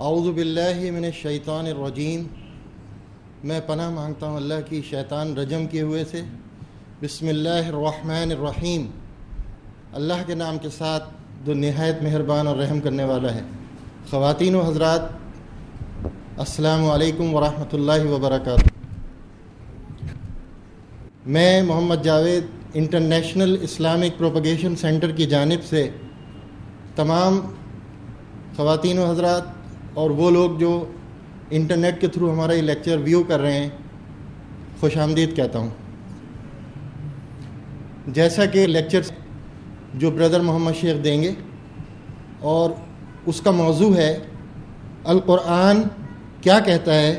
اعوذ باللہ من الشیطان الرجیم۔ میں پناہ مانگتا ہوں اللہ کی شیطان رجم کیے ہوئے سے۔ بسم اللہ الرحمن الرحیم۔ اللہ کے نام کے ساتھ جو نہایت مہربان اور رحم کرنے والا ہے۔ خواتین و حضرات، السلام علیکم ورحمۃ اللہ وبرکاتہ۔ میں Muhammad Javed, international Islamic propagation centre کی جانب سے تمام خواتین و حضرات اور وہ لوگ جو انٹرنیٹ کے تھرو ہمارا یہ لیکچر ویو کر رہے ہیں، خوش آمدید کہتا ہوں۔ جیسا کہ لیکچر جو بردر محمد شیخ دیں گے، اور اس کا موضوع ہے، القرآن کیا کہتا ہے؟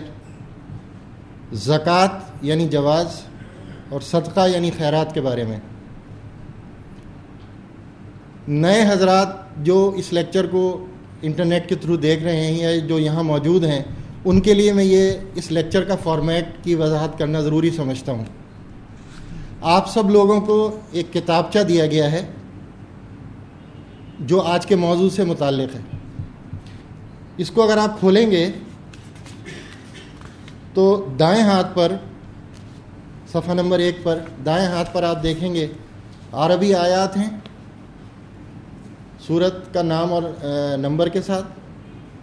زکوٰۃ یعنی جواز اور صدقہ یعنی خیرات کے بارے میں۔ نئے حضرات جو اس لیکچر کو انٹرنیٹ کے تھرو دیکھ رہے ہیں یا جو یہاں موجود ہیں، ان کے لیے میں یہ اس لیکچر کا فارمیٹ کی وضاحت کرنا ضروری سمجھتا ہوں۔ آپ سب لوگوں کو ایک کتابچہ دیا گیا ہے، جو آج کے موضوع سے متعلق ہے۔ اس کو اگر آپ کھولیں گے، تو دائیں ہاتھ پر، صفحہ نمبر ایک پر دائیں ہاتھ پر آپ دیکھیں گے، عربی آیات ہیں۔ صورت کا نام اور نمبر کے ساتھ،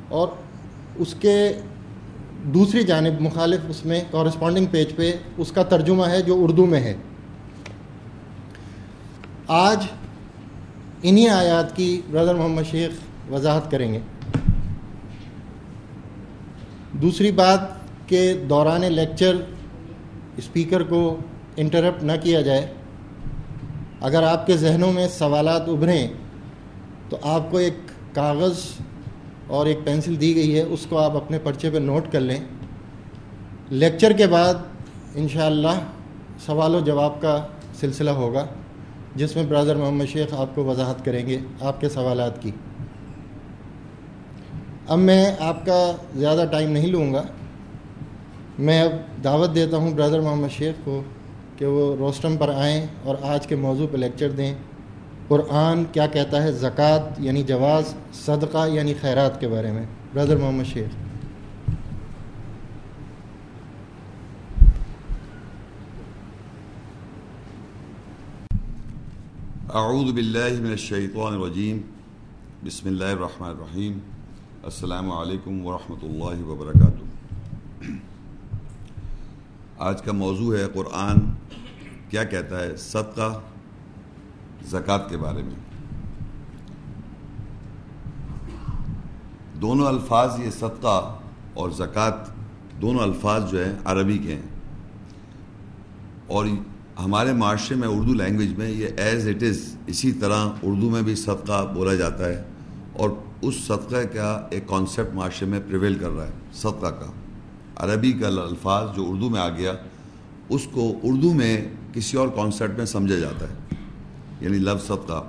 اور اس کے دوسری جانب مخالف اس میں کورسپونڈنگ پیج پہ اس کا ترجمہ ہے جو اردو میں ہے۔ آج انہی آیات کی برادر محمد شیخ وضاحت کریں گے۔ دوسری بات کہ دوران لیکچر اسپیکر کو انٹرپٹ نہ کیا جائے۔ اگر آپ کے ذہنوں میں سوالات ابھریں تو آپ کو ایک کاغذ اور ایک پینسل دی گئی ہے، اس کو آپ اپنے پرچے پہ نوٹ کر لیں۔ لیکچر کے بعد انشاءاللہ سوال و جواب کا سلسلہ ہوگا، جس میں برادر محمد شیخ آپ کو وضاحت کریں گے آپ کے سوالات کی۔ اب میں آپ کا زیادہ ٹائم نہیں لوں گا۔ میں اب دعوت دیتا ہوں برادر محمد شیخ کو کہ وہ روسٹم پر آئیں اور آج کے موضوع پہ لیکچر دیں۔ قرآن کیا کہتا ہے؟ زکوٰۃ یعنی جواز، صدقہ یعنی خیرات کے بارے میں۔ برادر محمد شیخ۔ اعوذ باللہ من الشیطان الرجیم۔ بسم اللہ الرحمن الرحیم۔ السلام علیکم ورحمۃ اللہ وبرکاتہ۔ آج کا موضوع ہے قرآن کیا کہتا ہے؟ صدقہ زکوٰۃ کے بارے میں۔ دونوں الفاظ یہ صدقہ اور زکوٰۃ دونوں الفاظ جو ہیں عربی کے ہیں۔ اور ہمارے معاشرے میں اردو لینگویج میں یہ ایز اٹ از اسی طرح اردو میں بھی صدقہ بولا جاتا ہے۔ اور اس صدقہ کا ایک کانسیپٹ معاشرے میں پریویل کر رہا ہے، صدقہ کا۔ عربی کا الفاظ جو اردو میں آ گیا، اس کو اردو میں کسی اور کانسیپٹ میں سمجھا جاتا ہے۔ یعنی لفظ صدقہ۔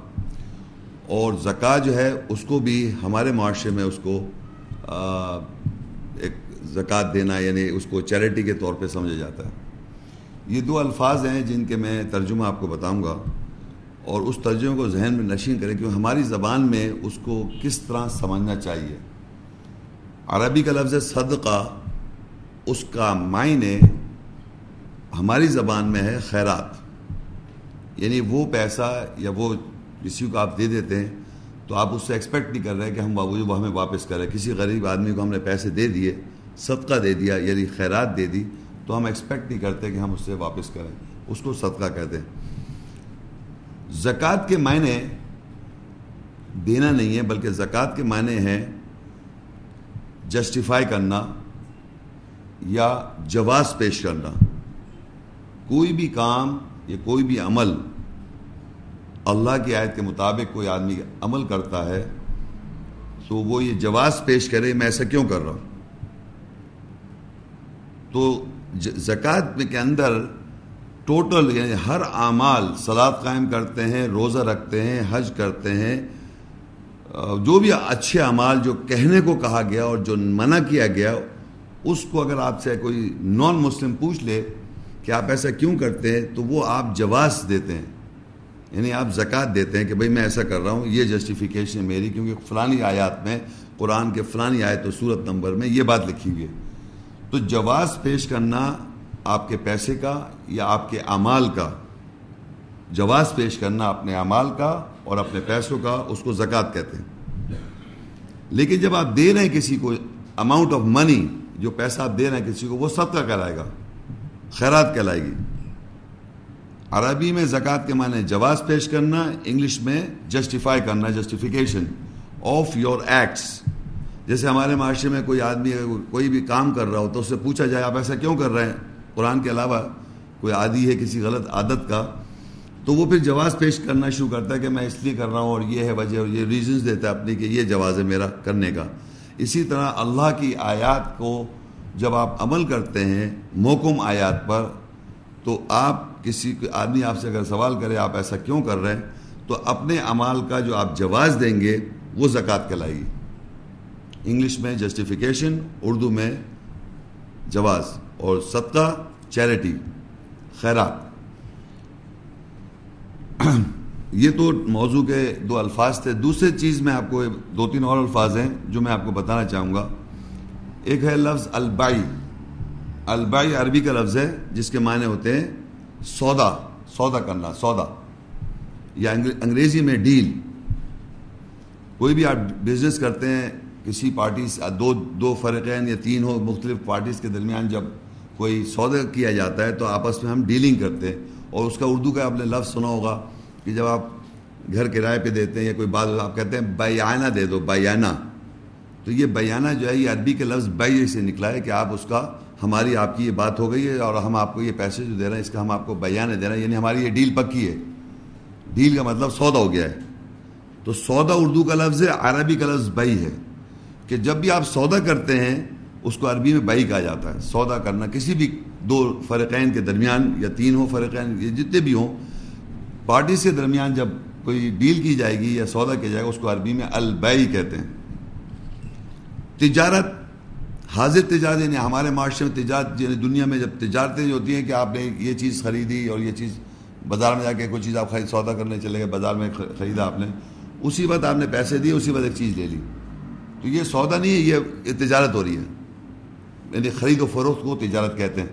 اور زکوٰۃ جو ہے، اس کو بھی ہمارے معاشرے میں اس کو ایک زکوٰۃ دینا یعنی اس کو چیریٹی کے طور پہ سمجھا جاتا ہے۔ یہ دو الفاظ ہیں جن کے میں ترجمہ آپ کو بتاؤں گا۔ اور اس ترجمے کو ذہن میں نشین کریں کہ ہماری زبان میں اس کو کس طرح سمجھنا چاہیے۔ عربی کا لفظ صدقہ، اس کا معنی ہماری زبان میں ہے خیرات۔ یعنی وہ پیسہ یا وہ کسی کو آپ دے دیتے ہیں تو آپ اس سے ایکسپیکٹ نہیں کر رہے کہ ہم بابو وہ ہمیں واپس کریں۔ کسی غریب آدمی کو ہم نے پیسے دے دیے، صدقہ دے دیا یعنی خیرات دے دی، تو ہم ایکسپیکٹ نہیں کرتے کہ ہم اس سے واپس کریں۔ اس کو صدقہ کہتے ہیں۔ زکوٰۃ کے معنی دینا نہیں ہے، بلکہ زکوٰۃ کے معنی ہیں جسٹیفائی کرنا یا جواز پیش کرنا۔ کوئی بھی کام یہ کوئی بھی عمل اللہ کی آیت کے مطابق کوئی آدمی عمل کرتا ہے، تو وہ یہ جواز پیش کرے، میں ایسا کیوں کر رہا ہوں؟ تو زکوٰۃ کے اندر ٹوٹل یعنی ہر اعمال سلاد قائم کرتے ہیں، روزہ رکھتے ہیں، حج کرتے ہیں جو بھی اچھے اعمال جو کہنے کو کہا گیا اور جو منع کیا گیا، اس کو اگر آپ سے کوئی نان مسلم پوچھ لے کہ آپ ایسا کیوں کرتے ہیں؟ تو وہ آپ جواز دیتے ہیں یعنی آپ زکوٰۃ دیتے ہیں کہ بھئی میں ایسا کر رہا ہوں، یہ جسٹیفیکیشن ہے میری، کیونکہ فلانی آیات میں، قرآن کے فلانی آئے تو صورت نمبر میں یہ بات لکھی ہوئی ہے۔ تو جواز پیش کرنا آپ کے پیسے کا یا آپ کے اعمال کا؟ جواز پیش کرنا اپنے اعمال کا اور اپنے پیسوں کا، اس کو زکوٰۃ کہتے ہیں۔ لیکن جب آپ دے رہے ہیں کسی کو اماؤنٹ آف منی جو پیسہ آپ دے رہے ہیں کسی کو، وہ سب کا گا۔ خیرات کہلائے گی۔ عربی میں زکوٰۃ کے معنی جواز پیش کرنا، انگلش میں جسٹیفائی کرنا جسٹیفیکیشن آف یور ایکٹس جیسے ہمارے معاشرے میں کوئی آدمی کوئی بھی کام کر رہا ہو تو اس سے پوچھا جائے، آپ ایسا کیوں کر رہے ہیں؟ قرآن کے علاوہ کوئی عادی ہے کسی غلط عادت کا؟ تو وہ پھر جواز پیش کرنا شروع کرتا ہے کہ میں اس لیے کر رہا ہوں اور یہ ہے وجہ اور یہ ریزنز دیتا ہے اپنی کہ یہ جواز ہے میرا کرنے کا۔ اسی طرح اللہ کی آیات کو جب آپ عمل کرتے ہیں موکم آیات پر، تو آپ کسی آدمی آپ سے اگر سوال کرے، آپ ایسا کیوں کر رہے ہیں؟ تو اپنے اعمال کا جو آپ جواز دیں گے، وہ زکوٰۃ کہلائے گی انگلش میں جسٹیفیکیشن اردو میں جواز اور صدقہ چیریٹی خیرات۔ یہ تو موضوع کے دو الفاظ تھے۔ دوسری چیز میں آپ کو، دو تین اور الفاظ ہیں جو میں آپ کو بتانا چاہوں گا۔ ایک ہے لفظ البائی۔ البائی عربی کا لفظ ہے جس کے معنی ہوتے ہیں سودا سودا کرنا، سودا۔ یا انگریزی میں ڈیل۔ کوئی بھی آپ بزنس کرتے ہیں، کسی پارٹی سے دو دو فرقین یا تین ہو، مختلف پارٹیز کے درمیان جب کوئی سودا کیا جاتا ہے تو آپس میں ہم ڈیلنگ کرتے ہیں۔ اور اس کا اردو کا آپ نے لفظ سنا ہوگا کہ جب آپ گھر کرائے پہ دیتے ہیں یا کوئی بات آپ کہتے ہیں بیانہ دے دو بیانہ تو یہ بیانہ جو ہے یہ عربی کے لفظ بئی سے نکلا ہے کہ آپ اس کا ہماری آپ کی یہ بات ہو گئی ہے اور ہم آپ کو یہ پیسے جو دے رہے ہیں، اس کا ہم آپ کو بیانہ دے رہے ہیں یعنی ہماری یہ ڈیل پکی ہے۔ ڈیل کا مطلب سودا ہو گیا ہے۔ تو سودا اردو کا لفظ ہے، عربی کا لفظ بئی ہے۔ کہ جب بھی آپ سودا کرتے ہیں، اس کو عربی میں بئی کہا جاتا ہے۔ سودا کرنا کسی بھی دو فرقین کے درمیان یا تین ہو فرقین یہ جتنے بھی ہوں پارٹیز کے درمیان جب کوئی ڈیل کی جائے گی یا سودا کیا جائے گا، اس کو عربی میں البئی کہتے ہیں۔ تجارت، حاضر تجارت یعنی ہمارے معاشرے میں تجارت یعنی دنیا میں جب تجارتیں جو ہوتی ہیں کہ آپ نے یہ چیز خریدی اور یہ چیز بازار میں جا کے کوئی چیز آپ خرید، سودا کرنے چلے گئے، بازار میں خریدا آپ نے، اسی وقت آپ نے پیسے دیے، اسی وقت ایک چیز لے لی۔ تو یہ سودا نہیں ہے، یہ تجارت ہو رہی ہے۔ یعنی خرید و فروخت کو تجارت کہتے ہیں۔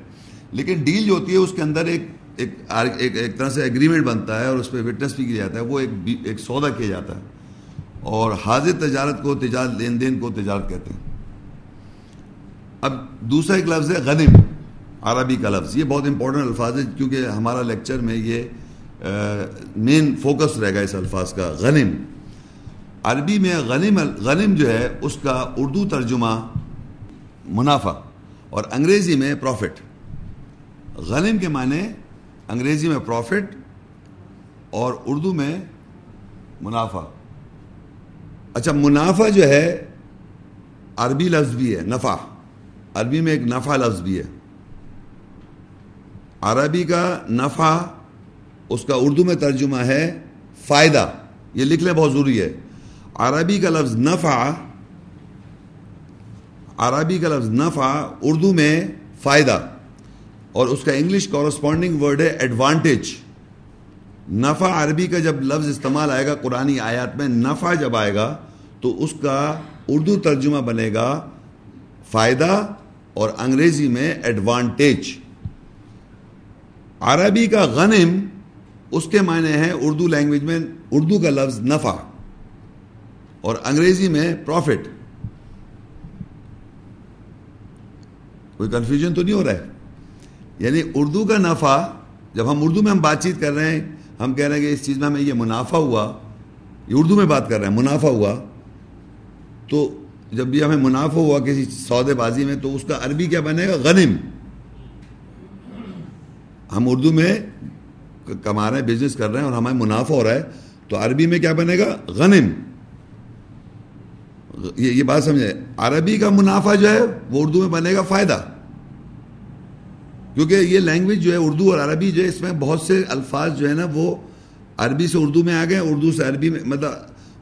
لیکن ڈیل جو ہوتی ہے، اس کے اندر ایک ایک ایک طرح سے ایگریمنٹ بنتا ہے اور اس پہ وٹنس بھی کیا جاتا ہے، وہ ایک ایک سودا کیا جاتا ہے۔ اور حاضر تجارت کو تجارت لین دین کو تجارت کہتے ہیں۔ اب دوسرا ایک لفظ ہے غنم، عربی کا لفظ۔ یہ بہت امپورٹنٹ الفاظ ہے کیونکہ ہمارا لیکچر میں یہ مین فوکس رہے گا اس الفاظ کا، غنم۔ عربی میں غنم غنم جو ہے، اس کا اردو ترجمہ منافع اور انگریزی میں پروفٹ غنم کے معنی انگریزی میں پروفٹ اور اردو میں منافع۔ اچھا منافع جو ہے، عربی لفظ بھی ہے، نفع۔ عربی میں ایک نفع لفظ بھی ہے۔ عربی کا نفع، اس کا اردو میں ترجمہ ہے فائدہ۔ یہ لکھ لیں، بہت ضروری ہے۔ عربی کا لفظ نفع، عربی کا لفظ نفع اردو میں فائدہ۔ اور اس کا انگلش کورسپونڈنگ ورڈ ہے ایڈوانٹیج نفع عربی کا جب لفظ استعمال آئے گا قرآن آیات میں نفع جب آئے گا تو اس کا اردو ترجمہ بنے گا فائدہ اور انگریزی میں ایڈوانٹیج عربی کا غنم، اس کے معنی ہے اردو لینگویج میں اردو کا لفظ نفع اور انگریزی میں پروفٹ کوئی کنفیوژن تو نہیں ہو رہا ہے؟ یعنی اردو کا نفع، جب ہم اردو میں ہم بات چیت کر رہے ہیں، ہم کہہ رہے ہیں کہ اس چیز میں ہمیں یہ منافع ہوا، یہ اردو میں بات کر رہے ہیں، منافع ہوا تو جب بھی ہمیں منافع ہوا کسی سودے بازی میں تو اس کا عربی کیا بنے گا؟ غنم. ہم اردو میں کما رہے ہیں بزنس کر رہے ہیں اور ہمیں منافع ہو رہا ہے، تو عربی میں کیا بنے گا؟ غنم. یہ یہ بات سمجھے. عربی کا منافع جو ہے، وہ اردو میں بنے گا فائدہ. کیونکہ یہ لینگویج جو ہے، اردو اور عربی جو ہے، اس میں بہت سے الفاظ جو ہے نا، وہ عربی سے اردو میں آ گئے، اردو سے عربی میں مطلب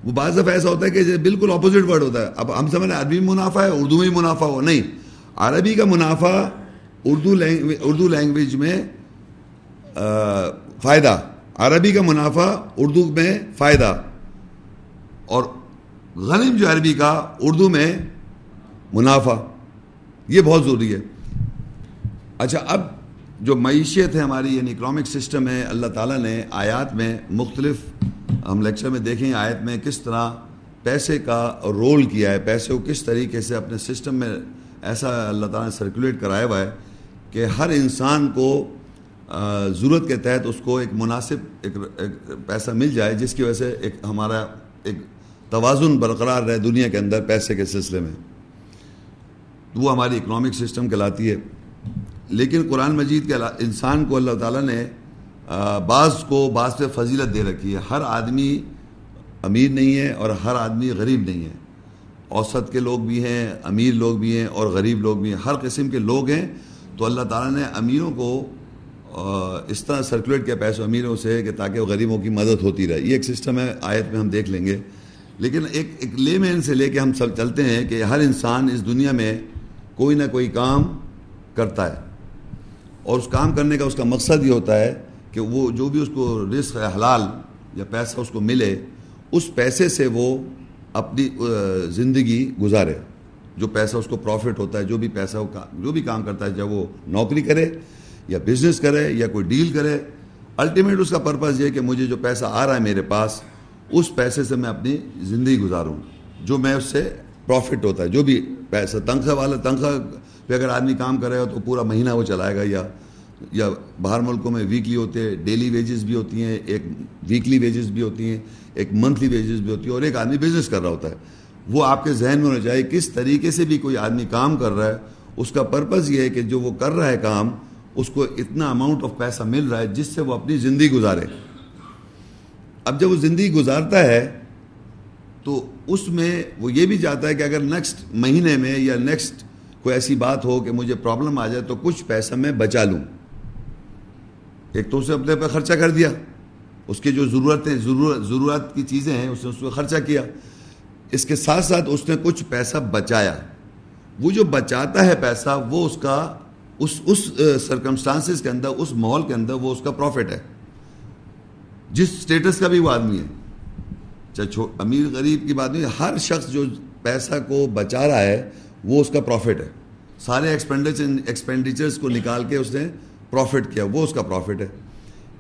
وہ بعض دفعہ ایسا ہوتا ہے کہ بالکل اپوزٹ ورڈ ہوتا ہے۔ اب ہم سمجھ رہے عربی میں منافع ہے، اردو میں منافع ہو۔ نہیں، عربی کا منافع اردو لینگویج اردو لینگویج میں فائدہ۔ عربی کا منافع اردو میں فائدہ۔ اور غنم جو عربی کا اردو میں منافع، یہ بہت ضروری ہے۔ اچھا اب جو معیشت ہے ہماری یعنی اکنامک سسٹم ہے، اللہ تعالیٰ نے آیات میں مختلف، ہم لیکچر میں دیکھیں آیت میں کس طرح پیسے کا رول کیا ہے، پیسے کو کس طریقے سے اپنے سسٹم میں ایسا اللہ تعالیٰ نے سرکولیٹ کرایا ہوا ہے کہ ہر انسان کو ضرورت کے تحت اس کو ایک مناسب، ایک پیسہ مل جائے، جس کی وجہ سے ایک ہمارا ایک توازن برقرار رہے دنیا کے اندر پیسے کے سلسلے میں۔ وہ ہماری اکنامک سسٹم کہلاتی ہے۔ لیکن قرآن مجید کے انسان کو اللہ تعالیٰ نے بعض کو بعض پہ فضیلت دے رکھی ہے۔ ہر آدمی امیر نہیں ہے اور ہر آدمی غریب نہیں ہے۔ اوسط کے لوگ بھی ہیں، امیر لوگ بھی ہیں اور غریب لوگ بھی ہیں۔ ہر قسم کے لوگ ہیں۔ تو اللہ تعالیٰ نے امیروں کو اس طرح سرکولیٹ کیا پیسوں امیروں سے کہ تاکہ وہ غریبوں کی مدد ہوتی رہے۔ یہ ایک سسٹم ہے، آیت میں ہم دیکھ لیں گے۔ لیکن ایک ایک لے مین سے لے کے ہم سب چلتے ہیں کہ ہر انسان اس دنیا میں کوئی نہ کوئی کام کرتا ہے۔ اور اس کام کرنے کا اس کا مقصد یہ ہوتا ہے کہ وہ جو بھی اس کو رزق ہے، حلال یا پیسہ اس کو ملے، اس پیسے سے وہ اپنی زندگی گزارے۔ جو پیسہ اس کو پروفٹ ہوتا ہے، جو بھی پیسہ جو بھی کام کرتا ہے جب وہ نوکری کرے یا بزنس کرے یا کوئی ڈیل کرے الٹیمیٹ اس کا پرپز یہ کہ مجھے جو پیسہ آ رہا ہے میرے پاس، اس پیسے سے میں اپنی زندگی گزاروں۔ جو میں اس سے پروفٹ ہوتا ہے، جو بھی پیسہ، تنخواہ والا، تنخواہ پہ اگر آدمی کام کرے گا تو پورا مہینہ وہ چلائے گا، یا یا باہر ملکوں میں ویکلی ہوتے ہیں ڈیلی ویجز بھی ہوتی ہیں، ایک ویکلی ویجز بھی ہوتی ہیں، ایک منتھلی ویجز بھی ہوتی ہیں، اور ایک آدمی بزنس کر رہا ہوتا ہے۔ وہ آپ کے ذہن میں ہونا چاہیے کس طریقے سے بھی کوئی آدمی کام کر رہا ہے، اس کا پرپز یہ ہے کہ جو وہ کر رہا ہے کام، اس کو اتنا اماؤنٹ آف پیسہ مل رہا ہے جس سے وہ اپنی زندگی گزارے۔ اب جب وہ زندگی گزارتا ہے، تو اس میں وہ یہ بھی چاہتا ہے کہ اگر نیکسٹ مہینے میں یا نیکسٹ کوئی ایسی بات ہو کہ مجھے پرابلم آ جائے تو کچھ پیسہ میں بچا لوں۔ ایک تو اسے اپنے پہ خرچہ کر دیا۔ اس کی جو ضرورتیں، ضرورت ضرورت کی چیزیں ہیں اس نے اس کو خرچہ کیا۔ اس کے ساتھ ساتھ اس نے کچھ پیسہ بچایا۔ وہ جو بچاتا ہے پیسہ، وہ اس کا، اس اس سرکمسٹانسز کے اندر، اس ماحول کے اندر وہ اس کا پروفٹ ہے۔ جس سٹیٹس کا بھی وہ آدمی ہے۔ چاہے امیر غریب کی بات نہیں، ہر شخص جو پیسہ کو بچا رہا ہے وہ اس کا پروفٹ ہے۔ سارے ایکسپینڈیچرز کو نکال کے اس نے پروفٹ کیا، وہ اس کا پروفٹ ہے۔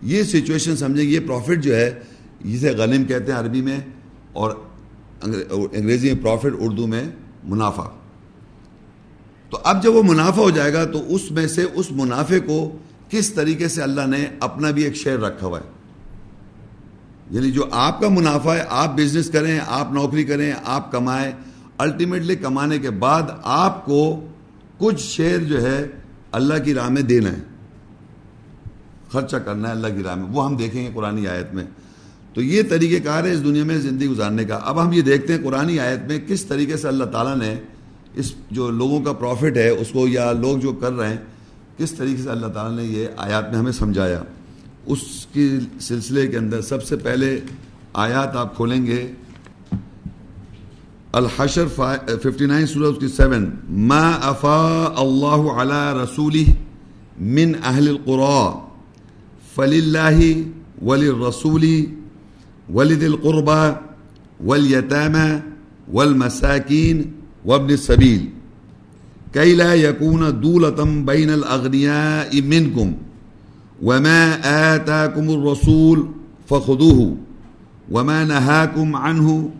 یہ سچویشن سمجھیں یہ پروفٹ جو ہے، جسے غنم کہتے ہیں عربی میں اور انگریزی میں پروفٹ اردو میں منافع۔ تو اب جب وہ منافع ہو جائے گا، تو اس میں سے اس منافع کو کس طریقے سے اللہ نے اپنا بھی ایک شیئر رکھا ہوا ہے؟ یعنی جو آپ کا منافع ہے، آپ بزنس کریں، آپ نوکری کریں، آپ کمائیں الٹیمیٹلی کمانے کے بعد آپ کو کچھ شیئر جو ہے اللہ کی راہ میں دینا ہے۔ خرچہ کرنا ہے اللہ کی راہ میں۔ وہ ہم دیکھیں گے قرآن آیت میں۔ تو یہ طریقہ کار ہے اس دنیا میں زندگی گزارنے کا۔ اب ہم یہ دیکھتے ہیں قرآن آیت میں کس طریقے سے اللہ تعالیٰ نے اس جو لوگوں کا پروفٹ ہے، اس کو یا لوگ جو کر رہے ہیں، کس طریقے سے اللہ تعالیٰ نے یہ آیات میں ہمیں سمجھایا۔ اس کی سلسلے کے اندر سب سے پہلے آیات آپ کھولیں گے۔ الحشر ففٹی نائن سورہ کی سیون ما افا اللہ علی رسولی من اہل القرا فلی اللہ ولی رسولی ولد القربہ ولیتام والمساکین وابن السبيل كي لا يكون دولة بين الأغنياء منكم وما آتاكم الرسول فخذوه وما نهاكم عنه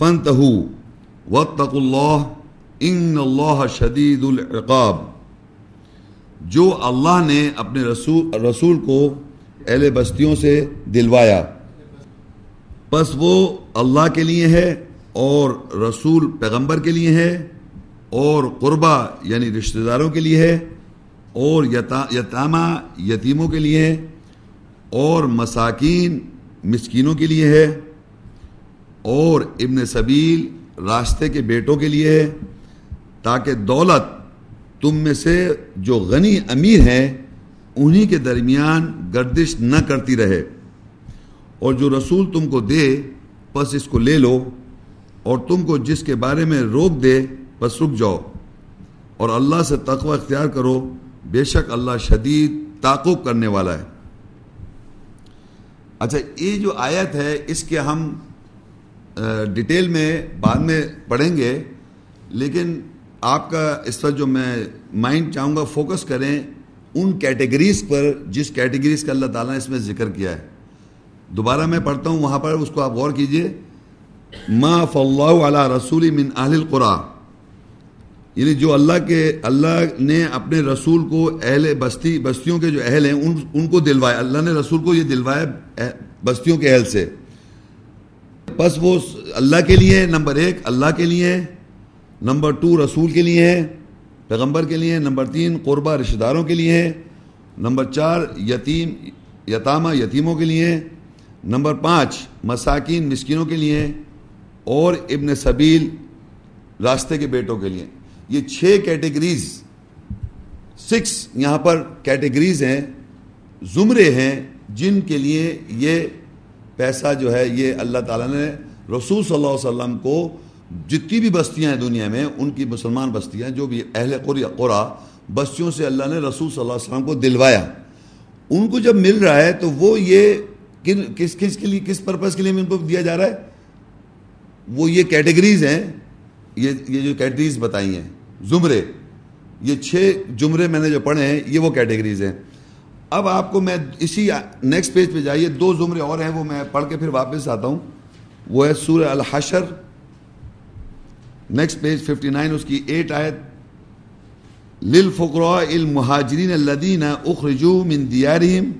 فانتهوا واتقوا الله ان اللہ شدید العقاب۔ جو اللہ نے اپنے رسول رسول کو اہل بستیوں سے دلوایا۔ بس وہ اللہ کے لیے ہے اور رسول پیغمبر کے لیے ہے اور قربہ یعنی رشتہ داروں کے لیے ہے اور یتامہ یتیموں کے لیے ہے اور مساکین مسکینوں کے لیے ہے۔ اور ابن سبیل راستے کے بیٹوں کے لیے ہے تاکہ دولت تم میں سے جو غنی امیر ہیں انہی کے درمیان گردش نہ کرتی رہے اور جو رسول تم کو دے پس اس کو لے لو اور تم کو جس کے بارے میں روک دے بس رک جاؤ اور اللہ سے تقوی اختیار کرو بے شک اللہ شدید تعقب کرنے والا ہے۔ اچھا یہ جو آیت ہے اس کے ہم ڈیٹیل میں بعد میں پڑھیں گے، لیکن آپ کا اس وقت جو میں مائنڈ چاہوں گا فوکس کریں ان کیٹیگریز پر جس کیٹیگریز کا اللہ تعالیٰ نے اس میں ذکر کیا ہے۔ دوبارہ میں پڑھتا ہوں، وہاں پر اس کو آپ غور کیجیے۔ ما فاللہ علی رسول من اہل القرآ یعنی جو اللہ کے، اللہ نے اپنے رسول کو، اہل بستی، بستیوں کے جو اہل ہیں، ان ان کو دلوایا۔ اللہ نے رسول کو یہ دلوایا بستیوں کے اہل سے۔ بس وہ اللہ کے لیے نمبر ایک، اللہ کے لیے نمبر ٹو، رسول کے لیے ہے، پیغمبر کے لیے نمبر تین، قربہ رشتہ داروں کے لیے ہے، نمبر چار، یتیم، یتامہ یتیموں کے لیے نمبر پانچ، مساکین، مسکینوں کے لیے اور ابن سبیل، راستے کے بیٹوں کے لیے۔ یہ چھ کیٹیگریز سکس یہاں پر کیٹیگریز ہیں، زمرے ہیں، جن کے لیے یہ پیسہ جو ہے یہ اللہ تعالیٰ نے رسول صلی اللہ علیہ وسلم کو جتنی بھی بستیاں ہیں دنیا میں، ان کی مسلمان بستیاں، جو بھی اہل قرآ بستیوں سے اللہ نے رسول صلی اللہ علیہ وسلم کو دلوایا۔ ان کو جب مل رہا ہے تو وہ یہ کس کس کے لیے، کس پرپز کے لیے ان کو دیا جا رہا ہے؟ وہ یہ کیٹیگریز ہیں۔ یہ یہ جو کیٹیگریز بتائی ہیں۔ زمرے، یہ چھ جمرے میں نے جو پڑھے ہیں، یہ وہ کیٹیگریز ہیں۔ اب آپ کو میں اسی نیکسٹ پیج پہ جائیے۔ دو زمرے اور ہیں، وہ میں پڑھ کے پھر واپس آتا ہوں۔ وہ ہے سورہ الحشر۔ نیکسٹ پیج ففٹی نائن اس کی ایٹ آیت۔ للفقراء المہاجرین الذین اخرجوا من دیارہم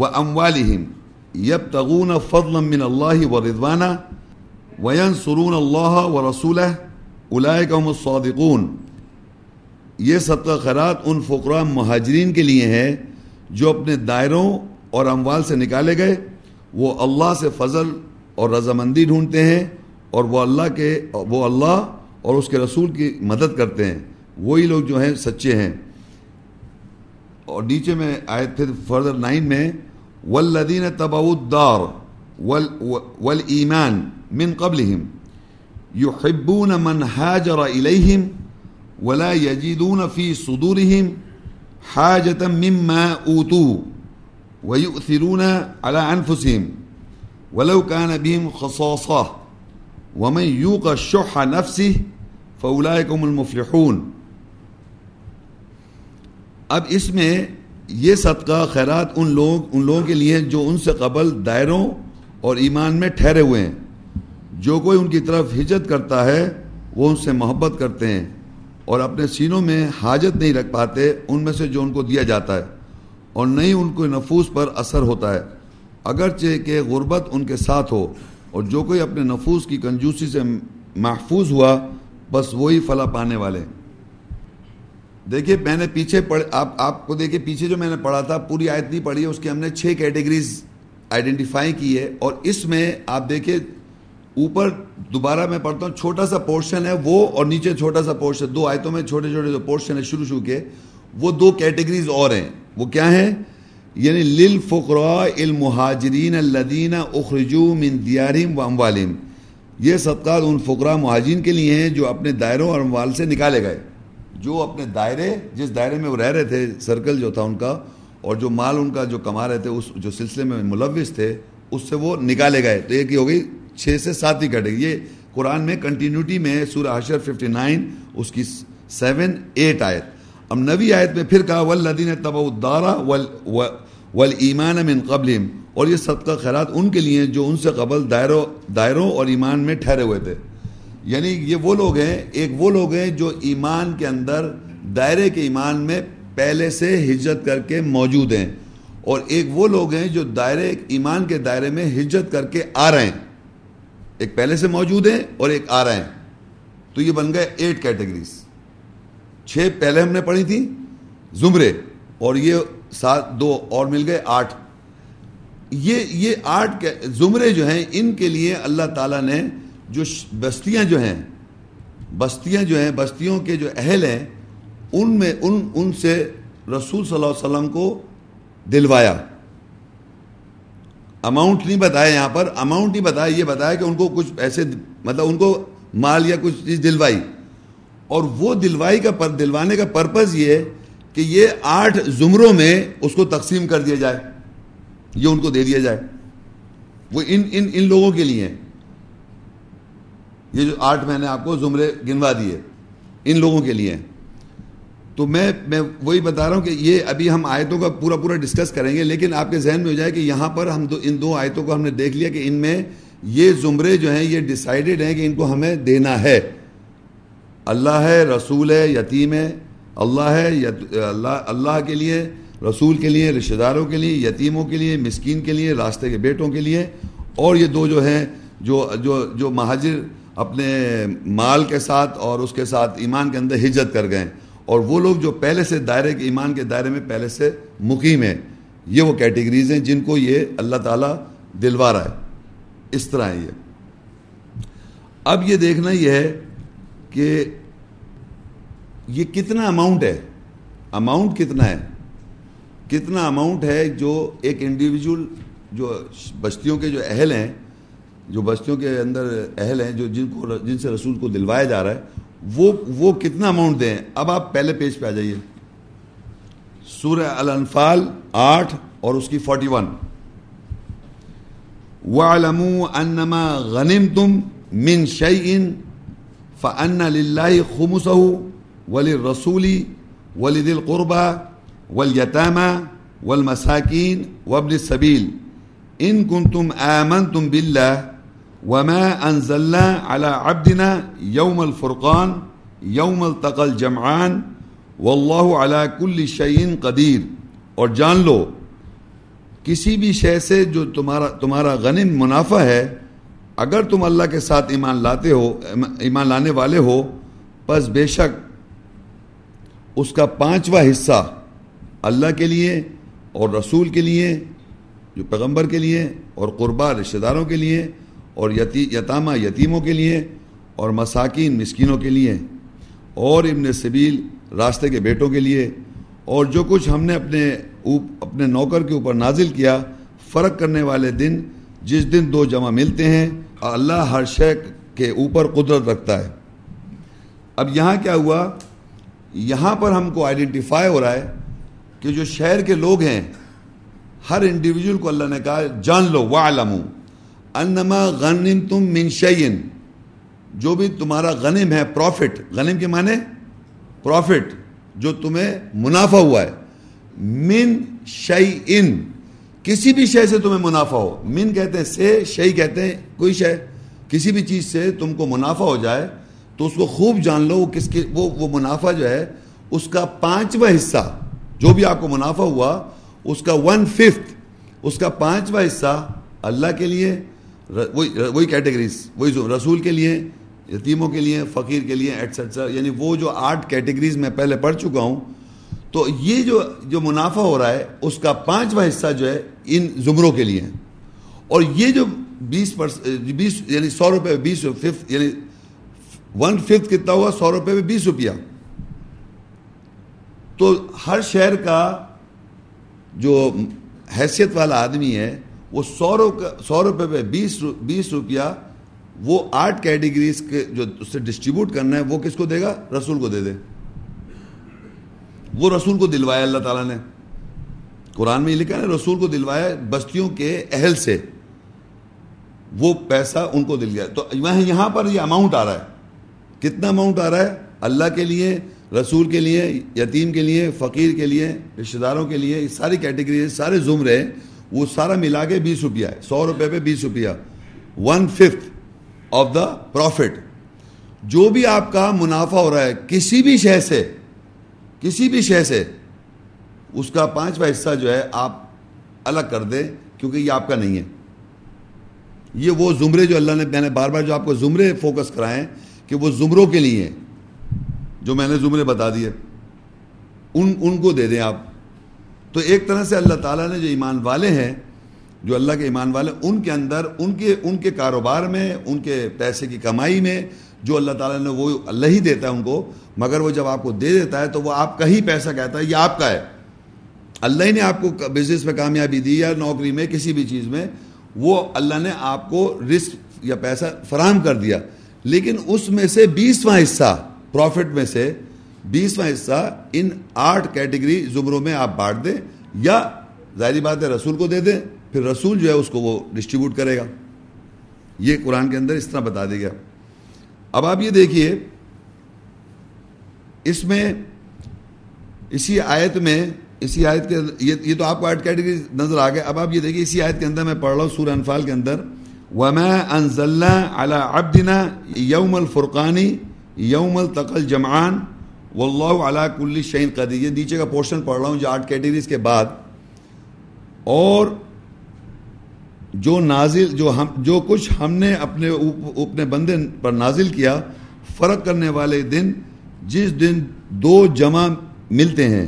و اموالہم یبتغون فضلا من اللہ و رضوانا وینصرون اللہ و رسولہ اولئک هم الصادقون۔ یہ صدقہ خیرات ان فقراء مہاجرین کے لیے ہے جو اپنے دائروں اور اموال سے نکالے گئے، وہ اللہ سے فضل اور رضامندی ڈھونڈتے ہیں اور وہ اللہ کے، وہ اللہ اور اس کے رسول کی مدد کرتے ہیں۔ وہی لوگ جو ہیں، سچے ہیں۔ اور نیچے میں آئے تھے فردر نائن میں والذین تبعوا الدار والایمان من قبلهم يحبون من هاجر إليهم ولا يجدون في صدورهم حاجة مما أوتوا ويؤثرون على أنفسهم ولو كان بهم خصاصة ومن يوق الشح نفسه فأولئك هم المفلحون اب اس میں یہ صدقہ خیرات ان لوگ ان لوگوں کے لیے جو ان سے قبل دائروں اور ایمان میں ٹھہرے ہوئے ہیں جو کوئی ان کی طرف ہجت کرتا ہے وہ ان سے محبت کرتے ہیں اور اپنے سینوں میں حاجت نہیں رکھ پاتے، ان میں سے جو ان کو دیا جاتا ہے، اور نہیں ان کو نفوس پر اثر ہوتا ہے۔ اگرچہ کہ غربت ان کے ساتھ ہو، اور جو کوئی اپنے نفوس کی کنجوسی سے محفوظ ہوا، بس وہی فلا پانے والے۔ دیکھیے، میں نے پیچھے پڑھ، آپ آپ کو دیکھیے، پیچھے جو میں نے پڑھا تھا، پوری آیت نہیں پڑھی ہے اس کی ہم نے چھ کیٹیگریز آئیڈینٹیفائی کی ہے۔ اور اس میں آپ دیکھیں اوپر دوبارہ میں پڑھتا ہوں، چھوٹا سا پورشن ہے وہ اور نیچے چھوٹا سا پورشن دو آیتوں میں چھوٹے چھوٹے جو پورشن ہے شروع شروع کے، وہ دو کیٹیگریز اور ہیں۔ وہ کیا ہیں؟ یعنی للفقراء المہاجرین الذین اخرجوا من دیارہم و اموالہم یہ صدقات ان فقراء مہاجرین کے لیے ہیں جو اپنے دائروں اور اموال سے نکالے گئے۔ جو اپنے دائرے، جس دائرے میں وہ رہ رہے تھے سرکل جو تھا ان کا، اور جو مال ان کا جو کما رہے تھے، اس جو سلسلے میں ملوث تھے، اس سے وہ نکالے گئے۔ تو ایک ہی ہو گئی؟ چھ سے سات ہی کٹے یہ قرآن میں کنٹینیوٹی میں سورہ حشر ففٹی نائن اس کی سیون ایٹ آیت۔ اب نوی آیت میں پھر کہا ولدین تب الدارا ول ایمان من قبل اور یہ صدقہ خیرات ان کے لیے جو ان سے قبل دائروں دائروں اور ایمان میں ٹھہرے ہوئے تھے۔ یعنی یہ وہ لوگ ہیں، ایک وہ لوگ ہیں جو ایمان کے اندر، دائرے کے ایمان میں پہلے سے ہجرت کر کے موجود ہیں۔ اور ایک وہ لوگ ہیں جو دائرے، ایمان کے دائرے میں ہجرت کر کے آ رہے ہیں۔ ایک پہلے سے موجود ہیں اور ایک آ رہے ہیں۔ تو یہ بن گئے ایٹ کیٹیگریز چھ پہلے ہم نے پڑھی تھی، زمرے، اور یہ سات، دو اور مل گئے آٹھ۔ یہ یہ آٹھ زمرے جو ہیں، ان کے لیے اللہ تعالیٰ نے جو بستیاں جو ہیں، بستیاں جو ہیں، بستیوں کے جو اہل ہیں، ان میں، ان ان سے رسول صلی اللہ علیہ وسلم کو دلوایا۔ اماؤنٹ نہیں بتایا یہاں پر اماؤنٹ نہیں بتایا یہ بتایا کہ ان کو کچھ پیسے مطلب ان کو مال یا کچھ چیز دلوائی۔ اور وہ دلوائی کا پر، دلوانے کا پرپز یہ کہ یہ آٹھ زمروں میں اس کو تقسیم کر دیا جائے۔ یہ ان کو دے دیا جائے۔ وہ ان ان ان لوگوں کے لیے یہ جو آٹھ میں نے آپ کو زمرے گنوا دیے، ان لوگوں کے لیے ہیں۔ تو میں میں وہی بتا رہا ہوں کہ یہ ابھی ہم آیتوں کا پورا پورا ڈسکس کریں گے، لیکن آپ کے ذہن میں ہو جائے کہ یہاں پر ہم دو، ان دو آیتوں کو ہم نے دیکھ لیا کہ ان میں یہ زمرے جو ہیں، یہ ڈسائیڈڈ ہیں کہ ان کو ہمیں دینا ہے۔ اللہ ہے، رسول ہے، یتیم ہے۔ اللہ ہے اللہ اللہ کے لیے، رسول کے لیے رشتہ داروں کے لیے، یتیموں کے لیے، مسکین کے لیے، راستے کے بیٹوں کے لیے۔ اور یہ دو جو ہیں، جو جو جو مہاجر اپنے مال کے ساتھ اور اس کے ساتھ ایمان کے اندر ہجرت کر گئے۔ اور وہ لوگ جو پہلے سے دائرے کے ایمان کے دائرے میں پہلے سے مقیم ہیں، یہ وہ کیٹیگریز ہیں جن کو یہ اللہ تعالیٰ دلوا رہا ہے۔ اس طرح ہے یہ۔ اب یہ دیکھنا یہ ہے کہ یہ کتنا اماؤنٹ ہے؟ اماؤنٹ کتنا ہے؟ کتنا اماؤنٹ ہے جو ایک انڈیویجول جو بستیوں کے جو اہل ہیں، جو بستیوں کے اندر اہل ہیں، جو جن کو جن سے رسول کو دلوایا جا رہا ہے وہ وہ کتنا اماؤنٹ دیں؟ انڈ اب پہلے پیج پہ آ جائیے۔ سورہ الانفال آٹھ اور اس کی فورٹی ون وَعْلَمُوا أَنَّمَا غَنِمْتُمْ مِنْ شَيْءٍ فَأَنَّ لِلَّهِ خُمُسَهُ وَلِلرَّسُولِ وَلِذِي الْقُرْبَى وَالْيَتَامَى وَالْمَسَاكِينَ وَابْنِ السَّبِيلِ۔ إِن كُنْتُمْ آمَنْتُمْ بِاللَّهِ وما انزلنا على عبدنا يوم الفرقان يوم التقى الجمعان والله على كل شيء قدیر اور جان لو، کسی بھی شے سے جو تمہارا تمہارا غنم منافع ہے، اگر تم اللہ کے ساتھ ایمان لاتے ہو، ایمان لانے والے ہو، پس بے شک اس کا پانچواں حصہ اللہ کے لیے اور رسول کے لیے، جو پیغمبر کے لیے اور قربا رشتہ داروں کے لیے اور یتی یتامہ یتیموں کے لیے اور مساکین مسکینوں کے لیے اور ابن سبیل راستے کے بیٹوں کے لیے اور جو کچھ ہم نے اپنے اپنے نوکر کے اوپر نازل کیا، فرق کرنے والے دن جس دن دو جمع ملتے ہیں، اللہ ہر شے کے اوپر قدرت رکھتا ہے۔ اب یہاں کیا ہوا؟ یہاں پر ہم کو آئیڈینٹیفائی ہو رہا ہے کہ جو شہر کے لوگ ہیں، ہر انڈیویجول کو اللہ نے کہا، جان لو وَعْلَمُوا انما غنم تم منشین جو بھی تمہارا غنم ہے پروفٹ غنم کے معنی؟ پروفٹ جو تمہیں منافع ہوا ہے۔ من شعین کسی بھی شے سے تمہیں منافع ہو۔ من کہتے ہیں سے شعی کہتے ہیں کوئی شے۔ کسی بھی چیز سے تم کو منافع ہو جائے، تو اس کو خوب جان لو وہ کس کے، وہ وہ منافع جو ہے، اس کا پانچواں حصہ، جو بھی آپ کو منافع ہوا، اس کا ون ففتھ اس کا پانچواں حصہ اللہ کے لیے وہی وہی کیٹیگریز وہی رسول کے لیے، یتیموں کے لیے، فقیر کے لیے ایٹسٹرا یعنی وہ جو آٹھ کیٹیگریز میں پہلے پڑھ چکا ہوں، تو یہ جو جو منافع ہو رہا ہے، اس کا پانچواں حصہ جو ہے ان زمروں کے لیے۔ اور یہ جو بیس بیس یعنی سو روپے بیس ففتھ یعنی ون ففتھ کتنا ہوا؟ سو روپے میں بیس روپیہ۔ تو ہر شہر کا جو حیثیت والا آدمی ہے وہ سو سو روپے پہ بیس بیس روپیہ وہ آٹھ کیٹیگریز کے جو اس سے ڈسٹریبیوٹ کرنا ہے، وہ کس کو دے گا؟ رسول کو دے دے۔ وہ رسول کو دلوایا اللہ تعالیٰ نے۔ قرآن میں یہ لکھا ہے، رسول کو دلوایا بستیوں کے اہل سے۔ وہ پیسہ ان کو دل گیا۔ تو یہاں پر یہ اماؤنٹ آ رہا ہے۔ کتنا اماؤنٹ آ رہا ہے؟ اللہ کے لیے، رسول کے لیے، یتیم کے لیے، فقیر کے لیے، رشتہ داروں کے لیے ساری کیٹیگری سارے زمرے وہ سارا ملا کے بیس روپیہ ہے، سو روپے پہ بیس روپیہ۔ One fifth of the profit جو بھی آپ کا منافع ہو رہا ہے، کسی بھی شے سے، کسی بھی شے سے، اس کا پانچواں حصہ جو ہے، آپ الگ کر دیں، کیونکہ یہ آپ کا نہیں ہے۔ یہ وہ زمرے جو اللہ نے، میں نے بار بار جو آپ کو زمرے فوکس کرائے کہ وہ زمروں کے لیے جو میں نے زمرے بتا دیے، ان ان کو دے دیں آپ۔ تو ایک طرح سے اللہ تعالیٰ نے جو ایمان والے ہیں، جو اللہ کے ایمان والے، ان کے اندر، ان کے ان کے کاروبار میں، ان کے پیسے کی کمائی میں جو اللہ تعالیٰ نے وہ اللہ ہی دیتا ہے ان کو، مگر وہ جب آپ کو دے دیتا ہے تو وہ آپ کا ہی پیسہ کہتا ہے، یہ آپ کا ہے۔ اللہ ہی نے آپ کو بزنس میں کامیابی دی یا نوکری میں، کسی بھی چیز میں، وہ اللہ نے آپ کو رسک یا پیسہ فراہم کر دیا۔ لیکن اس میں سے بیسواں حصہ پروفٹ میں سے بیسواں حصہ ان آٹھ کیٹیگری زمروں میں آپ بانٹ دیں یا ظاہری بات ہے رسول کو دے دیں، پھر رسول جو ہے اس کو وہ ڈسٹریبیوٹ کرے گا۔ یہ قرآن کے اندر اس طرح بتا دے گا اب آپ یہ دیکھیے، اس میں، اسی آیت میں، اسی آیت کے یہ تو آپ کو آیت کیٹیگری نظر آ گیا اب آپ یہ دیکھیے، اسی آیت کے اندر میں پڑھ رہا ہوں سورہ انفال کے اندر۔ وما انزلنا على عبدنا یوم الفرقانی یوم التقل جمعان واللہ علی کل شعین قدیر، یہ نیچے کا پورشن پڑھ رہا ہوں جو آٹھ کیٹیگریز کے بعد۔ اور جو نازل، جو ہم، جو کچھ ہم نے اپنے اپنے بندے پر نازل کیا، فرق کرنے والے دن، جس دن دو جمع ملتے ہیں۔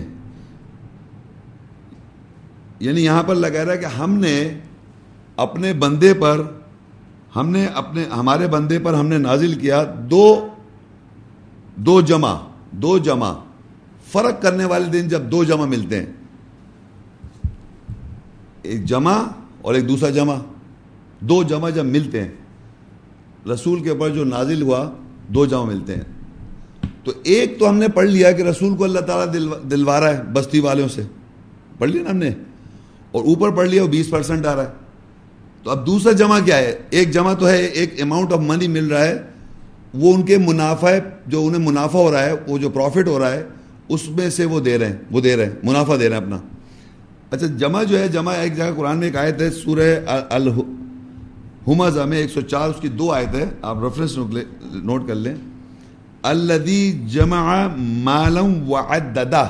یعنی یہاں پر لگا رہا ہے کہ ہم نے اپنے بندے پر، ہم نے اپنے، ہمارے بندے پر ہم نے نازل کیا دو دو جمع۔ دو جمع، فرق کرنے والے دن جب دو جمع ملتے ہیں۔ ایک جمع اور ایک دوسرا جمع۔ دو جمع جب ملتے ہیں، رسول کے اوپر جو نازل ہوا، دو جمع ملتے ہیں۔ تو ایک تو ہم نے پڑھ لیا کہ رسول کو اللہ تعالیٰ دلوا رہا ہے بستی والوں سے۔ پڑھ لیا نا ہم نے؟ اور اوپر پڑھ لیا، وہ بیس پرسنٹ آ رہا ہے۔ تو اب دوسرا جمع کیا ہے؟ ایک جمع تو ہے، ایک اماؤنٹ آف منی مل رہا ہے۔ وہ ان کے منافع جو انہیں منافع ہو رہا ہے، وہ جو پروفٹ ہو رہا ہے، اس میں سے وہ دے رہے ہیں، وہ دے رہے ہیں، منافع دے رہے ہیں اپنا۔ اچھا جمع جو ہے، جمع ایک جگہ قرآن میں ایک آیت ہے، سورہ الحمزہ میں ایک سو چار، اس کی دو آیت ہے۔ آپ ریفرنس نوٹ کر لیں۔ الدی جمع مالم وعددہ۔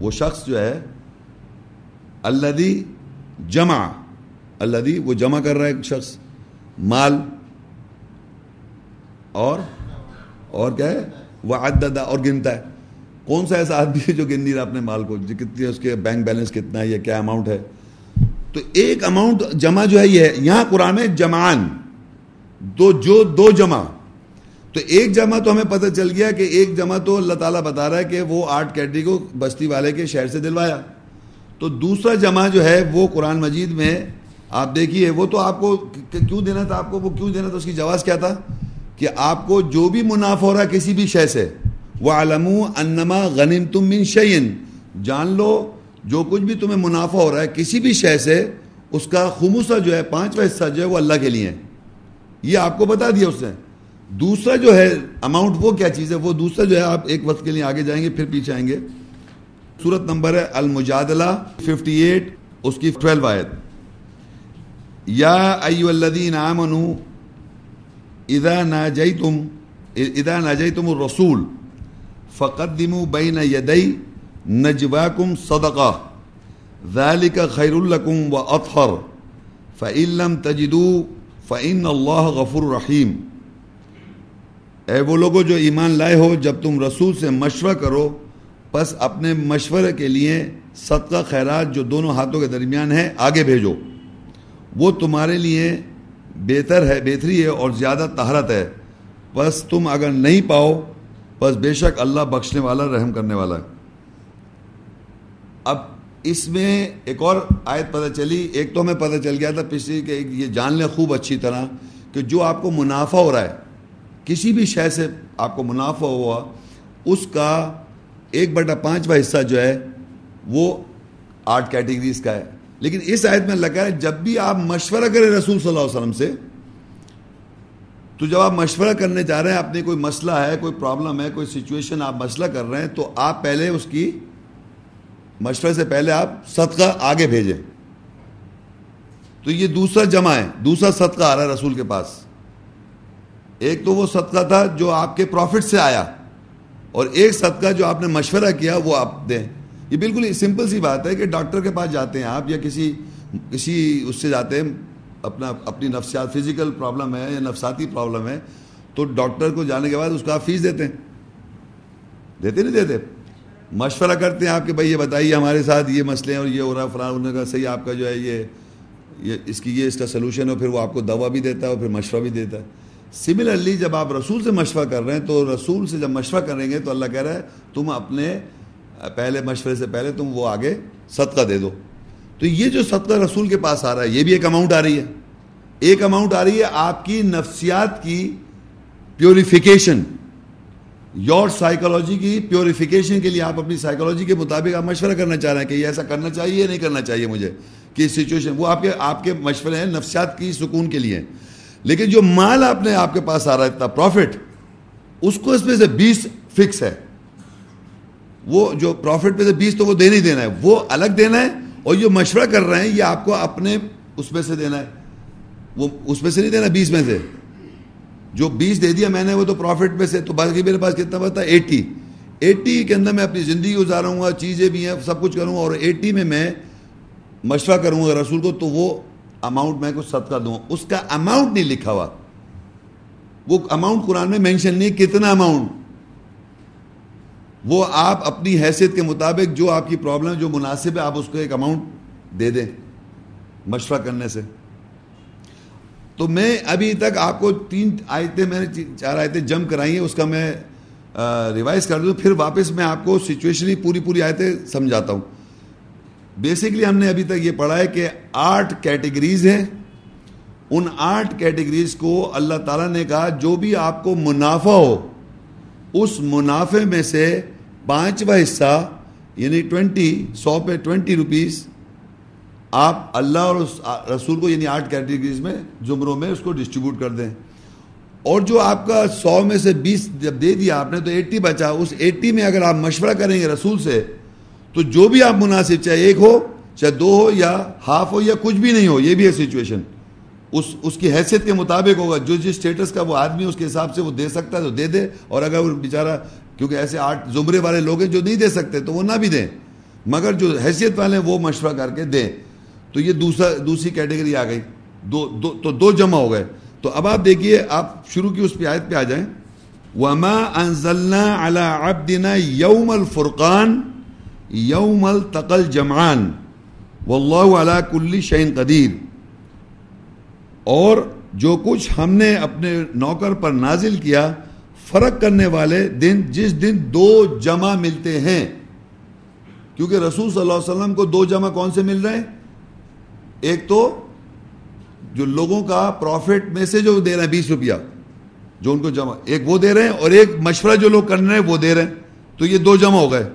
وہ شخص جو ہے الدی جمع۔ الدی وہ جمع کر رہا ہے ایک شخص، مال۔ اور اور کیا ہے؟ وعددہ اور گنتا ہے۔ کون سا ایسا آدمی ہے جو گن نہیں رہا اپنے مال کو؟ جو کتنی اس کے بینک بیلنس کتنا ہے یا کیا اماؤنٹ ہے؟ تو ایک اماؤنٹ جمع جو ہے یہ ہے، یہاں قرآن میں جمان دو، جو دو جمع۔ تو ایک جمع تو ہمیں پتہ چل گیا کہ ایک جمع تو اللہ تعالیٰ بتا رہا ہے کہ وہ آرٹ کیٹری کو بستی والے کے شہر سے دلوایا۔ تو دوسرا جمع جو ہے وہ قرآن مجید میں، آپ دیکھیے، وہ تو آپ کو کیوں دینا تھا آپ کو؟ وہ کیوں دینا تھا؟ اس کی جواز کیا تھا؟ کہ آپ کو جو بھی منافع ہو رہا ہے کسی بھی شے سے وہ علم انما غنیم تم من شعین جان لو، جو کچھ بھی تمہیں منافع ہو رہا ہے کسی بھی شے سے، اس کا خموسہ جو ہے، پانچواں حصہ جو ہے، وہ اللہ کے لیے یہ آپ کو بتا دیا اس نے۔ دوسرا جو ہے اماؤنٹ وہ کیا چیز ہے؟ وہ دوسرا جو ہے، آپ ایک وقت کے لیے آگے جائیں گے، پھر پیچھے آئیں گے۔ صورت نمبر ہے، المجادلہ 58 اس کی 12 آیت۔ یا ایو الذین آمنوا اذا ناجیتم اذا ناجیتم الرسول فقدموا بین یدی نجواکم صدقہ، ذالک خیر لکم و اطہر، فإن لم تجدوا فإن اللہ غفور رحیم۔ اے وہ لوگوں جو ایمان لائے ہو، جب تم رسول سے مشورہ کرو، پس اپنے مشورے کے لیے صدقہ خیرات جو دونوں ہاتھوں کے درمیان ہے آگے بھیجو۔ وہ تمہارے لیے بہتر ہے، بہتری ہے اور زیادہ طہرت ہے۔ بس تم اگر نہیں پاؤ، بس بے شک اللہ بخشنے والا، رحم کرنے والا ہے۔ اب اس میں ایک اور آیت پتہ چلی۔ ایک تو ہمیں پتہ چل گیا تھا پچھلی کہ یہ جان لیں خوب اچھی طرح کہ جو آپ کو منافع ہو رہا ہے، کسی بھی شے سے آپ کو منافع ہوا، اس کا ایک بٹا پانچواں حصہ جو ہے، وہ آٹھ کیٹیگریز کا ہے۔ لیکن اس آیت میں لگا ہے، جب بھی آپ مشورہ کریں رسول صلی اللہ علیہ وسلم سے، تو جب آپ مشورہ کرنے جا رہے ہیں اپنی کوئی مسئلہ ہے، کوئی پرابلم ہے، کوئی سچویشن آپ مسئلہ کر رہے ہیں، تو آپ پہلے اس کی مشورے سے پہلے آپ صدقہ آگے بھیجیں۔ تو یہ دوسرا جمع ہے، دوسرا صدقہ آ رہا ہے رسول کے پاس۔ ایک تو وہ صدقہ تھا جو آپ کے پروفٹ سے آیا، اور ایک صدقہ جو آپ نے مشورہ کیا، وہ آپ دیں۔ یہ بالکل سمپل سی بات ہے کہ ڈاکٹر کے پاس جاتے ہیں آپ یا کسی کسی اس سے جاتے ہیں، اپنا، اپنی نفسیات فزیکل پرابلم ہے یا نفساتی پرابلم ہے، تو ڈاکٹر کو جانے کے بعد اس کو آپ فیس دیتے ہیں۔ دیتے نہیں دیتے؟ مشورہ کرتے ہیں آپ کہ بھائی یہ بتائیے ہمارے ساتھ یہ مسئلے ہیں اور یہ ہو رہا فلاں انہوں نے کہا صحیح آپ کا جو ہے یہ یہ اس کی یہ اس کا سلوشن ہے، پھر وہ آپ کو دوا بھی دیتا ہے اور پھر مشورہ بھی دیتا ہے۔ سملرلی جب آپ رسول سے مشورہ کر رہے ہیں، تو رسول سے جب مشورہ کریں گے تو اللہ کہہ رہا ہے، تم اپنے پہلے مشورے سے پہلے تم وہ آگے صدقہ دے دو۔ تو یہ جو صدقہ رسول کے پاس آ رہا ہے، یہ بھی ایک اماؤنٹ آ رہی ہے۔ ایک اماؤنٹ آ رہی ہے آپ کی نفسیات کی پیوریفیکیشن یور سائیکولوجی کی پیوریفیکیشن کے لیے آپ اپنی سائیکولوجی کے مطابق آپ مشورہ کرنا چاہ رہے ہیں کہ یہ ایسا کرنا چاہیے یا نہیں کرنا چاہیے مجھے؟ کہ سچویشن وہ آپ کے آپ کے مشورے ہیں نفسیات کی سکون کے لیے۔ لیکن جو مال آپ نے آپ کے پاس آ رہا ہے، اتنا پروفٹ اس کو اس میں سے بیس فکس ہے۔ وہ جو پروفٹ میں سے بیس تو وہ دینا ہی دینا ہے، وہ الگ دینا ہے اور جو مشورہ کر رہے ہیں، یہ آپ کو اپنے اس میں سے دینا ہے۔ وہ اس میں سے نہیں دینا، بیس میں سے۔ جو بیس دے دیا میں نے، وہ تو پروفٹ میں سے۔ تو باقی میرے پاس کتنا بتا ایٹی۔ ایٹی کے اندر میں اپنی زندگی گزاروں گا، چیزیں بھی ہیں، سب کچھ کروں گا۔ اور ایٹی میں میں مشورہ کروں گا رسول کو، تو وہ اماؤنٹ میں کچھ صدقہ دوں اس کا اماؤنٹ نہیں لکھا ہوا۔ وہ اماؤنٹ قرآن میں مینشن نہیں کتنا اماؤنٹ وہ آپ اپنی حیثیت کے مطابق جو آپ کی پرابلم جو مناسب ہے، آپ اس کو ایک اماؤنٹ دے دیں مشورہ کرنے سے۔ تو میں ابھی تک آپ کو تین آیتیں، میں نے چار آیتیں جم کرائی ہیں، اس کا میں ریوائز کر دوں۔ پھر واپس میں آپ کو سچویشنلی پوری پوری آیتیں سمجھاتا ہوں۔ بیسکلی ہم نے ابھی تک یہ پڑھا ہے کہ آٹھ کیٹیگریز ہیں۔ ان آٹھ کیٹیگریز کو اللہ تعالیٰ نے کہا، جو بھی آپ کو منافع ہو اس منافع میں سے پانچواں حصہ یعنی ٹوینٹی، سو پہ ٹوینٹی روپیز آپ اللہ اور اس رسول کو یعنی آٹھ کیٹیگریز میں، زمروں میں اس کو ڈسٹریبیوٹ کر دیں۔ اور جو آپ کا سو میں سے بیس جب دے دیا آپ نے، تو ایٹی بچا۔ اس ایٹی میں اگر آپ مشورہ کریں گے رسول سے، تو جو بھی آپ مناسب، چاہے ایک ہو، چاہے دو ہو یا ہاف ہو یا کچھ بھی نہیں ہو، یہ بھی ہے سچویشن اس اس کی حیثیت کے مطابق ہوگا۔ جو جس اسٹیٹس کا وہ آدمی اس کے حساب سے وہ دے سکتا ہے تو دے دے۔ اور اگر وہ بیچارہ، کیونکہ ایسے آٹھ زمرے والے لوگ ہیں جو نہیں دے سکتے تو وہ نہ بھی دیں۔ مگر جو حیثیت والے ہیں وہ مشورہ کر کے دیں۔ تو یہ دوسرا، دوسری کیٹیگری آ گئی۔ دو دو، تو دو جمع ہو گئے۔ تو اب آپ دیکھیے، آپ شروع کی اس پہ آیت پہ آ جائیں۔ وما انزلنا على عبدنا يوم الفرقان يوم التقى الجمعان والله على كل شيء قدیر اور جو کچھ ہم نے اپنے نوکر پر نازل کیا، فرق کرنے والے دن جس دن دو جمع ملتے ہیں۔ کیونکہ رسول صلی اللہ علیہ وسلم کو دو جمع کون سے مل رہے ہیں؟ ایک تو جو لوگوں کا پروفٹ میں سے جو دے رہے ہیں، بیس روپیہ، جو ان کو جمع، ایک وہ دے رہے ہیں اور ایک مشورہ جو لوگ کر رہے ہیں، وہ دے رہے ہیں۔ تو یہ دو جمع ہو گئے۔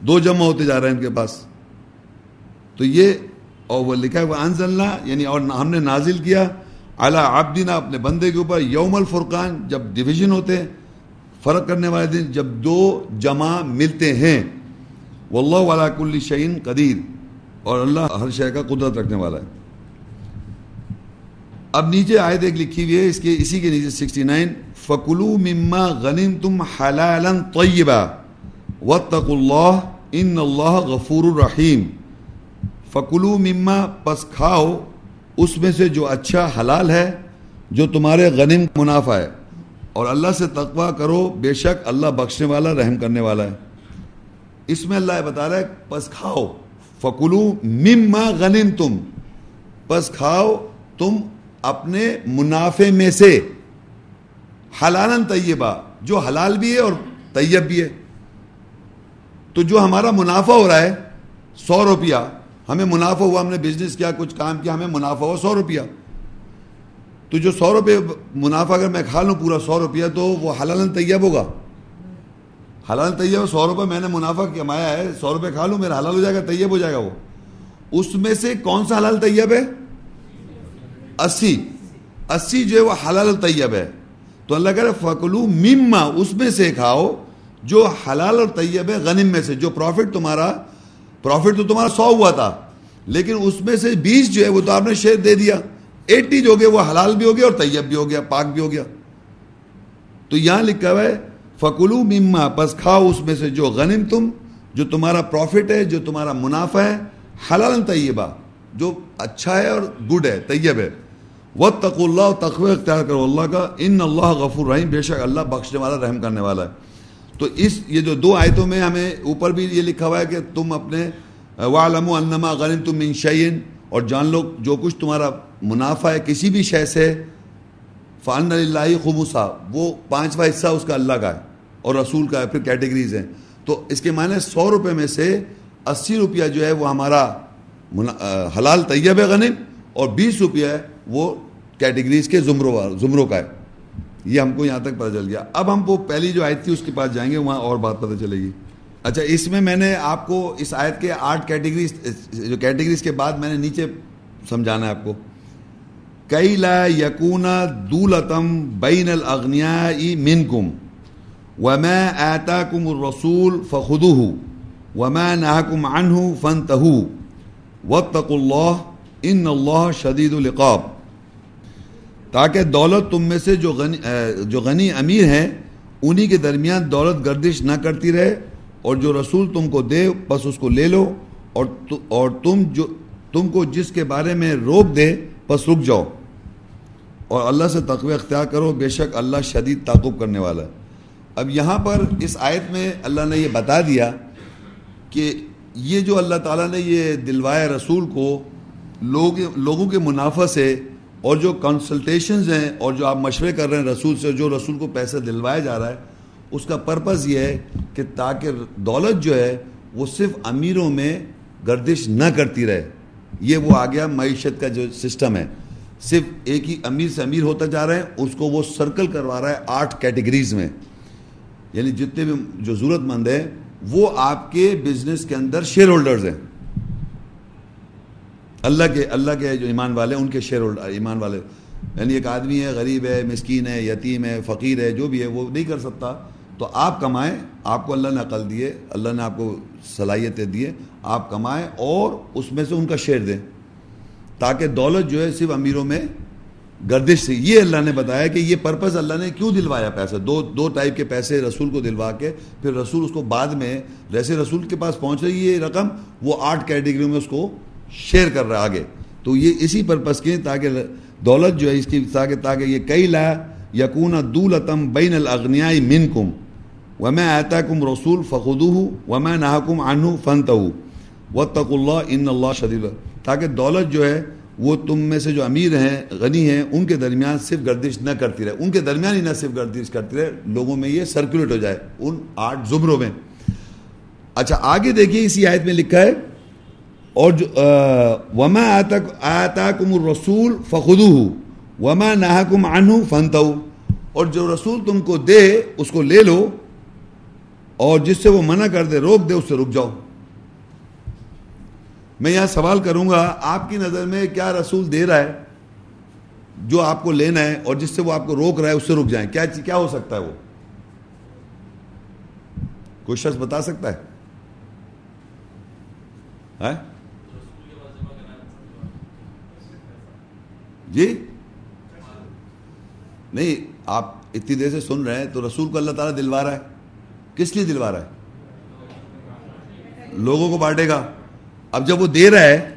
دو جمع ہوتے جا رہے ہیں ان کے پاس۔ تو یہ اور وہ لکھا ہے وہ انز اللہ یعنی اور ہم نے نازل کیا اعلیٰ آبدینہ اپنے بندے کے اوپر یوم الفرقان، جب ڈویژن ہوتے ہیں فرق کرنے والے دن جب دو جمع ملتے ہیں۔ وہ اللہ والا کل شعین قدیر، اور اللہ ہر شے کا قدرت رکھنے والا ہے۔ اب نیچے آئے ایک لکھی ہوئی ہے، اس کے اسی کے نیچے سکسٹی نائن فکلو مما غنیم تم حلال طیبہ وطق اللہ، ان اللہ غفور الرحیم فکلو مما پس کھاؤ، اس میں سے جو اچھا حلال ہے، جو تمہارے غنم منافع ہے۔ اور اللہ سے تقوی کرو، بے شک اللہ بخشنے والا، رحم کرنے والا ہے۔ اس میں اللہ بتا رہا ہے، پس کھاؤ۔ فکلو مما غنم تم پس کھاؤ تم اپنے منافع میں سے۔ حلال طیبہ، جو حلال بھی ہے اور طیب بھی ہے۔ تو جو ہمارا منافع ہو رہا ہے، سو روپیہ۔ ہمیں منافع ہوا، ہم نے بزنس کیا، کچھ کام کیا، ہمیں منافع ہوا، سو روپیہ۔ تو جو سو روپے منافع اگر میں کھا لوں پورا سو روپیہ، تو وہ حلال طیب ہوگا۔ حلال طیب، سو روپے میں نے منافع کمایا ہے، سو روپے کھا لوں، میرا حلال ہو جائے گا، طیب ہو جائے گا وہ۔ اس میں سے کون سا حلال طیب ہے؟ اسی۔ اسی جو ہے وہ حلال طیب ہے۔ تو اللہ کہہ رہے فکلو مما، اس میں سے کھاؤ جو حلال اور طیب ہے غنم میں سے، جو پروفٹ تمہارا پروفٹ تو تمہارا سو ہوا تھا، لیکن اس میں سے بیس جو ہے وہ تو آپ نے شیئر دے دیا۔ ایٹی جو گئے وہ حلال بھی ہو گیا اور طیب بھی ہو گیا، پاک بھی ہو گیا۔ تو یہاں لکھا ہوا ہے، فکلو مما، پس کھاؤ اس میں سے جو غنم تم جو تمہارا پروفٹ ہے، جو تمہارا منافع ہے حلال طیبہ، جو اچھا ہے اور گڈ ہے، طیب ہے۔ وہ تق اللہ، تقوی اختیار کرو۔ اللہ کا، ان اللہ غفور رحیم، بے شک اللہ بخشنے والا، رحم کرنے والا ہے۔ تو اس یہ جو دو آیتوں میں ہمیں اوپر بھی یہ لکھا ہوا ہے کہ تم اپنے والم و انما غن تم انشعین اور جان لو جو کچھ تمہارا منافع ہے کسی بھی شے سے فان اللہ خموسا، وہ پانچواں حصہ اس کا اللہ کا ہے اور رسول کا ہے، پھر کیٹیگریز ہیں۔ تو اس کے معنی سو روپے میں سے اسی روپیہ جو ہے وہ ہمارا حلال طیب غنم، اور بیس روپیہ ہے وہ کیٹیگریز کے زمروں زمروں کا ہے۔ یہ ہم کو یہاں تک پتہ چل گیا۔ اب ہم وہ پہلی جو آیت تھی اس کے پاس جائیں گے، وہاں اور بات پتہ چلے گی۔ اچھا اس میں میں نے آپ کو اس آیت کے آٹھ کیٹیگریز جو کیٹیگریز کے بعد میں نے نیچے سمجھانا ہے آپ کو۔ کئی لا یقون دولتم بین الاغنیاء منکم وما آتاکم الرسول فخد و میں فخذوه وما نهاکم عنه فانتهوا واتقوا اللہ، ان اللہ شدید العقاب۔ تاکہ دولت تم میں سے جو غنی جو غنی امیر ہیں، انہی کے درمیان دولت گردش نہ کرتی رہے اور جو رسول تم کو دے، بس اس کو لے لو اور اور تم جو تم کو جس کے بارے میں روک دے، بس رک جاؤ۔ اور اللہ سے تقوی اختیار کرو، بے شک اللہ شدید تعقب کرنے والا ہے۔ اب یہاں پر اس آیت میں اللہ نے یہ بتا دیا کہ یہ جو اللہ تعالیٰ نے یہ دلوائے رسول کو لوگ لوگوں کے منافع سے اور جو کنسلٹیشنز ہیں اور جو آپ مشورے کر رہے ہیں رسول سے، جو رسول کو پیسہ دلوایا جا رہا ہے، اس کا پرپز یہ ہے کہ تاکہ دولت جو ہے وہ صرف امیروں میں گردش نہ کرتی رہے۔ یہ وہ آ گیا معیشت کا جو سسٹم ہے۔ صرف ایک ہی امیر سے امیر ہوتا جا رہا ہے، اس کو وہ سرکل کروا رہا ہے آٹھ کیٹیگریز میں۔ یعنی جتنے بھی جو ضرورت مند ہیں، وہ آپ کے بزنس کے اندر شیئر ہولڈرز ہیں۔ اللہ کے اللہ کے جو ایمان والے ان کے شیئر ہولڈر ایمان والے۔ یعنی ایک آدمی ہے، غریب ہے، مسکین ہے، یتیم ہے، فقیر ہے، جو بھی ہے، وہ نہیں کر سکتا۔ تو آپ کمائیں، آپ کو اللہ نے عقل دیے، اللہ نے آپ کو صلاحیتیں دیے، آپ کمائیں اور اس میں سے ان کا شیئر دیں۔ تاکہ دولت جو ہے صرف امیروں میں گردش سے یہ اللہ نے بتایا کہ یہ پرپز اللہ نے کیوں دلوایا پیسہ دو دو ٹائپ کے پیسے رسول کو دلوا کے، پھر رسول اس کو بعد میں جیسے رسول کے پاس پہنچ رہی یہ رقم وہ آٹھ کیٹیگریوں میں اس کو شیئر کر رہا آگے۔ تو یہ اسی پرپز کے تاکہ دولت جو ہے اس کی، تاکہ تاکہ یہ کئی لا یقون دولتم بین الاغنیاء منکم۔ وما آتاکم رسول فخذوه وما نہاکم عنہ فانتہو واتقوا اللہ ان اللہ شدید تاکہ دولت جو ہے، وہ تم میں سے جو امیر ہیں، غنی ہیں، ان کے درمیان صرف گردش نہ کرتی رہے۔ ان کے درمیان ہی نہ صرف گردش کرتی رہے، لوگوں میں یہ سرکولیٹ ہو جائے۔ ان آٹھ زمروں میں۔ اچھا آگے دیکھیے اسی آیت میں لکھا ہے اور جو وما آتاکم الرسول فخذوه، وما نہاکم عنہ فانتہو اور جو رسول تم کو دے، اس کو لے لو، اور جس سے وہ منع کر دے، روک دے، اس سے رک جاؤ۔ میں یہاں سوال کروں گا، آپ کی نظر میں کیا رسول دے رہا ہے؟ جو آپ کو لینا ہے، اور جس سے وہ آپ کو روک رہا ہے، اس سے رک جائیں۔ کیا کیا ہو سکتا ہے وہ؟ کوئی شخص بتا سکتا ہے؟ ہاں؟ جی؟ نہیں، آپ اتنی دیر سے سن رہے ہیں تو رسول کو اللہ تعالیٰ دلوا رہا ہے۔ کس لیے دلوا رہا ہے؟ لوگوں کو بانٹے گا۔ اب جب وہ دے رہا ہے،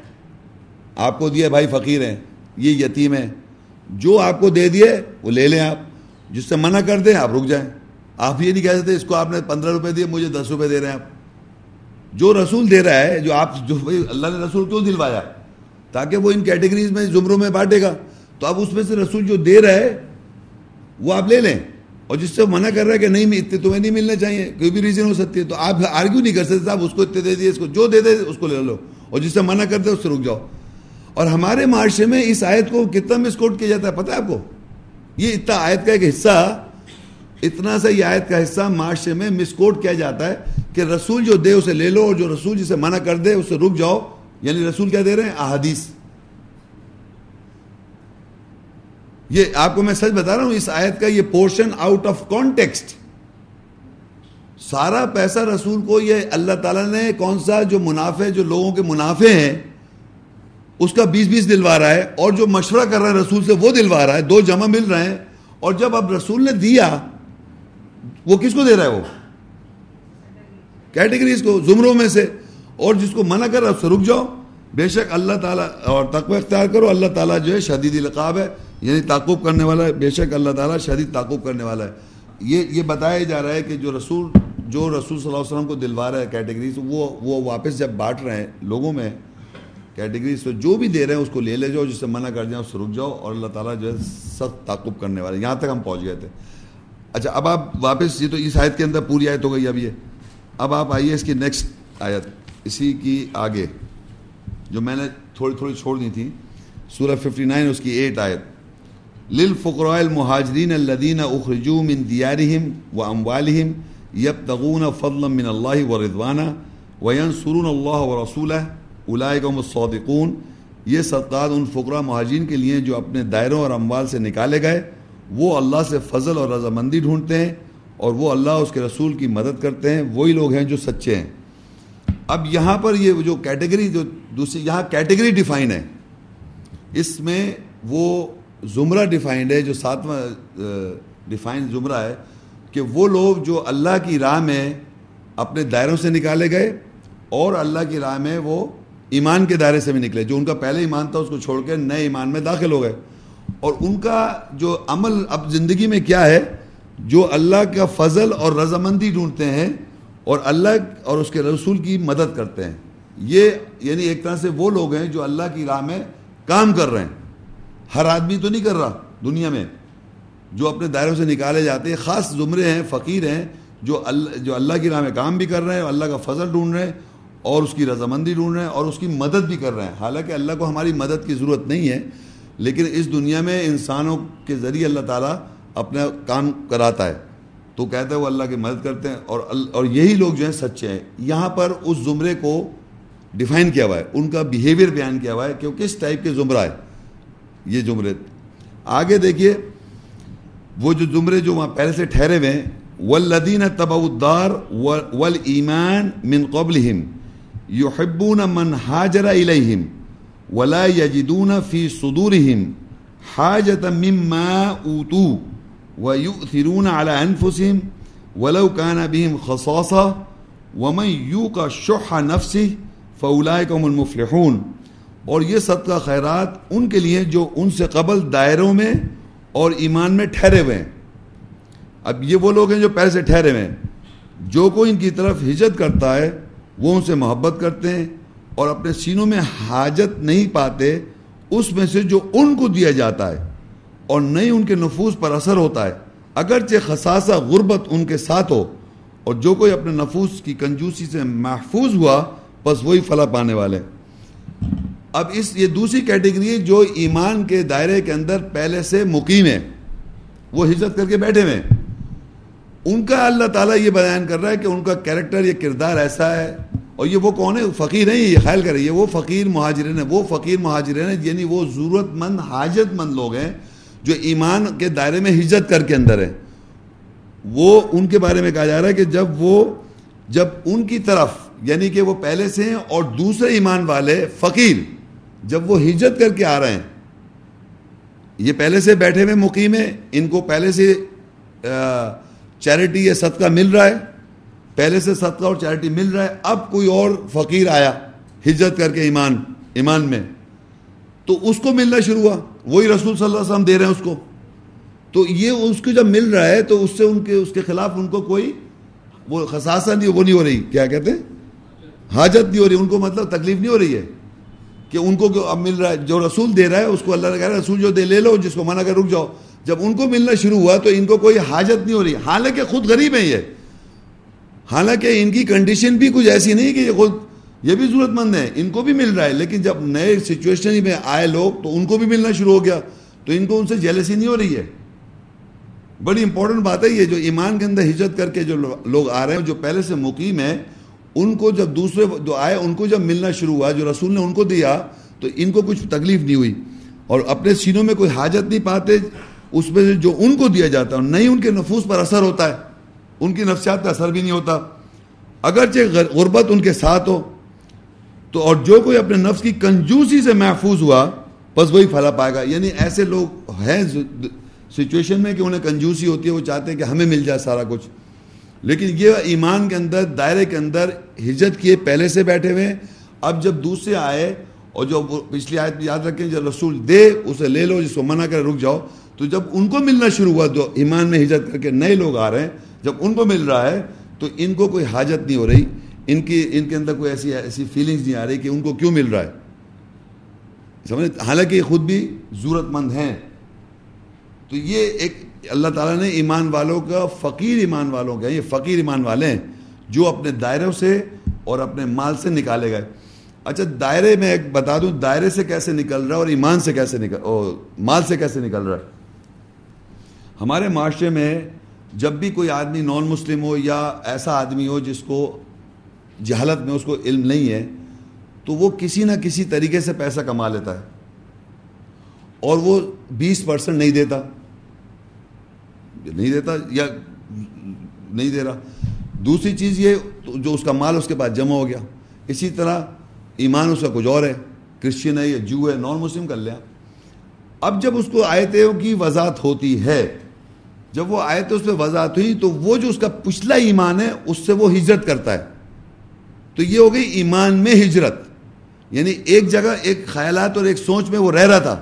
آپ کو دیا بھائی فقیر ہیں، یہ یتیم ہے جو آپ کو دے دیے وہ لے لیں آپ۔ جس سے منع کر دیں، آپ رک جائیں۔ آپ یہ نہیں کہہ سکتے، اس کو آپ نے پندرہ روپے دیے، مجھے دس روپے دے رہے ہیں آپ۔ جو رسول دے رہا ہے، جو آپ، جو اللہ نے رسول کیوں دلوایا؟ تاکہ وہ ان کیٹیگریز میں، زمروں میں بانٹے گا۔ تو اب اس میں سے رسول جو دے رہا ہے، وہ آپ لے لیں۔ اور جس سے منع کر رہا ہے کہ نہیں اتنے تمہیں نہیں ملنا چاہیے، کوئی بھی ریزن ہو سکتی ہے، تو آپ آرگیو نہیں کر سکتے، صاحب اس کو اتنے دے دیے، اس کو جو دے دے، اس کو لے لو۔ اور جس سے منع کرتے اس سے رک جاؤ۔ اور ہمارے معاشرے میں اس آیت کو کتنا مس کوٹ کیا جاتا ہے، پتہ ہے آپ کو؟ یہ اتنا آیت کا ایک حصہ، اتنا سا یہ آیت کا حصہ معاشرے میں مس کوٹ کیا جاتا ہے کہ رسول جو دے، اسے لے لو، اور جو رسول جسے منع کر دے، اسے رک جاؤ۔ یعنی رسول کیا دے رہے ہیں؟ احادیث۔ یہ آپ کو میں سچ بتا رہا ہوں، اس آیت کا یہ پورشن آؤٹ آف کانٹیکسٹ سارا پیسہ رسول کو، یہ اللہ تعالیٰ نے کون سا جو منافع، جو لوگوں کے منافع ہیں، اس کا بیس بیس دلوا رہا ہے، اور جو مشورہ کر رہا ہے رسول سے، وہ دلوا رہا ہے، دو جمع مل رہے ہیں، اور جب اب رسول نے دیا، وہ کس کو دے رہا ہے وہ؟ کیٹیگریز کو، زمروں میں سے، اور جس کو منع کر رہا ہے، اس سے رک جاؤ۔ بے شک اللہ تعالیٰ، اور تقوی اختیار کرو، اللہ تعالیٰ جو ہے شدید القاب ہے۔ یعنی تعقب کرنے والا ہے، بے شک اللہ تعالیٰ شدید تعقب کرنے والا ہے۔ یہ یہ بتایا جا رہا ہے کہ جو رسول جو رسول صلی اللہ علیہ وسلم کو دلوا رہا ہے کیٹیگریز وہ وہ واپس جب بانٹ رہے ہیں لوگوں میں کیٹیگریز تو جو بھی دے رہے ہیں اس کو لے لے جاؤ، جس سے منع کر جائیں اس سے رک جاؤ اور اللہ تعالیٰ جو ہے سخت تعقب کرنے والے یہاں تک ہم پہنچ گئے تھے۔ اچھا اب آپ واپس، یہ تو اس آیت کے اندر پوری آیت ہو گئی، اب یہ۔ اب آپ آئیے اس کی نیکسٹ آیت، اسی کی آگے، جو میں نے تھوڑی تھوڑی چھوڑ دی تھی۔ سورہ 59 اس کی ایٹ آیت۔ للفقراء المهاجرين الذين اخرجوا من ديارهم واموالهم يبتغون فضلا من الله ورضوانا وينصرون الله ورسوله. اولئك هم الصادقون. یہ صدقات ان فقرا مہاجرین کے لیے جو اپنے دائروں اور اموال سے نکالے گئے، وہ اللہ سے فضل اور رضامندی ڈھونڈتے ہیں اور وہ اللہ اس کے رسول کی مدد کرتے ہیں۔ وہی لوگ ہیں جو سچے ہیں۔ اب یہاں پر یہ جو کیٹیگری جو دوسری، یہاں کیٹیگری ڈیفائن ہے۔ اس میں وہ زمرہ ڈیفائنڈ ہے، جو ساتواں ڈیفائن زمرہ ہے، کہ وہ لوگ جو اللہ کی راہ میں اپنے دائروں سے نکالے گئے اور اللہ کی راہ میں وہ ایمان کے دائرے سے بھی نکلے۔ جو ان کا پہلے ایمان تھا، اس کو چھوڑ کے نئے ایمان میں داخل ہو گئے۔ اور ان کا جو عمل اب زندگی میں کیا ہے، جو اللہ کا فضل اور رضامندی ڈھونڈتے ہیں اور اللہ اور اس کے رسول کی مدد کرتے ہیں۔ یہ یعنی ایک طرح سے وہ لوگ ہیں جو اللہ کی راہ میں کام کر رہے ہیں۔ ہر آدمی تو نہیں کر رہا دنیا میں، جو اپنے دائروں سے نکالے جاتے ہیں، خاص زمرے ہیں، فقیر ہیں، جو اللہ جو اللہ کی راہ میں کام بھی کر رہے ہیں، اللہ کا فضل ڈھونڈ رہے ہیں، اور اس کی رضامندی ڈھونڈ رہے ہیں، اور اس کی مدد بھی کر رہے ہیں۔ حالانکہ اللہ کو ہماری مدد کی ضرورت نہیں ہے، لیکن اس دنیا میں انسانوں کے ذریعے اللہ تعالیٰ اپنا کام کراتا ہے۔ تو کہتے ہیں وہ اللہ کی مدد کرتے ہیں، اور اور یہی لوگ جو ہیں سچے ہیں۔ یہاں پر اس زمرے کو ڈیفائن کیا ہوا ہے، ان کا بیہیویئر بیان کیا ہوا ہے کہ وہ کس ٹائپ کے زمرہ ہے۔ یہ زمرے۔ آگے دیکھیے، وہ جو زمرے جو وہاں پہلے سے ٹھہرے ہوئے ہیں ولدین تبا الدار ول ایمان من قبلہم یحبون من حاجر الیہم ولا یجدون فی صدورہم حاجت مما اوتو ویؤثرون على انفسهم ولو كان بهم خصاصة ومن يوق شح نفسه فاولئك هم المفلحون۔ اور یہ صدقہ خیرات ان کے لیے جو ان سے قبل دائروں میں اور ایمان میں ٹھہرے ہوئے ہیں۔ اب یہ وہ لوگ ہیں جو پہلے سے ٹھہرے ہوئے ہیں۔ جو کوئی ان کی طرف ہجرت کرتا ہے، وہ ان سے محبت کرتے ہیں اور اپنے سینوں میں حاجت نہیں پاتے، اس میں سے جو ان کو دیا جاتا ہے اور نہیں ان کے نفوس پر اثر ہوتا ہے۔ اگرچہ خصاصہ غربت ان کے ساتھ ہو اور جو کوئی اپنے نفوس کی کنجوسی سے محفوظ ہوا، بس وہی فلاں پانے والے۔ اب اس یہ دوسری کیٹیگری جو ایمان کے دائرے کے اندر پہلے سے مقیم ہے، وہ ہجرت کر کے بیٹھے ہوئے ان کا اللہ تعالیٰ یہ بیان کر رہا ہے کہ ان کا کیریکٹر، یہ کردار ایسا ہے۔ اور یہ وہ کون ہے؟ فقیر نہیں یہ خیال کر رہی ہے وہ فقیر مہاجرین ہیں، وہ فقیر مہاجرین ہیں یعنی وہ ضرورت مند، حاجت مند لوگ ہیں جو ایمان کے دائرے میں ہجرت کر کے اندر ہے وہ ان کے بارے میں کہا جا رہا ہے کہ جب وہ، جب ان کی طرف یعنی کہ وہ پہلے سے ہیں اور دوسرے ایمان والے فقیر جب وہ ہجرت کر کے آ رہے ہیں، یہ پہلے سے بیٹھے ہوئے مقیم ہیں، ان کو پہلے سے چیریٹی یا صدقہ مل رہا ہے، پہلے سے صدقہ اور چیریٹی مل رہا ہے، اب کوئی اور فقیر آیا ہجرت کر کے ایمان ایمان میں۔ تو اس کو ملنا شروع ہوا، وہی رسول صلی اللہ علیہ وسلم دے رہے ہیں اس کو۔ تو یہ اس کو جب مل رہا ہے، تو اس سے ان کے، اس کے خلاف ان کو کوئی وہ خصاصہ نہیں، وہ نہیں ہو رہی، کیا کہتے ہیں؟ حاجت نہیں ہو رہی، ان کو مطلب تکلیف نہیں ہو رہی ہے۔ کہ ان کو اب مل رہا ہے، جو رسول دے رہا ہے، اس کو اللہ نے کہہ رہا ہے، رسول جو دے لے لو، جس کو منع کر رک جاؤ۔ جب ان کو ملنا شروع ہوا تو ان کو کوئی حاجت نہیں ہو رہی۔ حالانکہ خود غریب ہے یہ۔ حالانکہ ان کی کنڈیشن بھی کچھ ایسی نہیں کہ یہ خود یہ بھی ضرورت مند ہے ان کو بھی مل رہا ہے، لیکن جب نئے سچویشن میں آئے لوگ تو ان کو بھی ملنا شروع ہو گیا۔ تو ان کو ان سے جیلسی نہیں ہو رہی ہے۔ بڑی امپورٹنٹ بات ہے یہ جو ایمان کے اندر ہجرت کر کے جو لوگ آ رہے ہیں، جو پہلے سے مقیم ہیں ان کو جب دوسرے جو آئے، ان کو جب ملنا شروع ہوا، جو رسول نے ان کو دیا، تو ان کو کچھ تکلیف نہیں ہوئی۔ اور اپنے سینوں میں کوئی حاجت نہیں پاتے، اس میں سے جو ان کو دیا جاتا ہے نہیں ان کے نفوس پر اثر ہوتا ہے۔ ان کی نفسیات پہ اثر بھی نہیں ہوتا۔ اگرچہ غربت ان کے ساتھ ہو، تو اور جو کوئی اپنے نفس کی کنجوسی سے محفوظ ہوا، بس وہی پھلا پائے گا۔ یعنی ایسے لوگ ہیں سچویشن میں کہ انہیں کنجوسی ہوتی ہے، وہ چاہتے ہیں کہ ہمیں مل جائے سارا کچھ۔ لیکن یہ ایمان کے اندر، دائرے کے اندر ہجرت کیے پہلے سے بیٹھے ہوئے ہیں۔ اب جب دوسرے آئے اور جو پچھلی آیت یاد رکھیں، جب رسول دے، اسے لے لو، جس کو منع کر رک جاؤ۔ تو جب ان کو ملنا شروع ہوا، جو ایمان میں ہجرت کر کے نئے لوگ آ رہے ہیں، جب ان کو مل رہا ہے، تو ان کو کوئی حاجت نہیں ہو رہی۔ ان کی، ان کے اندر کوئی ایسی ایسی فیلنگز نہیں آ رہی کہ ان کو کیوں مل رہا ہے۔ سمجھ حالانکہ یہ خود بھی ضرورت مند ہیں۔ تو یہ ایک اللہ تعالیٰ نے ایمان والوں کا فقیر ایمان والوں کا یہ فقیر ایمان والے ہیں، جو اپنے دائروں سے اور اپنے مال سے نکالے گئے۔ اچھا دائرے میں ایک بتا دوں، دائرے سے کیسے نکل رہا ہے اور ایمان سے کیسے نکل، اور مال سے کیسے نکل رہا ہے؟ ہمارے معاشرے میں جب بھی کوئی آدمی نان مسلم ہو یا ایسا آدمی ہو جس کو جہالت میں اس کو علم نہیں ہے، تو وہ کسی نہ کسی طریقے سے پیسہ کما لیتا ہے اور وہ بیس پرسنٹ نہیں دیتا۔ نہیں دیتا یا نہیں دے رہا۔ دوسری چیز یہ جو اس کا مال اس کے پاس جمع ہو گیا۔ اسی طرح ایمان اس کا کچھ اور ہے۔ کرسچن ہے یا جو ہے نان مسلم کر لیا۔ اب جب اس کو آیتوں کی وضاحت ہوتی ہے، جب وہ آیتیں اس پہ وضاحت ہوئی تو وہ جو اس کا پچھلا ایمان ہے، اس سے وہ ہجرت کرتا ہے۔ تو یہ ہو گئی ایمان میں ہجرت۔ یعنی ایک جگہ ایک خیالات اور ایک سوچ میں وہ رہ رہا تھا۔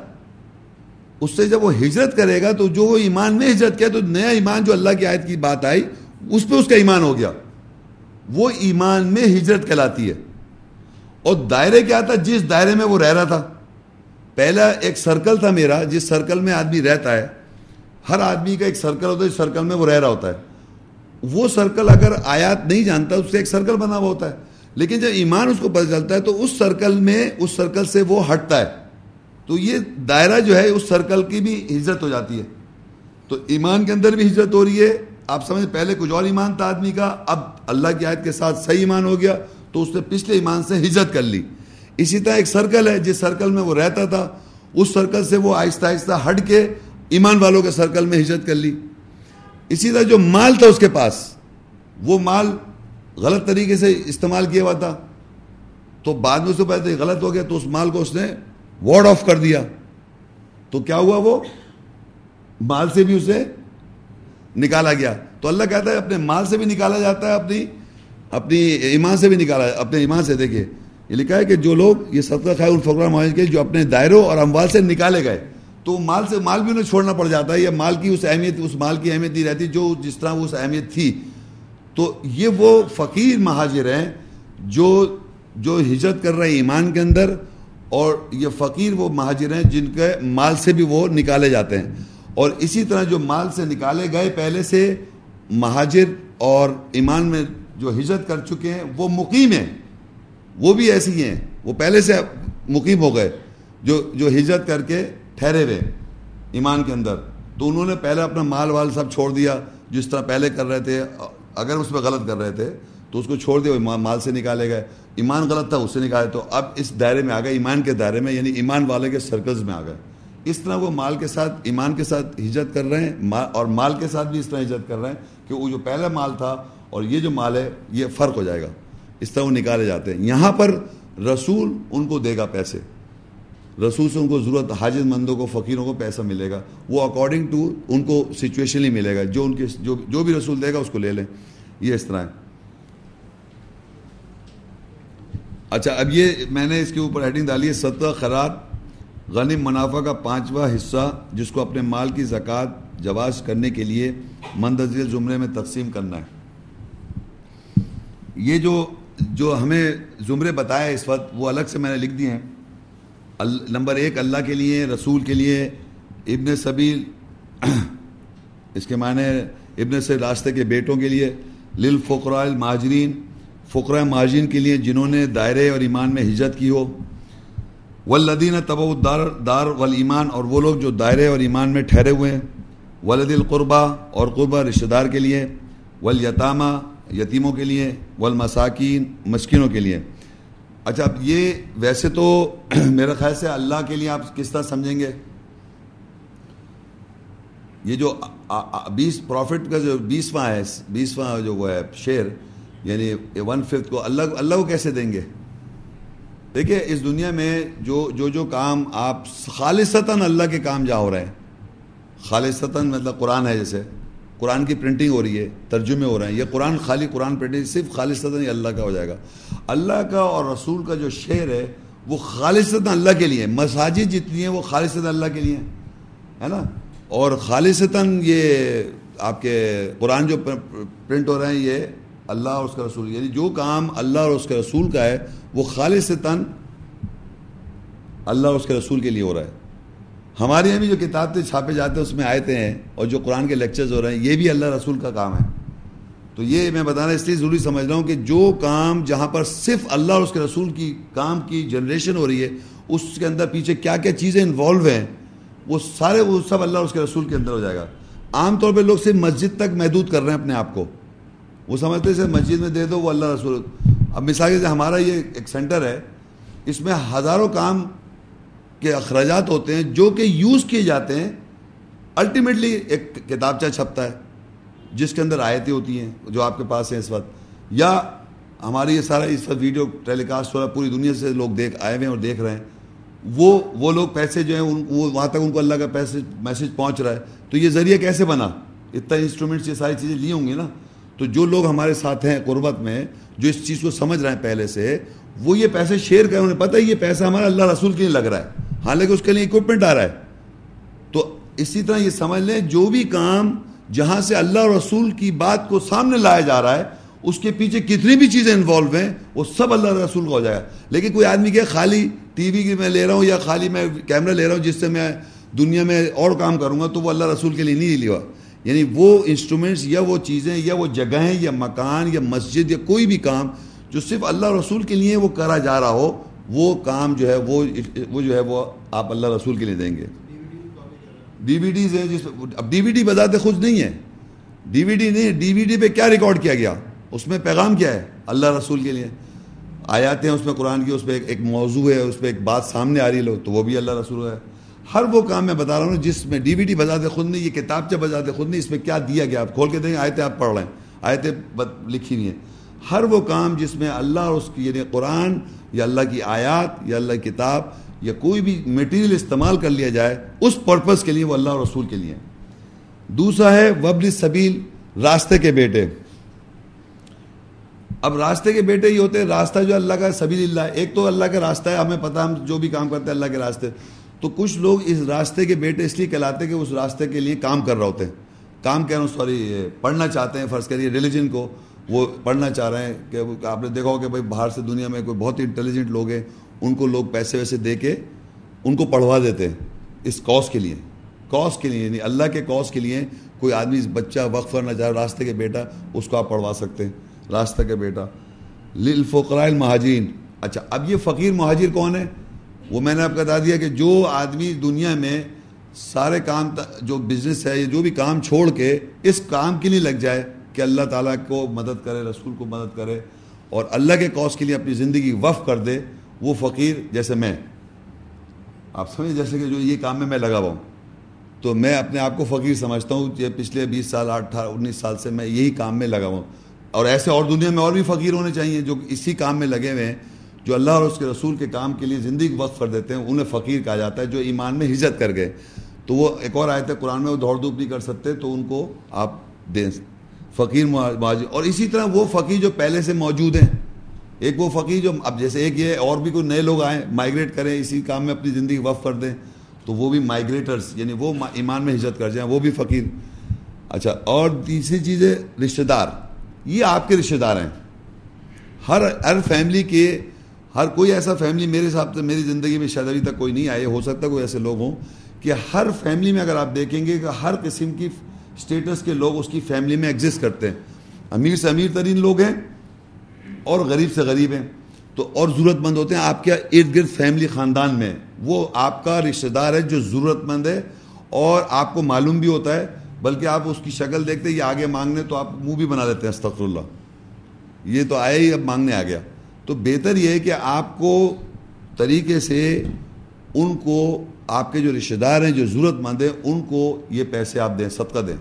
اس سے جب وہ ہجرت کرے گا تو جو وہ ایمان میں ہجرت کیا تو نیا ایمان جو اللہ کی آیت کی بات آئی، اس پہ اس کا ایمان ہو گیا۔ وہ ایمان میں ہجرت کہلاتی ہے۔ اور دائرے کیا تھا؟ جس دائرے میں وہ رہ رہا تھا۔ پہلا ایک سرکل تھا میرا، جس سرکل میں آدمی رہتا ہے۔ ہر آدمی کا ایک سرکل ہوتا ہے، جس سرکل میں وہ رہ رہا ہوتا ہے۔ وہ سرکل اگر آیات نہیں جانتا، اس سے ایک سرکل بنا ہوا ہوتا ہے۔ لیکن جب ایمان اس کو پتہ چلتا ہے تو اس سرکل میں، اس سرکل سے وہ ہٹتا ہے۔ تو یہ دائرہ جو ہے اس سرکل کی بھی ہجرت ہو جاتی ہے۔ تو ایمان کے اندر بھی ہجرت ہو رہی ہے۔ آپ سمجھ پہلے کچھ اور ایمان تھا آدمی کا، اب اللہ کی آیت کے ساتھ صحیح ایمان ہو گیا تو اس نے پچھلے ایمان سے ہجرت کر لی۔ اسی طرح ایک سرکل ہے، جس سرکل میں وہ رہتا تھا، اس سرکل سے وہ آہستہ آہستہ ہٹ کے ایمان والوں کے سرکل میں ہجرت کر لی۔ اسی طرح جو مال تھا اس کے پاس، وہ مال غلط طریقے سے استعمال کیا ہوا تھا۔ تو بعد میں اس کو پہلے غلط ہو گیا، تو اس مال کو اس نے وارڈ آف کر دیا۔ تو کیا ہوا وہ؟ مال سے بھی اسے نکالا گیا۔ تو اللہ کہتا ہے، اپنے مال سے بھی نکالا جاتا ہے، اپنی اپنی ایمان سے بھی نکالا، اپنے ایمان سے دیکھیے۔ یہ لکھا ہے کہ جو لوگ یہ صدقہ خیر الفقرہ معاہد کے جو اپنے دائروں اور اموال سے نکالے گئے، تو مال سے، مال بھی انہیں چھوڑنا پڑ جاتا ہے۔ یا مال کی اس اہمیت، اس مال کی اہمیت نہیں رہتی، جو جس طرح وہ اس اہمیت تھی۔ تو یہ وہ فقیر مہاجر ہیں جو جو ہجرت کر رہے ہیں ایمان کے اندر۔ اور یہ فقیر وہ مہاجر ہیں جن کے مال سے بھی وہ نکالے جاتے ہیں۔ اور اسی طرح جو مال سے نکالے گئے، پہلے سے مہاجر اور ایمان میں جو ہجرت کر چکے ہیں، وہ مقیم ہیں۔ وہ بھی ایسی ہیں۔ وہ پہلے سے مقیم ہو گئے، جو جو ہجرت کر کے ٹھہرے ہوئے ایمان کے اندر۔ تو انہوں نے پہلے اپنا مال وال سب چھوڑ دیا، جس طرح پہلے کر رہے تھے، اگر اس پہ غلط کر رہے تھے، تو اس کو چھوڑ دیا مال سے نکالے گئے۔ ایمان غلط تھا، اس سے نکالے تو اب اس دائرے میں آ گئے، ایمان کے دائرے میں یعنی ایمان والے کے سرکلز میں آ گئے۔ اس طرح وہ مال کے ساتھ، ایمان کے ساتھ ہجرت کر رہے ہیں اور مال کے ساتھ بھی اس طرح ہجرت کر رہے ہیں کہ وہ جو پہلا مال تھا اور یہ جو مال ہے، یہ فرق ہو جائے گا۔ اس طرح وہ نکالے جاتے ہیں۔ یہاں پر رسول ان کو دے گا پیسے۔ رسول سے ان کو ضرورت حاجت مندوں کو، فقیروں کو پیسہ ملے گا۔ وہ اکارڈنگ ٹو ان کو سچویشن ملے گا۔ جو ان کے جو جو بھی رسول دے گا، اس کو لے لیں۔ یہ اس طرح ہے۔ اچھا اب یہ میں نے اس کے اوپر ہیڈنگ ڈالی ہے ستر خراب غنی منافع کا پانچواں حصہ، جس کو اپنے مال کی زکوٰۃ جواز کرنے کے لیے مندرجہ زمرے میں تقسیم کرنا ہے۔ یہ جو جو ہمیں زمرے بتایا اس وقت، وہ الگ سے میں نے لکھ دیے ہیں۔ نمبر ایک، اللہ کے لیے، رسول کے لیے، ابن صبیل اس کے معنی ابن سے راستے کے بیٹوں کے لیے لل فقرائے الماجرین فقرۂ کے لیے جنہوں نے دائرے اور ایمان میں ہجرت کی ہو ولدین طب دار دار ولیمان اور وہ لوگ جو دائرے اور ایمان میں ٹھہرے ہوئے ہیں ولد القربہ اور قربہ رشتہ دار کے لیے ولیطامہ یتیموں کے لیے، والمساکین، مسکینوں کے لیے۔ اچھا اب یہ ویسے تو میرا خیال سے اللہ کے لیے آپ کس طرح سمجھیں گے؟ یہ جو بیس پروفٹ کا جو بیسواں ہے، بیسواں جو وہ ہے، شعر یعنی ون ففتھ کو اللہ اللہ کو کیسے دیں گے؟ دیکھیے اس دنیا میں جو جو جو کام آپ خالصتاً اللہ کے کام جا ہو رہے ہیں خالصتاً مطلب قرآن ہے جیسے، قرآن کی پرنٹنگ ہو رہی ہے، ترجمے ہو رہے ہیں، یہ قرآن خالی قرآن پرنٹنگ صرف خالصتاً ہی اللہ کا ہو جائے گا۔ اللہ کا اور رسول کا جو شعر ہے، وہ خالصتاً اللہ کے لیے مساجد جتنی ہیں، وہ خالصتاً اللہ کے لیے ہے نا؟ اور خالصتاً یہ آپ کے قرآن جو پرنٹ ہو رہے ہیں، یہ اللہ اور اس کا رسول یعنی جو کام اللہ اور اس کے رسول کا ہے، وہ خالصتاً اللہ اور اس کے رسول کے لیے ہو رہا ہے۔ ہمارے یہاں بھی جو کتابیں چھاپے جاتے ہیں، اس میں آئے ہیں اور جو قرآن کے لیکچرز ہو رہے ہیں، یہ بھی اللہ رسول کا کام ہے۔ تو یہ میں بتانا، اس لیے ضروری سمجھ رہا ہوں کہ جو کام جہاں پر صرف اللہ اور اس کے رسول کی کام کی جنریشن ہو رہی ہے، اس کے اندر پیچھے کیا کیا چیزیں انوالو ہیں، وہ سارے، وہ سب اللہ اور اس کے رسول کے اندر ہو جائے گا۔ عام طور پہ لوگ صرف مسجد تک محدود کر رہے ہیں اپنے آپ کو۔ وہ سمجھتے سے مسجد میں دے دو، وہ اللہ رسول۔ اب مثال سے ہمارا یہ ایک سینٹر ہے، اس میں ہزاروں کام کے اخراجات ہوتے ہیں جو کہ یوز کیے جاتے ہیں۔ الٹیمیٹلی ایک کتابچہ چھپتا ہے، جس کے اندر آیتیں ہوتی ہیں جو آپ کے پاس ہیں اس وقت۔ یا ہماری یہ سارا اس وقت ویڈیو ٹیلی کاسٹ ہو رہا پوری دنیا سے لوگ دیکھ آئے ہوئے ہیں اور دیکھ رہے ہیں۔ وہ وہ لوگ پیسے جو ہیں وہ وہاں تک ان کو اللہ کا پیسے میسج پہنچ رہا ہے۔ تو یہ ذریعہ کیسے بنا؟ اتنا انسٹرومنٹس یہ ساری چیزیں لی ہوں گی نا۔ تو جو لوگ ہمارے ساتھ ہیں قربت میں، جو اس چیز کو سمجھ رہے ہیں پہلے سے، وہ یہ پیسے شیئر کریں انہیں پتہ ہے یہ پیسہ ہمارا اللہ رسول کے لیے لگ رہا ہے۔ حالانکہ اس کے لیے اکوپمنٹ آ رہا ہے۔ تو اسی طرح یہ سمجھ لیں، جو بھی کام جہاں سے اللہ رسول کی بات کو سامنے لایا جا رہا ہے، اس کے پیچھے کتنی بھی چیزیں انوالو ہیں، وہ سب اللہ رسول کا ہو جائے گا۔ لیکن کوئی آدمی کہ خالی ٹی وی کی میں لے رہا ہوں یا خالی میں کیمرہ لے رہا ہوں جس سے میں دنیا میں اور کام کروں گا، تو وہ اللہ رسول کے لیے نہیں لیا یعنی وہ انسٹرومنٹس یا وہ چیزیں یا وہ جگہیں یا مکان یا مسجد یا کوئی بھی کام جو صرف اللہ رسول کے لیے وہ کرا جا رہا ہو، وہ کام جو ہے، وہ وہ جو ہے، وہ آپ اللہ رسول کے لیے دیں گے۔ ڈی وی ڈیز ہیں جس، اب ڈی وی ڈی بذات خود نہیں ہے۔ ڈی وی ڈی نہیں ڈی وی ڈی پہ کیا ریکارڈ کیا گیا؟ اس میں پیغام کیا ہے؟ اللہ رسول کے لیے۔ آیات ہیں اس میں قرآن کی، اس پہ ایک موضوع ہے، اس پہ ایک بات سامنے آ رہی لو تو وہ بھی اللہ رسول ہے۔ ہر وہ کام میں بتا رہا ہوں جس میں ڈی وی ڈی بجاتے خود نہیں، یہ کتاب سے بجاتے خود نہیں، اس میں کیا دیا گیا؟ آپ کھول کے دیں آیتیں آپ پڑھ رہے ہیں آیتیں لکھی ہوئی ہیں۔ ہر وہ کام جس میں اللہ اور اس کی یعنی قرآن یا اللہ کی آیات یا اللہ کی کتاب یا کوئی بھی میٹیریل استعمال کر لیا جائے، اس پرپز کے لیے وہ اللہ اور رسول کے لیے دوسرا ہے وبل سبیل راستے کے بیٹے۔ اب راستے کے بیٹے ہی ہوتے ہیں، راستہ جو اللہ کا سبیل اللہ، ایک تو اللہ کا راستہ ہے، ہمیں پتہ، ہم جو بھی کام کرتے ہیں اللہ کے راستے۔ تو کچھ لوگ اس راستے کے بیٹے اس لیے کہلاتے ہیں کہ اس راستے کے لیے کام کر رہے ہوتے ہیں۔ کام کہہ رہا ہوں سوری پڑھنا چاہتے ہیں، فرض کریے ریلیجن کو وہ پڑھنا چاہ رہے ہیں کہ آپ نے دیکھا ہو کہ بھائی باہر سے دنیا میں کوئی بہت ہی انٹیلیجنٹ لوگ ہیں، ان کو لوگ پیسے ویسے دے کے ان کو پڑھوا دیتے ہیں اس کوس کے لیے۔ کوس کے لیے یعنی اللہ کے کوس کے لیے کوئی آدمی بچہ وقف کرنا چاہ راستے کے بیٹا، اس کو آپ پڑھوا سکتے ہیں۔ راستہ کے بیٹا۔ للفقراء المہاجرین۔ اچھا اب یہ فقیر مہاجر کون ہے؟ وہ میں نے آپ کو بتا دیا کہ جو آدمی دنیا میں سارے کام جو بزنس ہے یا جو بھی کام چھوڑ کے اس کام کے لیے لگ جائے کہ اللہ تعالیٰ کو مدد کرے، رسول کو مدد کرے اور اللہ کے کوس کے لیے اپنی زندگی وف کر دے، وہ فقیر جیسے میں۔ آپ سمجھیں جیسے کہ جو یہ کام میں میں لگا ہوا ہوں۔ تو میں اپنے آپ کو فقیر سمجھتا ہوں یہ پچھلے بیس سال اٹھارہ انیس سال سے میں یہی کام میں لگا ہوا ہوں۔ اور ایسے اور دنیا میں اور بھی فقیر ہونے چاہیے جو اسی کام میں لگے ہوئے ہیں۔ جو اللہ اور اس کے رسول کے کام کے لیے زندگی وقف کر دیتے ہیں، انہیں فقیر کہا جاتا ہے جو ایمان میں ہجرت کر گئے۔ تو وہ ایک اور آئے تھے قرآن میں وہ دوڑ دھوپ نہیں کر سکتے، تو ان کو آپ دیں۔ فقیر مہاجر۔ اور اسی طرح وہ فقیر جو پہلے سے موجود ہیں، ایک وہ فقیر جو اب جیسے ایک یہ اور بھی کوئی نئے لوگ آئیں مائگریٹ کریں، اسی کام میں اپنی زندگی وقف کر دیں، تو وہ بھی مائگریٹرس یعنی وہ ایمان میں ہجرت کر جائیں، وہ بھی فقیر۔ اچھا اور تیسری چیز ہے، رشتہ دار۔ یہ آپ کے رشتہ دار ہیں۔ ہر ہر فیملی کے ہر کوئی ایسا فیملی میرے حساب سے میری زندگی میں شاید ابھی تک کوئی نہیں آئے، ہو سکتا کوئی ایسے لوگ ہوں کہ ہر فیملی میں اگر آپ دیکھیں گے کہ ہر قسم کی اسٹیٹس کے لوگ اس کی فیملی میں ایگزسٹ کرتے ہیں۔ امیر سے امیر ترین لوگ ہیں اور غریب سے غریب ہیں۔ تو اور ضرورت مند ہوتے ہیں۔ آپ کے ارد گرد فیملی خاندان میں وہ آپ کا رشتہ دار ہے جو ضرورت مند ہے اور آپ کو معلوم بھی ہوتا ہے، بلکہ آپ اس کی شکل دیکھتے یہ آگے مانگنے تو آپ منہ بھی بنا لیتے ہیں، استغفر اللہ۔ یہ تو آیا ہی، اب مانگنے آ گیا۔ تو بہتر یہ ہے کہ آپ کو طریقے سے ان کو آپ کے جو رشتہ دار ہیں، جو ضرورت مند ہیں، ان کو یہ پیسے آپ دیں، صدقہ دیں۔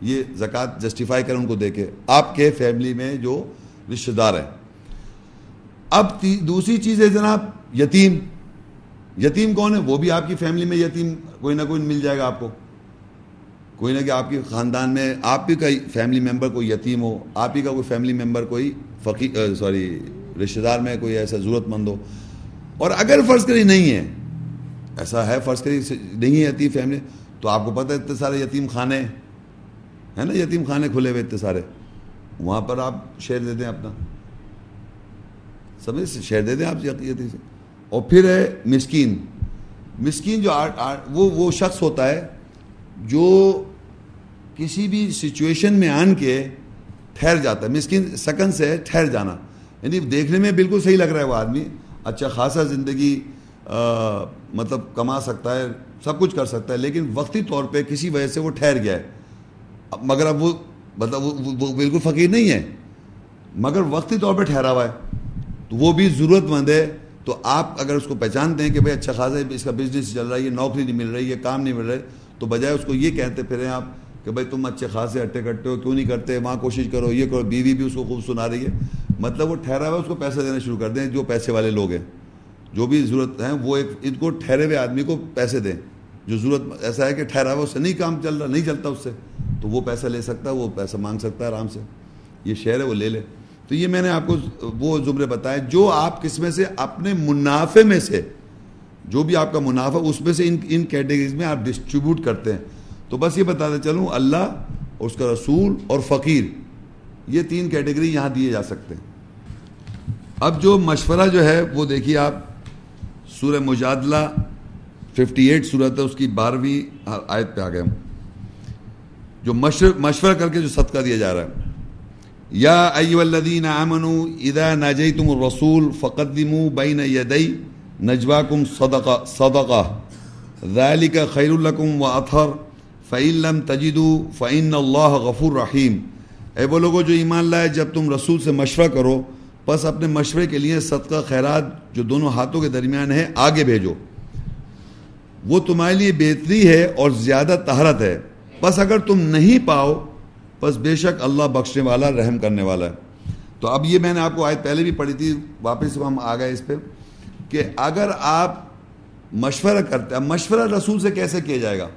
یہ زکوٰۃ جسٹیفائی کریں ان کو دے کے۔ آپ کے فیملی میں جو رشتہ دار ہیں۔ اب دوسری چیز ہے جناب، یتیم۔ یتیم کون ہے؟ وہ بھی آپ کی فیملی میں یتیم، کوئی نہ کوئی مل جائے گا آپ کو۔ کوئی نہ کہ آپ کے خاندان میں آپ ہی کا فیملی ممبر کوئی یتیم ہو، آپ ہی کا کوئی فیملی ممبر کوئی فقیر سوری رشتہ دار میں کوئی ایسا ضرورت مند ہو۔ اور اگر فرض کری نہیں ہے، ایسا ہے فرض کری نہیں ہے یتیم فیملی، تو آپ کو پتہ ہے اتنے سارے یتیم خانے ہیں نا؟ یتیم خانے کھلے ہوئے اتنے سارے۔ وہاں پر آپ شیئر دے دیں اپنا۔ سمجھ شیئر دے دیں آپ یتیم سے۔ اور پھر ہے مسکین۔ مسکین جو وہ وہ شخص ہوتا ہے جو کسی بھی سچویشن میں آن کے ٹھہر جاتا ہے۔ مسکین سکن سے ٹھہر جانا۔ یعنی دیکھنے میں بالکل صحیح لگ رہا ہے وہ آدمی۔ اچھا خاصا زندگی مطلب کما سکتا ہے، سب کچھ کر سکتا ہے، لیکن وقتی طور پہ کسی وجہ سے وہ ٹھہر گیا ہے۔ مگر اب وہ مطلب وہ بالکل فقیر نہیں ہے۔ مگر وقتی طور پہ ٹھہرا ہوا ہے۔ تو وہ بھی ضرورت مند ہے۔ تو آپ اگر اس کو پہچانتے ہیں کہ بھائی اچھا خاصا اس کا بزنس چل رہا ہے، یہ نوکری نہیں مل رہی ہے کام نہیں مل رہا ہے، تو بجائے اس کو یہ کہتے پھریں آپ کہ بھائی تم اچھے خاصے اٹھے کٹے ہو، کیوں نہیں کرتے؟ وہاں کوشش کرو، یہ کرو، بیوی بھی اس کو خوب سنا رہی ہے۔ مطلب وہ ٹھہرا ہوا اس کو پیسے دینا شروع کر دیں، جو پیسے والے لوگ ہیں۔ جو بھی ضرورت ہیں وہ ایک ان کو ٹھہرے ہوئے آدمی کو پیسے دیں۔ جو ضرورت ایسا ہے کہ ٹھہرا ہوا، اس سے نہیں کام چل رہا، نہیں چلتا اس سے، تو وہ پیسہ لے سکتا ہے، وہ پیسہ مانگ سکتا ہے آرام سے۔ یہ شہر ہے، وہ لے لے۔ تو یہ میں نے آپ کو وہ زمرے بتائے، جو آپ کس میں سے؟ اپنے منافع میں سے۔ جو بھی آپ کا منافع، اس میں سے ان ان کیٹیگریز میں آپ ڈسٹریبیوٹ کرتے ہیں۔ تو بس یہ بتاتے چلوں، اللہ اور اس کا رسول اور فقیر، یہ تین کیٹیگری یہاں دیے جا سکتے ہیں۔ اب جو مشورہ جو ہے، وہ دیکھیے آپ، سورہ مجادلہ ففٹی ایٹ صورت ہے، اس کی بارہویں آیت پہ آ گئے ہم۔ جو مشورہ کر کے جو صدقہ دیا جا رہا ہے۔ یا ایو الذین آمنوا اذا ناجیتم الرسول فقدموا بین یدی نجواکم صدقہ صدقہ۔ ذالک خیر لکم و اطہر۔ فعین لم تجدو فعین اللہ غفور رحیم اے وہ لوگوں جو ایمان لائے جب تم رسول سے مشورہ کرو، بس اپنے مشورے کے لیے صدقہ، خیرات جو دونوں ہاتھوں کے درمیان ہے، آگے بھیجو۔ وہ تمہارے لیے بہتری ہے اور زیادہ تہرت ہے۔ بس اگر تم نہیں پاؤ، بس بے شک اللہ بخشنے والا، رحم کرنے والا ہے۔ تو اب یہ میں نے آپ کو آیت پہلے بھی پڑھی تھی، واپس ہم آ گئے اس پہ، کہ اگر آپ مشورہ کرتے ہیں، مشورہ رسول سے کیسے کیا جائے گا؟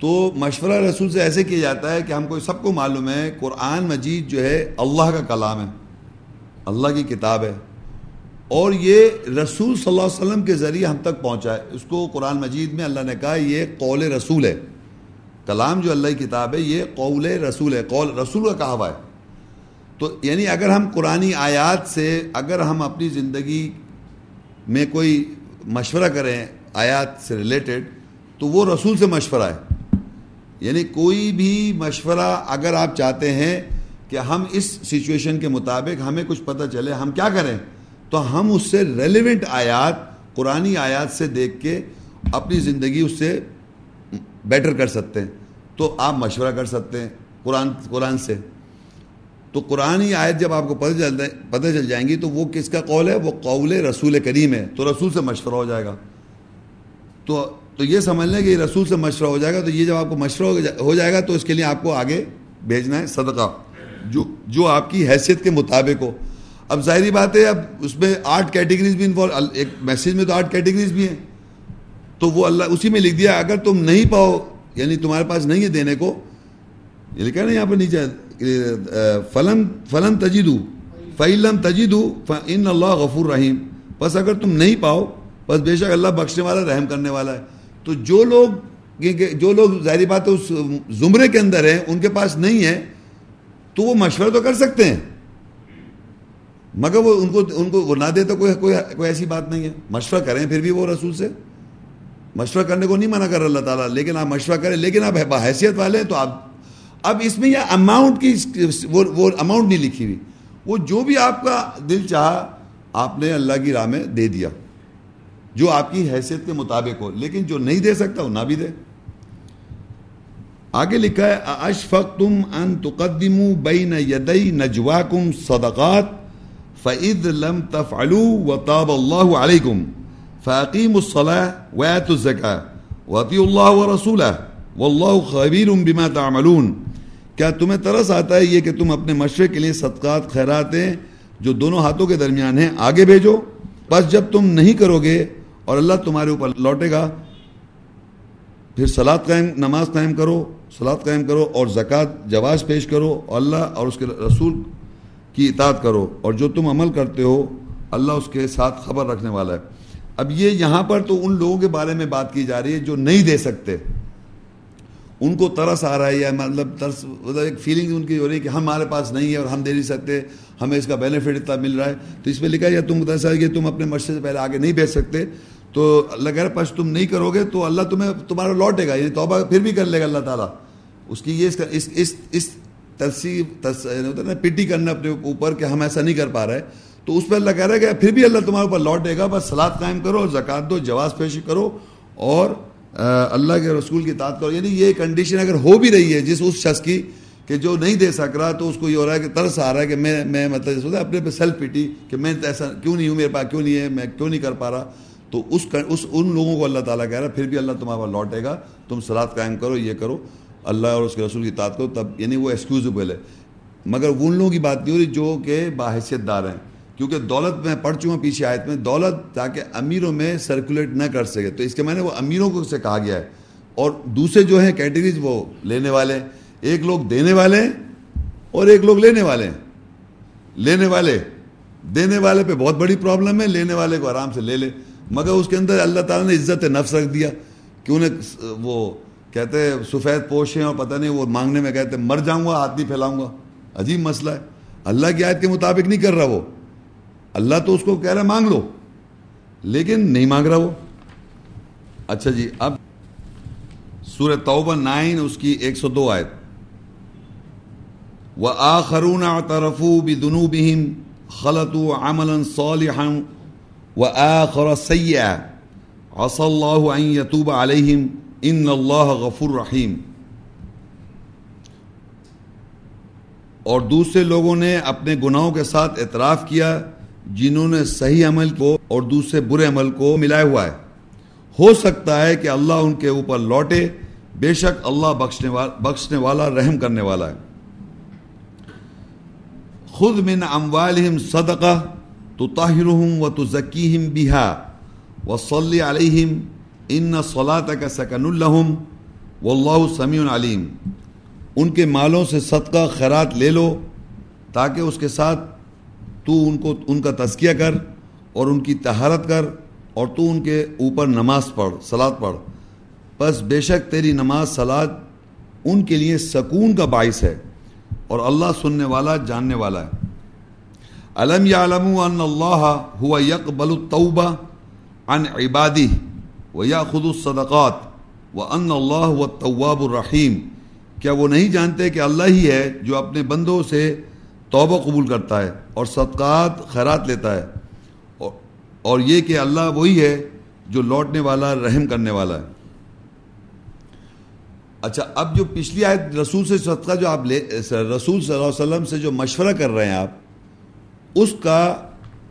تو مشورہ رسول سے ایسے کیا جاتا ہے کہ ہم کو سب کو معلوم ہے، قرآن مجید جو ہے اللہ کا کلام ہے، اللہ کی کتاب ہے۔ اور یہ رسول صلی اللہ علیہ وسلم کے ذریعے ہم تک پہنچا ہے۔ اس کو قرآن مجید میں اللہ نے کہا، یہ قول رسول ہے۔ کلام جو اللہ کی کتاب ہے، یہ قول رسول ہے، قول رسول کا کہا ہوا ہے۔ تو یعنی اگر ہم قرآن آیات سے اگر ہم اپنی زندگی میں کوئی مشورہ کریں، آیات سے ریلیٹڈ تو وہ رسول سے مشورہ ہے۔ یعنی کوئی بھی مشورہ اگر آپ چاہتے ہیں کہ ہم اس سچویشن کے مطابق ہمیں کچھ پتہ چلے ہم کیا کریں، تو ہم اس سے ریلیونٹ آیات قرآن آیات سے دیکھ کے اپنی زندگی اس سے بیٹر کر سکتے ہیں۔ تو آپ مشورہ کر سکتے ہیں قرآن قرآن سے۔ تو قرآن آیت جب آپ کو پتہ چل پتہ چل جائیں گی تو وہ کس کا قول ہے؟ وہ قول رسول کریم ہے۔ تو رسول سے مشورہ ہو جائے گا۔ تو تو یہ سمجھ لیں کہ یہ رسول سے مشورہ ہو جائے گا، تو یہ جب آپ کو مشورہ ہو جائے گا تو اس کے لیے آپ کو آگے بھیجنا ہے صدقہ۔ جو جو آپ کی حیثیت کے مطابق ہو۔ اب ظاہری بات ہے، اب اس میں آٹھ کیٹیگریز بھی انوالو ایک میسیج میں تو آٹھ کیٹیگریز بھی ہیں۔ تو وہ اللہ، اسی میں لکھ دیا، اگر تم نہیں پاؤ یعنی تمہارے پاس نہیں ہے دینے کو یہ لکھا نا یہاں پہ نیچے فلم فلم تجیدو فعلم تجیدو ان اللہ غفور رحیم بس اگر تم نہیں پاؤ، بس بے شک اللہ بخشنے والا، رحم کرنے والا ہے۔ تو جو لوگ جو لوگ ظاہری بات اس زمرے کے اندر ہیں، ان کے پاس نہیں ہے، تو وہ مشورہ تو کر سکتے ہیں۔ مگر وہ ان کو ان کو وہ نہ دے تو کوئی کوئی کوئی ایسی بات نہیں ہے۔ مشورہ کریں پھر بھی وہ رسول سے۔ مشورہ کرنے کو نہیں منع کر اللہ تعالیٰ، لیکن آپ مشورہ کریں۔ لیکن آپ حیثیت والے ہیں تو آپ، اب اس میں یہ اماؤنٹ کی وہ اماؤنٹ نہیں لکھی ہوئی۔ وہ جو بھی آپ کا دل چاہا، آپ نے اللہ کی راہ میں دے دیا۔ جو آپ کی حیثیت کے مطابق ہو، لیکن جو نہیں دے سکتا، وہ نہ بھی دے۔ آگے لکھا ہے اشفقتم ان تقدموا بین یدی نجواکم صدقات فَإِذْ لَمْ تَفْعَلُوا وَطَابَ اللَّهُ عَلَيْكُمْ فَأَقِيمُوا الصَّلَاةَ وَآتُوا الزَّكَاةَ وَأَطِيعُوا اللَّهَ وَرَسُولَهُ وَاللَّهُ خَبِيرٌ بِمَا تَعْمَلُونَ۔ کیا تمہیں ترس آتا ہے یہ کہ تم اپنے مشورے کے لیے صدقات، خیراتیں جو دونوں ہاتھوں کے درمیان ہیں، آگے بھیجو؟ بس جب تم نہیں کرو گے اور اللہ تمہارے اوپر لوٹے گا۔ پھر سلاد قائم، نماز قائم کرو سلاد قائم کرو اور زکوٰۃ جواز پیش کرو اور اللہ اور اس کے رسول کی اطاعت کرو۔ اور جو تم عمل کرتے ہو، اللہ اس کے ساتھ خبر رکھنے والا ہے۔ اب یہ یہاں پر تو ان لوگوں کے بارے میں بات کی جا رہی ہے جو نہیں دے سکتے۔ ان کو ترس آ رہا ہے یا مطلب ترس مطلب ایک فیلنگ ان کی ہو رہی ہے کہ ہمارے پاس نہیں ہے اور ہم دے نہیں سکتے، ہمیں اس کا بینیفٹ اتنا مل رہا ہے۔ تو اس میں لکھا ہے، یا تم بتا کہ تم اپنے مشرے سے پہلے آگے نہیں بیچ سکتے۔ تو اللہ کہہ رہا پاس تم نہیں کرو گے تو اللہ تمہیں تمہارا لوٹے گا یعنی توبہ پھر بھی کر لے گا اللہ تعالیٰ۔ اس کی یہ اس اس اس ترسیب یعنی ہوتا ہے نا، پٹی کرنا اپنے اوپر کہ ہم ایسا نہیں کر پا رہے۔ تو اس پہ اللہ کہہ رہا ہے کہ پھر بھی اللہ تمہارے اوپر لوٹے گا، بس سلاد قائم کرو، زکات دو، جواز پیش کرو اور اللہ کے رسول کی تعداد کرو۔ یعنی یہ کنڈیشن اگر ہو بھی رہی ہے، جس اس شخص کی کہ جو نہیں دے سک رہا، تو اس کو یہ ہو رہا ہے کہ ترس آ رہا ہے کہ میں میں مطلب اپنے پہ سیلف پیٹی کہ میں ایسا کیوں نہیں ہوں، میرے پاس کیوں نہیں ہے، میں کیوں نہیں کر پا رہا۔ تو اس اس ان لوگوں کو اللہ تعالیٰ کہہ رہا ہے، پھر بھی اللہ تمہارے پاس لوٹے گا، تم سلاد قائم کرو، یہ کرو۔ اللہ اور اس کے رسول کی تعداد کرو، تب یعنی وہ ایکسکیوزبل ہے۔ مگر ان لوگوں کی بات نہیں ہو رہی جو کہ باحثیت دار ہیں۔ کیونکہ دولت میں پڑھ چکا ہوں، پیچھے آیت میں، دولت تاکہ امیروں میں سرکولیٹ نہ کر سکے۔ تو اس کے میں نے وہ امیروں کو سے کہا گیا ہے۔ اور دوسرے جو ہیں کیٹیگریز وہ لینے والے ایک لوگ دینے والے ہیں اور ایک لوگ لینے والے ہیں۔ لینے والے، دینے والے پہ بہت بڑی پرابلم ہے، لینے والے کو آرام سے لے لے۔ مگر اس کے اندر اللہ تعالیٰ نے عزت نفس رکھ دیا۔ کہ انہیں وہ کہتے ہیں سفید پوش ہیں اور پتہ نہیں وہ مانگنے میں کہتے مر جاؤں گا، ہاتھ نہیں پھیلاؤں گا۔ عجیب مسئلہ ہے۔ اللہ کی آیت کے مطابق نہیں کر رہا وہ۔ اللہ تو اس کو کہہ رہا ہے، مانگ لو۔ لیکن نہیں مانگ رہا وہ۔ اچھا جی اب سورہ توبہ نائن، اس کی ایک سو دو آیت۔ وآخرون اعترفوا بذنوبهم خلطوا عملا صالحا وآخر سيئا. عصى الله أن يتوب عليهم. ان اللہ غفور رحیم اور دوسرے لوگوں نے اپنے گناہوں کے ساتھ اعتراف کیا جنہوں نے صحیح عمل کو اور دوسرے برے عمل کو ملایا ہوا ہے۔ ہو سکتا ہے کہ اللہ ان کے اوپر لوٹے، بے شک اللہ بخشنے والا بخشنے والا، رحم کرنے والا ہے۔ خود من اموالہم صدقہ تو و تو ذکیہم بیہا و صلی علیہم ان صلاح کا سکن الحم و اللہ سمیع علیم۔ ان کے مالوں سے صدقہ، خیرات لے لو تاکہ اس کے ساتھ تو ان کو، ان کا تذکیہ کر اور ان کی تہارت کر اور تو ان کے اوپر نماز پڑھ سلاد پڑھ۔ بس بے شک تیری نماز سلاد ان کے لیے سکون کا باعث ہے اور اللہ سننے والا، جاننے والا ہے۔ علم یا علم ان اللہ ہوا یک التوبہ عن عبادی و یا خود الصدقات و ان اللہ و طواب الرحیم کیا وہ نہیں جانتے کہ اللہ ہی ہے جو اپنے بندوں سے توبہ قبول کرتا ہے اور صدقات خیرات لیتا ہے؟ اور یہ کہ اللہ وہی ہے جو لوٹنے والا، رحم کرنے والا ہے۔ اچھا اب جو پچھلی آئے رسول سے صدقہ جو آپ لے، رسول صلی اللہ علیہ وسلم سے جو مشورہ کر رہے ہیں آپ اس کا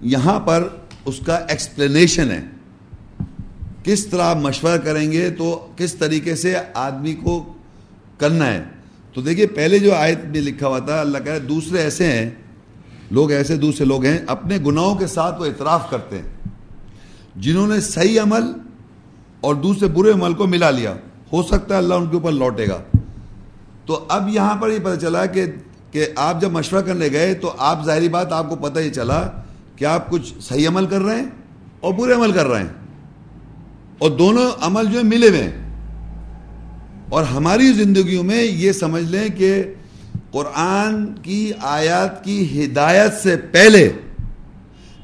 یہاں پر اس کا ایکسپلینیشن ہے۔ کس طرح آپ مشورہ کریں گے تو کس طریقے سے آدمی کو کرنا ہے۔ تو دیکھیے، پہلے جو آیت میں لکھا ہوا تھا، اللہ کہہ دوسرے ایسے ہیں، لوگ ایسے دوسرے لوگ ہیں، اپنے گناہوں کے ساتھ وہ اعتراف کرتے ہیں۔ جنہوں نے صحیح عمل اور دوسرے برے عمل کو ملا لیا، ہو سکتا ہے اللہ ان کے اوپر لوٹے گا۔ تو اب یہاں پر یہ پتہ چلا کہ کہ آپ جب مشورہ کرنے گئے تو آپ ظاہری بات آپ کو پتہ ہی چلا کہ آپ کچھ صحیح عمل کر رہے ہیں اور برے عمل کر رہے ہیں اور دونوں عمل جو ہے ملے ہوئے ہیں۔ اور ہماری زندگیوں میں یہ سمجھ لیں کہ قرآن کی آیات کی ہدایت سے پہلے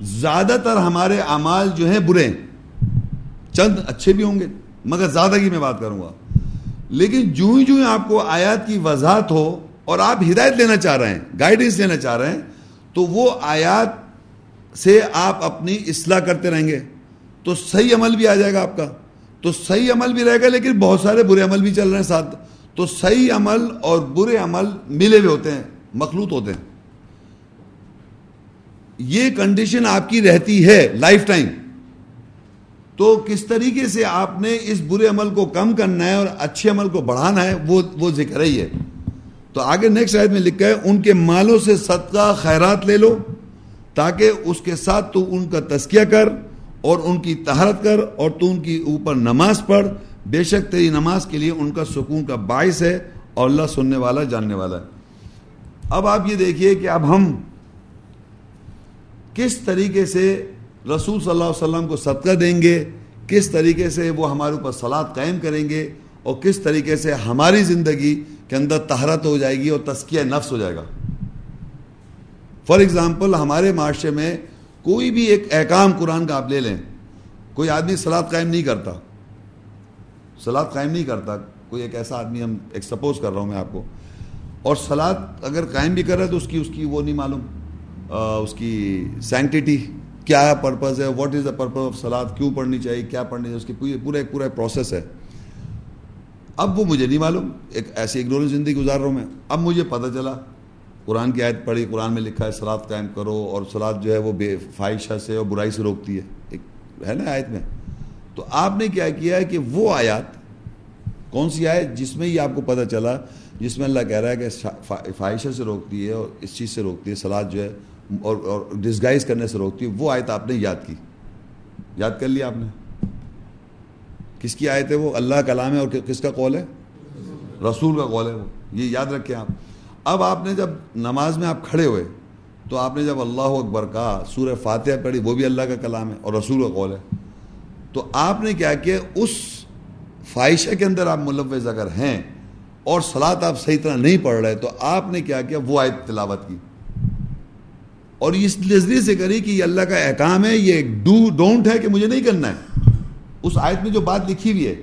زیادہ تر ہمارے اعمال جو ہیں برے ہیں۔ چند اچھے بھی ہوں گے، مگر زیادہ کی میں بات کروں گا۔ لیکن جو ہی جو ہی آپ کو آیات کی وضاحت ہو اور آپ ہدایت لینا چاہ رہے ہیں گائیڈنس لینا چاہ رہے ہیں، تو وہ آیات سے آپ اپنی اصلاح کرتے رہیں گے۔ تو صحیح عمل بھی آ جائے گا آپ کا۔ تو صحیح عمل بھی رہے گا، لیکن بہت سارے برے عمل بھی چل رہے ہیں ساتھ۔ تو صحیح عمل اور برے عمل ملے ہوئے ہوتے ہیں، مخلوط ہوتے ہیں۔ یہ کنڈیشن آپ کی رہتی ہے لائف ٹائم تو کس طریقے سے آپ نے اس برے عمل کو کم کرنا ہے اور اچھے عمل کو بڑھانا ہے، وہ وہ ذکر ہی ہے تو آگے نیکسٹ آیت میں لکھا ہے، ان کے مالوں سے صدقہ، خیرات لے لو، تاکہ اس کے ساتھ تو ان کا تذکیہ کر اور ان کی تہارت کر اور تو ان کی اوپر نماز پڑھ۔ بے شک تیری نماز کے لیے ان کا سکون کا باعث ہے اور اللہ سننے والا جاننے والا ہے۔ اب آپ یہ دیکھیے کہ اب ہم کس طریقے سے رسول صلی اللہ علیہ وسلم کو صدقہ دیں گے، کس طریقے سے وہ ہمارے اوپر سلاد قائم کریں گے اور کس طریقے سے ہماری زندگی کے اندر تہارت ہو جائے گی اور تسکیہ نفس ہو جائے گا۔ فار ایگزامپل ہمارے معاشرے میں کوئی بھی ایک احکام قرآن کا آپ لے لیں، کوئی آدمی سلاد قائم نہیں کرتا۔ سلاد قائم نہیں کرتا، کوئی ایک ایسا آدمی ہم ایک سپوز کر رہا ہوں میں آپ کو۔ اور سلاد اگر قائم بھی کر رہا ہے تو اس کی اس کی وہ نہیں معلوم اس کی سینٹیٹی کیا پرپز ہے what is the purpose of سلاد کیوں پڑھنی چاہیے، کیا پڑھنی چاہیے، اس کی پورا ایک، پورا پروسیس ہے۔ اب وہ مجھے نہیں معلوم، ایک ایسی اگنورنس زندگی گزار رہا ہوں میں۔ اب مجھے پتہ چلا، قرآن کی آیت پڑھی، قرآن میں لکھا ہے سلاد قائم کرو اور سلاد جو ہے وہ بے فائشہ سے اور برائی سے روکتی ہے۔ ایک ہے نا آیت میں۔ تو آپ نے کیا کیا ہے کہ وہ آیات، کون سی آیت جس میں یہ آپ کو پتہ چلا، جس میں اللہ کہہ رہا ہے کہ فائشہ سے روکتی ہے اور اس چیز سے روکتی ہے سلاد جو ہے اور ڈسگائز کرنے سے روکتی ہے، وہ آیت آپ نے یاد کی۔ یاد کر لیا آپ نے؟ کس کی آیت ہے وہ؟ اللہ کلام ہے اور کس کا قول ہے؟ رسول کا قول ہے وہ۔ یہ یاد رکھیں آپ۔ اب آپ نے جب نماز میں آپ کھڑے ہوئے تو آپ نے جب اللہ اکبر کہا، سورہ فاتحہ پڑھی، وہ بھی اللہ کا کلام ہے اور رسول کا قول ہے۔ تو آپ نے کیا کہ اس فائشہ کے اندر آپ ملوث اگر ہیں اور سلاد آپ صحیح طرح نہیں پڑھ رہے، تو آپ نے کیا کیا؟ وہ آیت تلاوت کی۔ اور اس نظریے سے کری کہ یہ اللہ کا احکام ہے، یہ ڈو ڈونٹ ہے کہ مجھے نہیں کرنا ہے۔ اس آیت میں جو بات لکھی ہوئی ہے،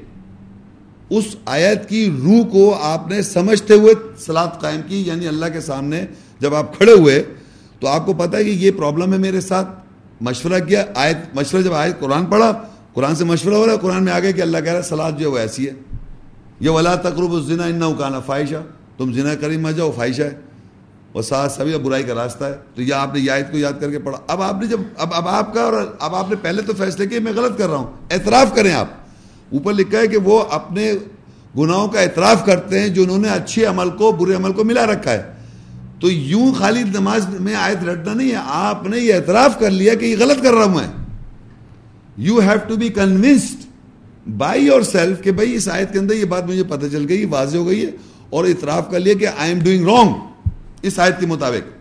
اس آیت کی روح کو آپ نے سمجھتے ہوئے سلاد قائم کی یعنی اللہ کے سامنے جب آپ کھڑے ہوئے، تو آپ کو پتا ہے کہ یہ پرابلم ہے میرے ساتھ۔ مشورہ کیا، آیت، مشورہ جب آیت قرآن پڑھا، قرآن سے مشورہ ہو رہا ہے، قرآن میں آگے کہ اللہ کہہ رہا ہے سلاد جو ہے وہ ایسی ہے۔ یہ ولا تقرب الزنا ان اکانا فائشہ تم زنا کری مت جاؤ فائشہ ہے۔ وہ ساتھ سبھی برائی کا راستہ ہے۔ تو یہ آپ نے یہ آیت کو یاد کر کے پڑھا۔ اب آپ نے جب اب اب آپ کا اور اب آپ نے پہلے تو فیصلے کیے، میں غلط کر رہا ہوں۔ اعتراف کریں آپ۔ اوپر لکھا ہے کہ وہ اپنے گناہوں کا اعتراف کرتے ہیں جو انہوں نے اچھے عمل کو، برے عمل کو ملا رکھا ہے۔ تو یوں خالی نماز میں آیت رٹنا نہیں ہے۔ آپ نے یہ اعتراف کر لیا کہ یہ غلط کر رہا ہوں میں۔ You have to be convinced by yourself کہ بھائی اس آیت کے اندر یہ بات مجھے پتہ چل گئی، واضح ہو گئی ہے اور اعتراف کر لیا کہ آئی ایم ڈوئنگ رانگ اس آیت کے مطابق۔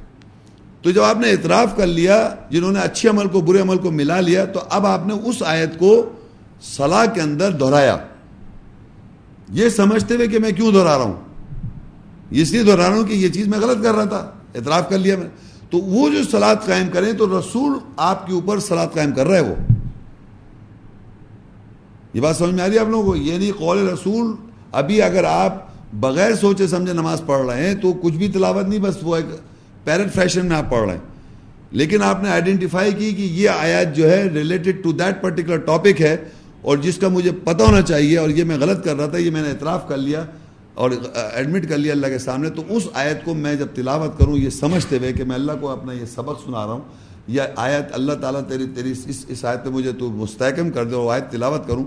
تو جب آپ نے اعتراف کر لیا، جنہوں نے اچھے عمل کو برے عمل کو ملا لیا، تو اب آپ نے اس آیت کو صلاح کے اندر دہرایا۔ یہ سمجھتے ہوئے کہ میں کیوں دہرا رہا ہوں؟ اس لیے دہرا رہا ہوں کہ یہ چیز میں غلط کر رہا تھا۔ اعتراف کر لیا میں۔ تو وہ جو سلاد قائم کریں، تو رسول آپ کے اوپر سلاد قائم کر رہا ہے وہ۔ یہ بات سمجھ میں آ رہی ہے آپ لوگوں کو؟ یہ نہیں قول رسول، ابھی اگر آپ بغیر سوچے سمجھے نماز پڑھ رہے ہیں، تو کچھ بھی تلاوت نہیں، بس وہ ایک پیرٹ فیشن میں آپ پڑھ رہے ہیں۔ لیکن آپ نے آئیڈینٹیفائی کی کہ یہ آیات جو ہے related to that particular topic ہے، اور جس کا مجھے پتہ ہونا چاہیے، اور یہ میں غلط کر رہا تھا، یہ میں نے اعتراف کر لیا اور ایڈمٹ کر لیا اللہ کے سامنے۔ تو اس آیت کو میں جب تلاوت کروں، یہ سمجھتے ہوئے کہ میں اللہ کو اپنا یہ سبق سنا رہا ہوں یا آیت اللہ تعالیٰ تیری تیری اس اس آیت پہ مجھے تو مستحکم کر دے، اور آیت تلاوت کروں،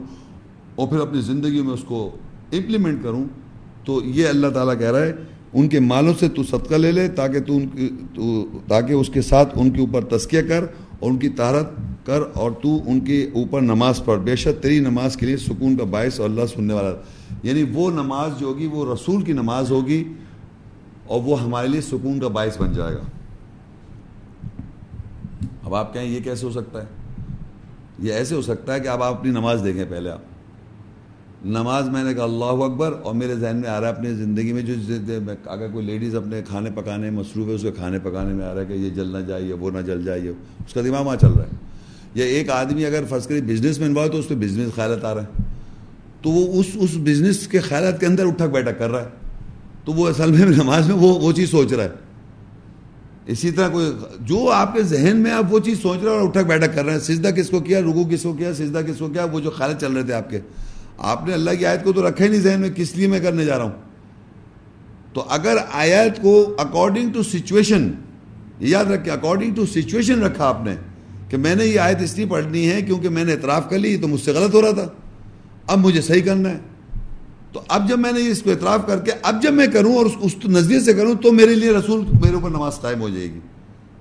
اور پھر اپنی زندگی میں اس کو امپلیمنٹ کروں۔ تو یہ اللہ تعالیٰ کہہ رہا ہے، ان کے مالوں سے تو صدقہ لے لے تاکہ تو ان کی تو تاکہ اس کے ساتھ ان کے اوپر تذکیہ کر اور ان کی طہارت کر اور تو ان کے اوپر نماز پڑھ۔ بے شک تیری نماز کے لیے سکون کا باعث اور اللہ سننے والا۔ یعنی وہ نماز جو ہوگی، وہ رسول کی نماز ہوگی اور وہ ہمارے لیے سکون کا باعث بن جائے گا۔ اب آپ کہیں یہ کیسے ہو سکتا ہے؟ یہ ایسے ہو سکتا ہے کہ اب آپ اپنی نماز دیکھیں پہلے آپ۔ نماز میں نے کہا اللہ اکبر اور میرے ذہن میں آ رہا ہے اپنی زندگی میں جو اگر کوئی لیڈیز اپنے کھانے پکانے مصروف ہے، اس کے کھانے پکانے میں آ رہا ہے کہ یہ جل نہ جائے وہ نہ جل جائے اس کا دماغ وہاں چل رہا ہے۔ یا ایک آدمی اگر فرض کری بزنس میں انوالو تو اس پہ بزنس خیالات آ رہا ہے تو وہ اس اس بزنس کے خیالات کے اندر اٹھک بیٹھک کر رہا ہے۔ تو وہ اصل میں نماز میں وہ وہ چیز سوچ رہا ہے۔ اسی طرح کوئی جو آپ کے ذہن میں آپ وہ چیز سوچ رہے ہیں اور اٹھک بیٹھک کر رہے ہیں سجدہ کس کو کیا رگو کس کو کیا، سجدہ کس کو کیا، وہ جو خیالات چل رہے تھے آپ کے۔ آپ نے اللہ کی آیت کو تو رکھا ہی نہیں ذہن میں، کس لیے میں کرنے جا رہا ہوں؟ تو اگر آیت کو اکارڈنگ ٹو سچویشن یاد رکھے اکارڈنگ ٹو سچویشن رکھا آپ نے کہ میں نے یہ آیت اس لیے پڑھنی ہے کیونکہ میں نے اعتراف کر لی تو مجھ سے غلط ہو رہا تھا۔ اب مجھے صحیح کرنا ہے۔ تو اب جب میں نے اس کو اعتراف کر کے، اب جب میں کروں اور اس نظریے سے کروں تو میرے لیے رسول میرے اوپر نماز قائم ہو جائے گی۔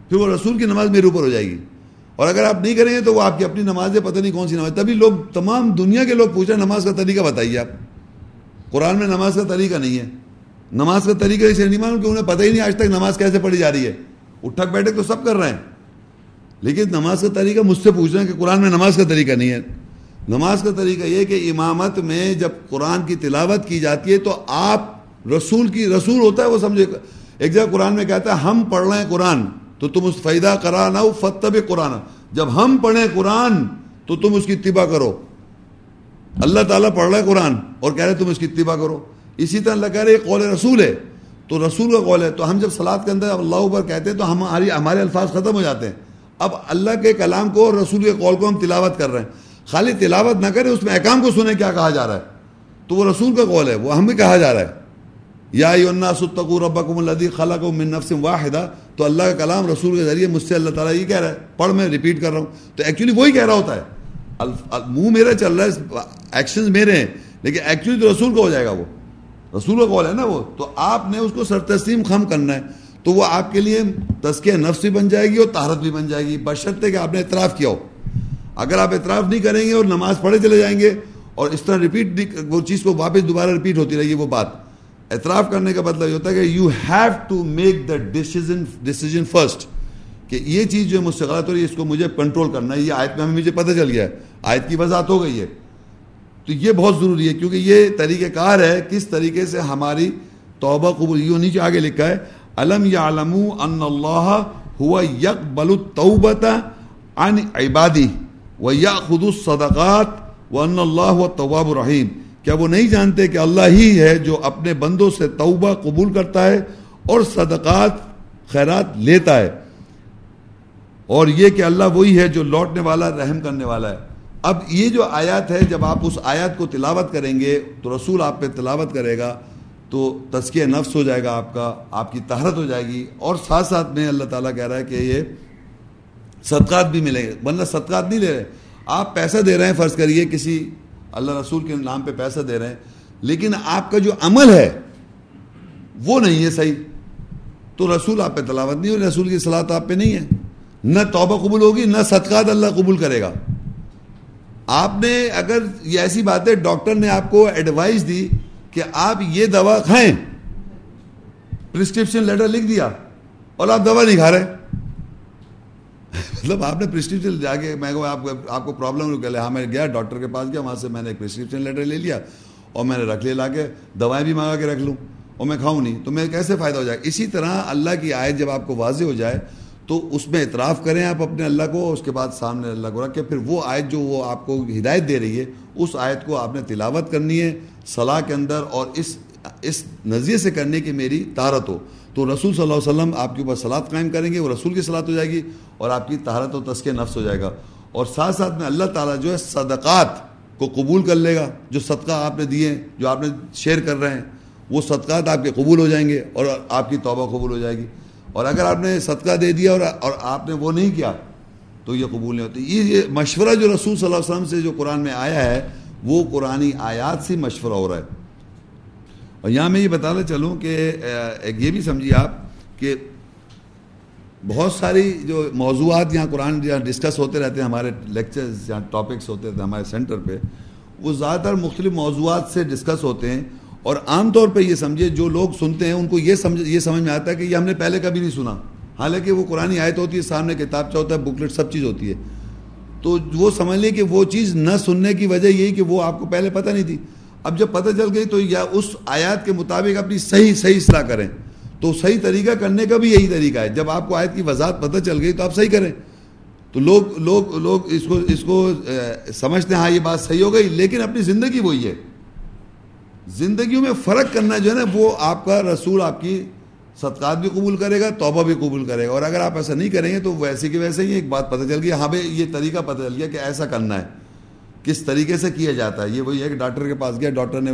پھر وہ رسول کی نماز میرے اوپر ہو جائے گی۔ اور اگر آپ نہیں کریں گے تو وہ آپ کی اپنی نماز ہے، پتہ نہیں کون سی نماز۔ تبھی لوگ، تمام دنیا کے لوگ پوچھ رہے ہیں، نماز کا طریقہ بتائیے آپ۔ قرآن میں نماز کا طریقہ نہیں ہے۔ نماز کا طریقہ اسے نہیں معلوم کہ انہیں پتہ ہی نہیں آج تک نماز کیسے پڑھی جا رہی ہے۔ اٹھک بیٹھک تو سب کر رہے ہیں۔ لیکن نماز کا طریقہ مجھ سے پوچھ رہے ہیں کہ قرآن میں نماز کا طریقہ نہیں ہے۔ نماز کا طریقہ یہ کہ امامت میں جب قرآن کی تلاوت کی جاتی ہے تو آپ رسول کی، رسول ہوتا ہے وہ سمجھے۔ ایک جگہ قرآن میں کہتا ہے، ہم پڑھ رہے ہیں قرآن۔ تو تم اس فائدہ کرا نہ فتب قرآن۔ جب ہم پڑھیں قرآن، تو تم اس کی اتباع کرو۔ اللہ تعالیٰ پڑھ رہا ہے قرآن اور کہہ رہے تم اس کی اتباع کرو۔ اسی طرح اللہ کہہ رہے قول رسول ہے۔ تو رسول کا قول ہے۔ تو ہم جب سلاد کے اندر اللہ اوپر کہتے ہیں، تو ہماری ہمارے الفاظ ختم ہو جاتے ہیں۔ اب اللہ کے کلام کو اور رسول کے قول کو ہم تلاوت کر رہے ہیں۔ خالی تلاوت نہ کریں، اس میں احکام کو سنیں کیا کہا جا رہا ہے۔ تو وہ رسول کا قول ہے، وہ ہمیں کہا جا رہا ہے۔ یا ستقو ربکم الذی خلقکم من نفس واحدہ۔ تو اللہ کا کلام رسول کے ذریعے مجھ سے اللہ تعالیٰ یہ کہہ رہا ہے۔ پڑھ میں ریپیٹ کر رہا ہوں۔ تو ایکچولی وہی کہہ رہا ہوتا ہے۔ منہ میرا چل رہا ہے ایکشنز میرے ہیں، لیکن ایکچولی تو رسول کا ہو جائے گا وہ۔ رسول کا قول ہے نا وہ۔ تو آپ نے اس کو سر تسلیم خم کرنا ہے۔ تو وہ آپ کے لیے تسکیہ نفس بھی بن جائے گی اور طہارت بھی بن جائے گی۔ بشرطے کہ آپ نے اعتراف کیا ہو۔ اگر آپ اعتراف نہیں کریں گے اور نماز پڑھے چلے جائیں گے اور اس طرح ریپیٹ وہ چیز کو واپس دوبارہ ریپیٹ ہوتی رہے گی، وہ بات۔ اعتراف کرنے کا مطلب یہ ہوتا ہے کہ you have to make the decision decision first کہ یہ چیز جو ہے مجھ سے غلط ہو رہی ہے، اس کو مجھے کنٹرول کرنا ہے۔ یہ آیت میں ہمیں مجھے پتہ چل گیا ہے۔ آیت کی وضاحت ہو گئی ہے۔ تو یہ بہت ضروری ہے، کیونکہ یہ طریقہ کار ہے، کس طریقے سے ہماری توبہ قبول، یہ نیچے آگے لکھا ہے علم یا علم ان اللہ ہوا یک بل عن عبادی و یا خود الصدقات و ان اللہ و طواب الرحیم کیا وہ نہیں جانتے کہ اللہ ہی ہے جو اپنے بندوں سے توبہ قبول کرتا ہے اور صدقات، خیرات لیتا ہے؟ اور یہ کہ اللہ وہی ہے جو لوٹنے والا، رحم کرنے والا ہے۔ اب یہ جو آیات ہے، جب آپ اس آیات کو تلاوت کریں گے، تو رسول آپ پہ تلاوت کرے گا، تو تزکیہ نفس ہو جائے گا آپ کا، آپ کی تہرت ہو جائے گی۔ اور ساتھ ساتھ میں اللہ تعالیٰ کہہ رہا ہے کہ یہ صدقات بھی ملیں گے۔ ورنہ صدقات نہیں لے رہے، آپ پیسہ دے رہے ہیں، فرض کریے کسی اللہ رسول کے نام پہ پیسہ دے رہے ہیں۔ لیکن آپ کا جو عمل ہے، وہ نہیں ہے صحیح۔ تو رسول آپ پہ تلاوت نہیں ہو، رسول کی صلاحت آپ پہ نہیں ہے۔ نہ توبہ قبول ہوگی، نہ صدقات اللہ قبول کرے گا۔ آپ نے اگر یہ ایسی بات ہے ڈاکٹر نے آپ کو ایڈوائز دی کہ آپ یہ دوا کھائیں۔ پرسکرپشن لیٹر لکھ دیا اور آپ دوا نہیں کھا رہے۔ مطلب آپ نے پرسکرپشن جا کے میں آپ کو آپ کو پرابلم کہ ہاں میں گیا ڈاکٹر کے پاس گیا، وہاں سے میں نے ایک پرسکرپشن لیٹر لے لیا اور میں نے رکھ لیا لا کے دوائیں بھی مانگا کے رکھ لوں اور میں کھاؤں نہیں، تو میں کیسے فائدہ ہو جائے؟ اسی طرح اللہ کی آیت جب آپ کو واضح ہو جائے تو اس میں اعتراف کریں آپ اپنے اللہ کو، اس کے بعد سامنے اللہ کو رکھ کے پھر وہ آیت جو وہ آپ کو ہدایت دے رہی ہے، اس آیت کو آپ نے تلاوت کرنی ہے، صلاح کے اندر اور اس اس نظریے سے کرنے کی میری طارت ہو۔ تو رسول صلی اللہ علیہ وسلم آپ کے اوپر سلاد قائم کریں گے، وہ رسول کی صلاحت ہو جائے گی اور آپ کی طہارت و تسکے نفس ہو جائے گا۔ اور ساتھ ساتھ میں اللہ تعالیٰ جو ہے صدقات کو قبول کر لے گا، جو صدقہ آپ نے دیے، جو آپ نے شیئر کر رہے ہیں، وہ صدقات آپ کے قبول ہو جائیں گے اور آپ کی توبہ قبول ہو جائے گی۔ اور اگر آپ نے صدقہ دے دیا اور اور آپ نے وہ نہیں کیا، تو یہ قبول نہیں ہوتی۔ یہ مشورہ جو رسول صلی اللہ علیہ وسلم سے جو قرآن میں آیا ہے، وہ قرآن آیات سے مشورہ ہو رہا ہے۔ اور یہاں میں یہ بتانا چلوں کہ ایک یہ بھی سمجھیے آپ کہ بہت ساری جو موضوعات یہاں قرآن جہاں ڈسکس ہوتے رہتے ہیں، ہمارے لیکچرز جہاں ٹاپکس ہوتے رہتے ہیں ہمارے سینٹر پہ، وہ زیادہ تر مختلف موضوعات سے ڈسکس ہوتے ہیں۔ اور عام طور پہ یہ سمجھے جو لوگ سنتے ہیں، ان کو یہ سمجھ یہ سمجھ میں آتا ہے کہ یہ ہم نے پہلے کبھی نہیں سنا۔ حالانکہ وہ قرآن آیت ہوتی ہے، سامنے کتاب چاہ ہوتا ہے بکلیٹ سب چیز ہوتی ہے۔ تو وہ سمجھ لیں کہ وہ چیز نہ سننے کی وجہ یہی کہ وہ آپ کو پہلے پتہ نہیں تھی۔ اب جب پتہ چل گئی تو یا اس آیات کے مطابق اپنی صحیح صحیح اصلاح کریں۔ تو صحیح طریقہ کرنے کا بھی یہی طریقہ ہے۔ جب آپ کو آیت کی وضاحت پتہ چل گئی تو آپ صحیح کریں۔ تو لوگ لوگ لوگ اس کو اس کو سمجھتے ہیں ہاں یہ بات صحیح ہو گئی، لیکن اپنی زندگی وہی ہے۔ زندگیوں میں فرق کرنا جو ہے نا، وہ آپ کا رسول آپ کی صدقات بھی قبول کرے گا، توبہ بھی قبول کرے گا۔ اور اگر آپ ایسا نہیں کریں گے تو ویسے کہ ویسے ہی ایک بات پتہ چل گئی ہاں بھائی، یہ طریقہ پتہ چل گیا کہ ایسا کرنا ہے۔ کس طریقے سے کیا جاتا ہے؟ یہ وہی ایک ڈاکٹر کے پاس گیا، ڈاکٹر نے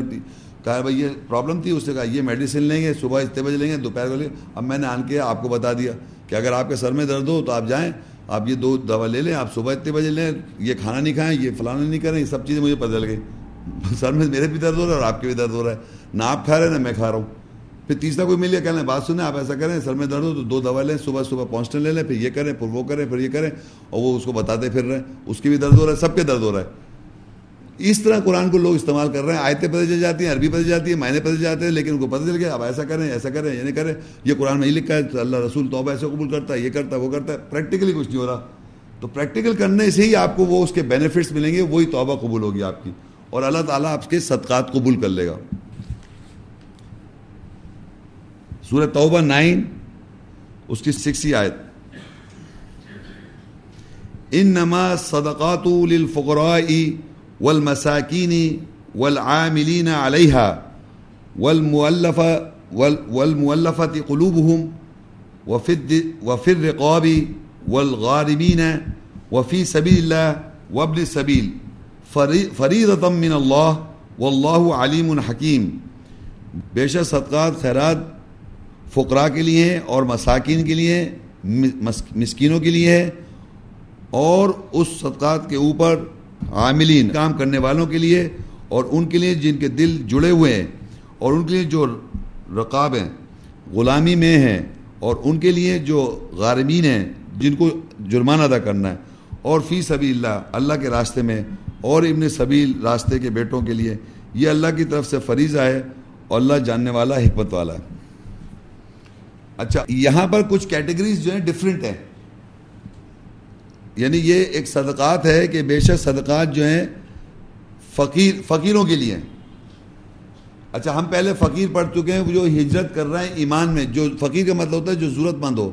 کہا بھائی یہ پرابلم تھی، اس نے کہا یہ میڈیسن لیں گے، صبح اتنے بجے لیں گے، دوپہر کو لیں گے۔ اب میں نے آن کے آپ کو بتا دیا کہ اگر آپ کے سر میں درد ہو تو آپ جائیں، آپ یہ دو دوا لے لیں، آپ صبح اتنے بجے لیں، یہ کھانا نہیں کھائیں، یہ فلانا نہیں کریں، یہ سب چیزیں مجھے پتہ چل گئی سر میں میرے بھی درد ہو رہا ہے اور آپ کے بھی درد ہو رہا ہے۔ نہ آپ کھا رہے ہیں نہ میں کھا رہا ہوں۔ پھر تیسرا کوئی مل گیا کہنا بات سنیں، آپ ایسا کریں، سر میں درد ہو تو دو دوا لیں، صبح صبح پہنچنے لے لیں، پھر یہ کریں، پھر وہ کریں، پھر یہ کریں، اور وہ اس کو بتاتے پھر رہے۔ ہیں اس کی بھی درد ہو رہا ہے، سب کے درد ہو رہا ہے۔ اس طرح قرآن کو لوگ استعمال کر رہے ہیں، آیتیں پتہ چل جاتی ہیں، عربی پتہ جاتی ہیں، معنی پتہ جاتے ہیں، لیکن ان کو پتہ چل گیا، اب ایسا کریں ایسا کریں، یہ نہیں کریں، یہ قرآن نہیں لکھا ہے، اللہ رسول توبہ ایسے قبول کرتا ہے، یہ کرتا ہے، وہ کرتا ہے پریکٹیکلی کچھ نہیں ہو رہا۔ تو پریکٹیکل کرنے سے ہی آپ کو وہ اس کے بینیفٹس ملیں گے، وہی توبہ قبول ہوگی آپ کی۔ اور اللہ تعالیٰ آپ کے صدقات قبول کر لے گا۔ سورہ توبہ نائن، اس کی سکسی آیت۔ ان نما صدقات للفقراء والمساکین والعاملین علیہا والمؤلف والمؤلفة قلوبهم وفي الرقاب والغاربين وفي سبيل الله وابن السبيل فریض من اللہ واللہ علیم الحکیم بے شک صدقات خیرات فقراء کے لیے ہیں اور مساکین کے لیے مسکینوں کے لیے ہے اور اس صدقات کے اوپر عاملین، کام کرنے والوں کے لیے اور ان کے لیے جن کے دل جڑے ہوئے ہیں اور ان کے لیے جو رقاب ہیں، غلامی میں ہیں اور ان کے لیے جو غارمین ہیں، جن کو جرمانہ ادا کرنا ہے۔ اور فی سبی اللہ اللہ کے راستے میں اور ابن سبیل راستے کے بیٹوں کے لیے۔ یہ اللہ کی طرف سے فریضہ ہے اور اللہ جاننے والا، حکمت والا ہے۔ اچھا یہاں پر کچھ کیٹیگریز جو ہیں ڈفرینٹ ہیں۔ یعنی یہ ایک صدقات ہے کہ بے شک صدقات جو ہیں فقیر فقیروں کے لیے اچھا ہم پہلے فقیر پڑھ چکے ہیں، جو ہجرت کر رہے ہیں ایمان میں۔ جو فقیر کا مطلب ہوتا ہے جو ضرورت مند ہو۔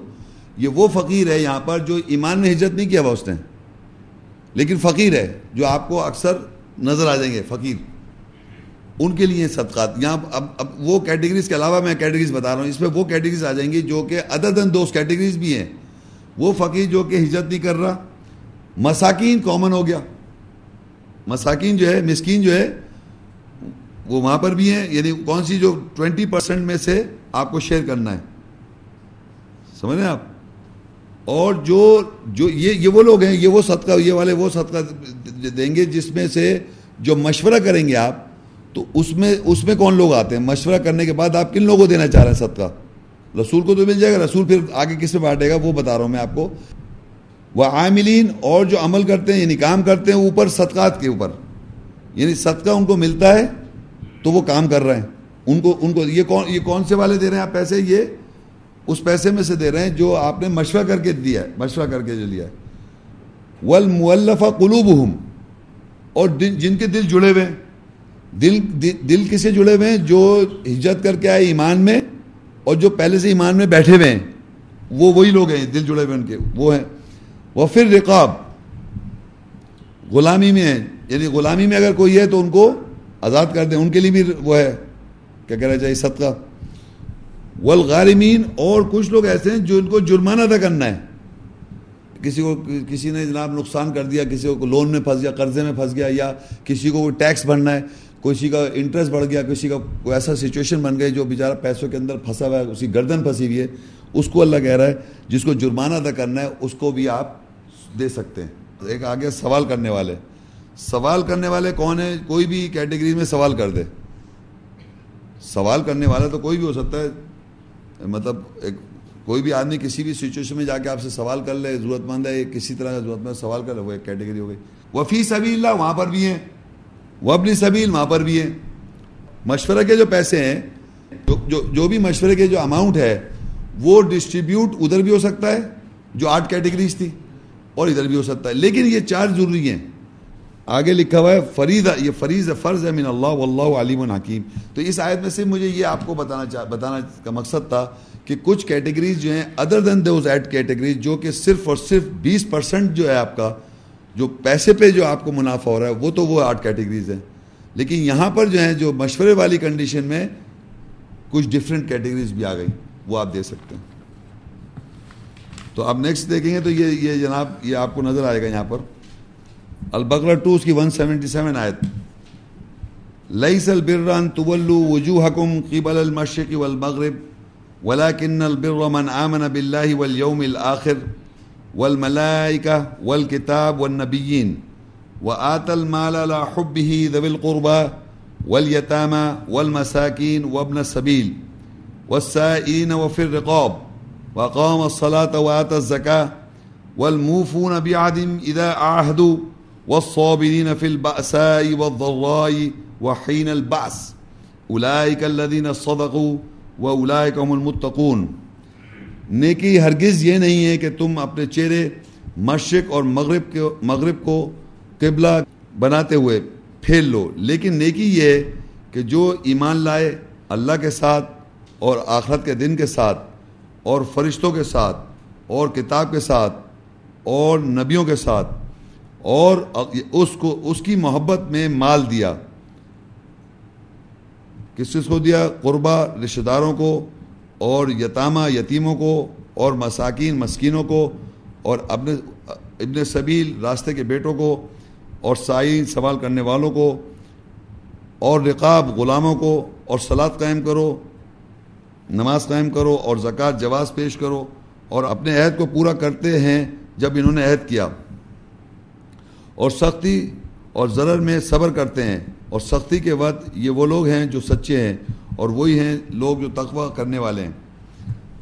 یہ وہ فقیر ہے یہاں پر جو ایمان میں ہجرت نہیں کیا ہوا اس نے۔ لیکن فقیر ہے، جو آپ کو اکثر نظر آ جائیں گے، فقیر۔ ان کے لیے صدقات۔ یہاں اب اب وہ کیٹیگریز کے علاوہ میں کیٹیگریز بتا رہا ہوں۔ اس میں وہ کیٹیگریز آ جائیں گی جو کہ ادر دن دوست کیٹیگریز بھی ہیں۔ وہ فقیر جو کہ ہجرت نہیں کر رہا مساکین کامن ہو گیا۔ مساکین جو ہے، مسکین جو ہے، وہ وہاں پر بھی ہیں۔ یعنی کون سی جو ٹوینٹی پرسینٹ میں سے آپ کو شیئر کرنا ہے۔ سمجھ رہے ہیں آپ؟ اور جو جو یہ یہ وہ لوگ ہیں، یہ وہ صدقہ، یہ والے وہ صدقہ دیں گے جس میں سے جو مشورہ کریں گے آپ، تو اس میں اس میں کون لوگ آتے ہیں؟ مشورہ کرنے کے بعد آپ کن لوگوں کو دینا چاہ رہے ہیں صدقہ؟ رسول کو تو مل جائے گا، رسول پھر آگے کس میں بانٹے گا؟ وہ بتا رہا ہوں میں آپ کو۔ وہ عاملین اور جو عمل کرتے ہیں یعنی کام کرتے ہیں، اوپر صدقات کے اوپر۔ یعنی صدقہ ان کو ملتا ہے تو وہ کام کر رہے ہیں۔ ان کو ان کو، یہ کون یہ کون سے والے دے رہے ہیں؟ آپ پیسے، یہ اس پیسے میں سے دے رہے ہیں جو آپ نے مشورہ کر کے دیا ہے، مشورہ کر کے جو لیا ہے۔ ول مولفہ قلوب اور جن کے دل جڑے ہوئے ہیں۔ دل دل کسے جڑے ہوئے ہیں جو ہجرت کر کے آئے ایمان میں اور جو پہلے سے ایمان میں بیٹھے ہوئے ہیں۔ وہ وہی لوگ ہیں، دل جڑے ہوئے ان کے۔ وہ ہیں۔ وہ پھر رقاب۔ غلامی میں ہیں یعنی غلامی میں اگر کوئی ہے تو ان کو آزاد کر دیں۔ ان کے لیے بھی وہ ہے، کیا کہنا چاہیے جی، صدقہ۔ والغارمین، اور کچھ لوگ ایسے ہیں جو ان کو جرمانہ ادا کرنا ہے۔ کسی کو، کسی نے جناب نقصان کر دیا، کسی کو لون میں پھنس گیا، قرضے میں پھنس گیا، یا کسی کو ٹیکس بھرنا ہے، کسی کا انٹرسٹ بڑھ گیا، کسی کا کوئی ایسا سچویشن بن گئی جو بیچارہ پیسوں کے اندر پھنسا ہوا ہے، اسی گردن پھنسی ہوئی ہے۔ اس کو اللہ کہہ رہا ہے، جس کو جرمانہ ادا کرنا ہے، اس کو بھی آپ دے سکتے ہیں۔ ایک آگے سوال کرنے والے۔ سوال کرنے والے کون ہیں؟ کوئی بھی کیٹیگری میں سوال کر دے۔ سوال کرنے والا تو کوئی بھی ہو سکتا ہے۔ مطلب ایک کوئی بھی آدمی کسی بھی سچویشن میں جا کے آپ سے سوال کر لے ضرورت مند ہے، کسی طرح کا ضرورت مند سوال کر لے، وہ ایک کیٹیگری ہو گئی۔ وفی سبھی اللہ وہاں پر بھی ہیں۔ وہ اپنی سبیل وہاں پر بھی ہیں۔ مشورہ کے جو پیسے ہیں، جو جو بھی مشورے کے جو اماؤنٹ ہے وہ ڈسٹریبیوٹ ادھر بھی ہو سکتا ہے جو آٹھ کیٹیگریز تھی اور ادھر بھی ہو سکتا ہے۔ لیکن یہ چار ضروری ہیں۔ آگے لکھا ہوا ہے فرید یہ فریض فرض ہے، من اللہ، واللہ علیم الحکیم تو اس آیت میں سے مجھے یہ آپ کو بتانا چاہ، بتانا کا مقصد تھا کہ کچھ کیٹیگریز جو ہیں other than those eight categories جو کہ صرف اور صرف بیس پرسنٹ جو ہے آپ کا، جو پیسے پہ جو آپ کو منافع ہو رہا ہے، وہ تو وہ آٹھ کیٹیگریز ہیں۔ لیکن یہاں پر جو ہیں، جو مشورے والی کنڈیشن میں کچھ ڈفرینٹ کیٹیگریز بھی آ گئی۔ وہ آپ دے سکتے ہیں۔ تو آپ نیکسٹ دیکھیں گے تو یہ یہ جناب یہ آپ کو نظر آئے گا یہاں پر۔ البقرہ ٹو اس کی ون سیونٹی سیون آیت۔ لئیس البران طولو وجوہکم قبل المشرق والمغرب ولكن البر من آمن بالله واليوم الآخر والملائكة والكتاب والنبيين وآت المال على حبه ذوي القربى واليتامى والمساكين وابن السبيل والسائين وفي الرقاب وقام الصلاة وآت الزكاة، والموفون بعد إذا عاهدوا، والصابرين في البأساء والضراء، وحين البعث. أولئك الذين صدقوا، وأولئك هم المتقون. نیکی ہرگز یہ نہیں ہے کہ تم اپنے چہرے مشرق اور مغرب کے مغرب کو قبلہ بناتے ہوئے پھیل لو، لیکن نیکی یہ ہے کہ جو ایمان لائے اللہ کے ساتھ اور آخرت کے دن کے ساتھ، اور فرشتوں کے ساتھ، اور کتاب کے ساتھ، اور نبیوں کے ساتھ، اور اس کو، اس کی محبت میں مال دیا۔ کس چیز کو دیا؟ قربہ رشتہ داروں کو، اور یتامہ یتیموں کو، اور مساکین مسکینوں کو، اور اپنے، ابن سبیل راستے کے بیٹوں کو، اور سائن سوال کرنے والوں کو، اور رقاب غلاموں کو، اور سلاد قائم کرو۔ نماز قائم کرو اور زکوٰۃ جواز پیش کرو اور اپنے عہد کو پورا کرتے ہیں جب انہوں نے عہد کیا۔ اور سختی اور ضرر میں صبر کرتے ہیں۔ اور سختی کے وقت یہ وہ لوگ ہیں جو سچے ہیں اور وہی ہیں لوگ جو تقوی کرنے والے ہیں۔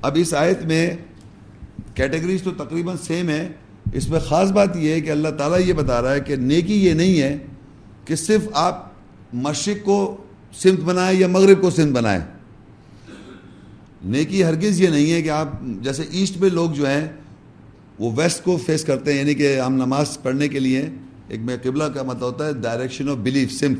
اب اس آیت میں کیٹیگریز تو تقریباً سیم ہے اس میں خاص بات یہ ہے کہ اللہ تعالیٰ یہ بتا رہا ہے کہ نیکی یہ نہیں ہے کہ صرف آپ مشرق کو سمت بنائیں یا مغرب کو سمت بنائیں۔ نیکی ہرگز یہ نہیں ہے کہ آپ جیسے ایسٹ میں لوگ جو ہیں، وہ ویسٹ کو فیس کرتے ہیں یعنی کہ ہم نماز پڑھنے کے لیے ایک میں قبلہ کا مطلب ہوتا ہے ڈائریکشن آف بلیف سمت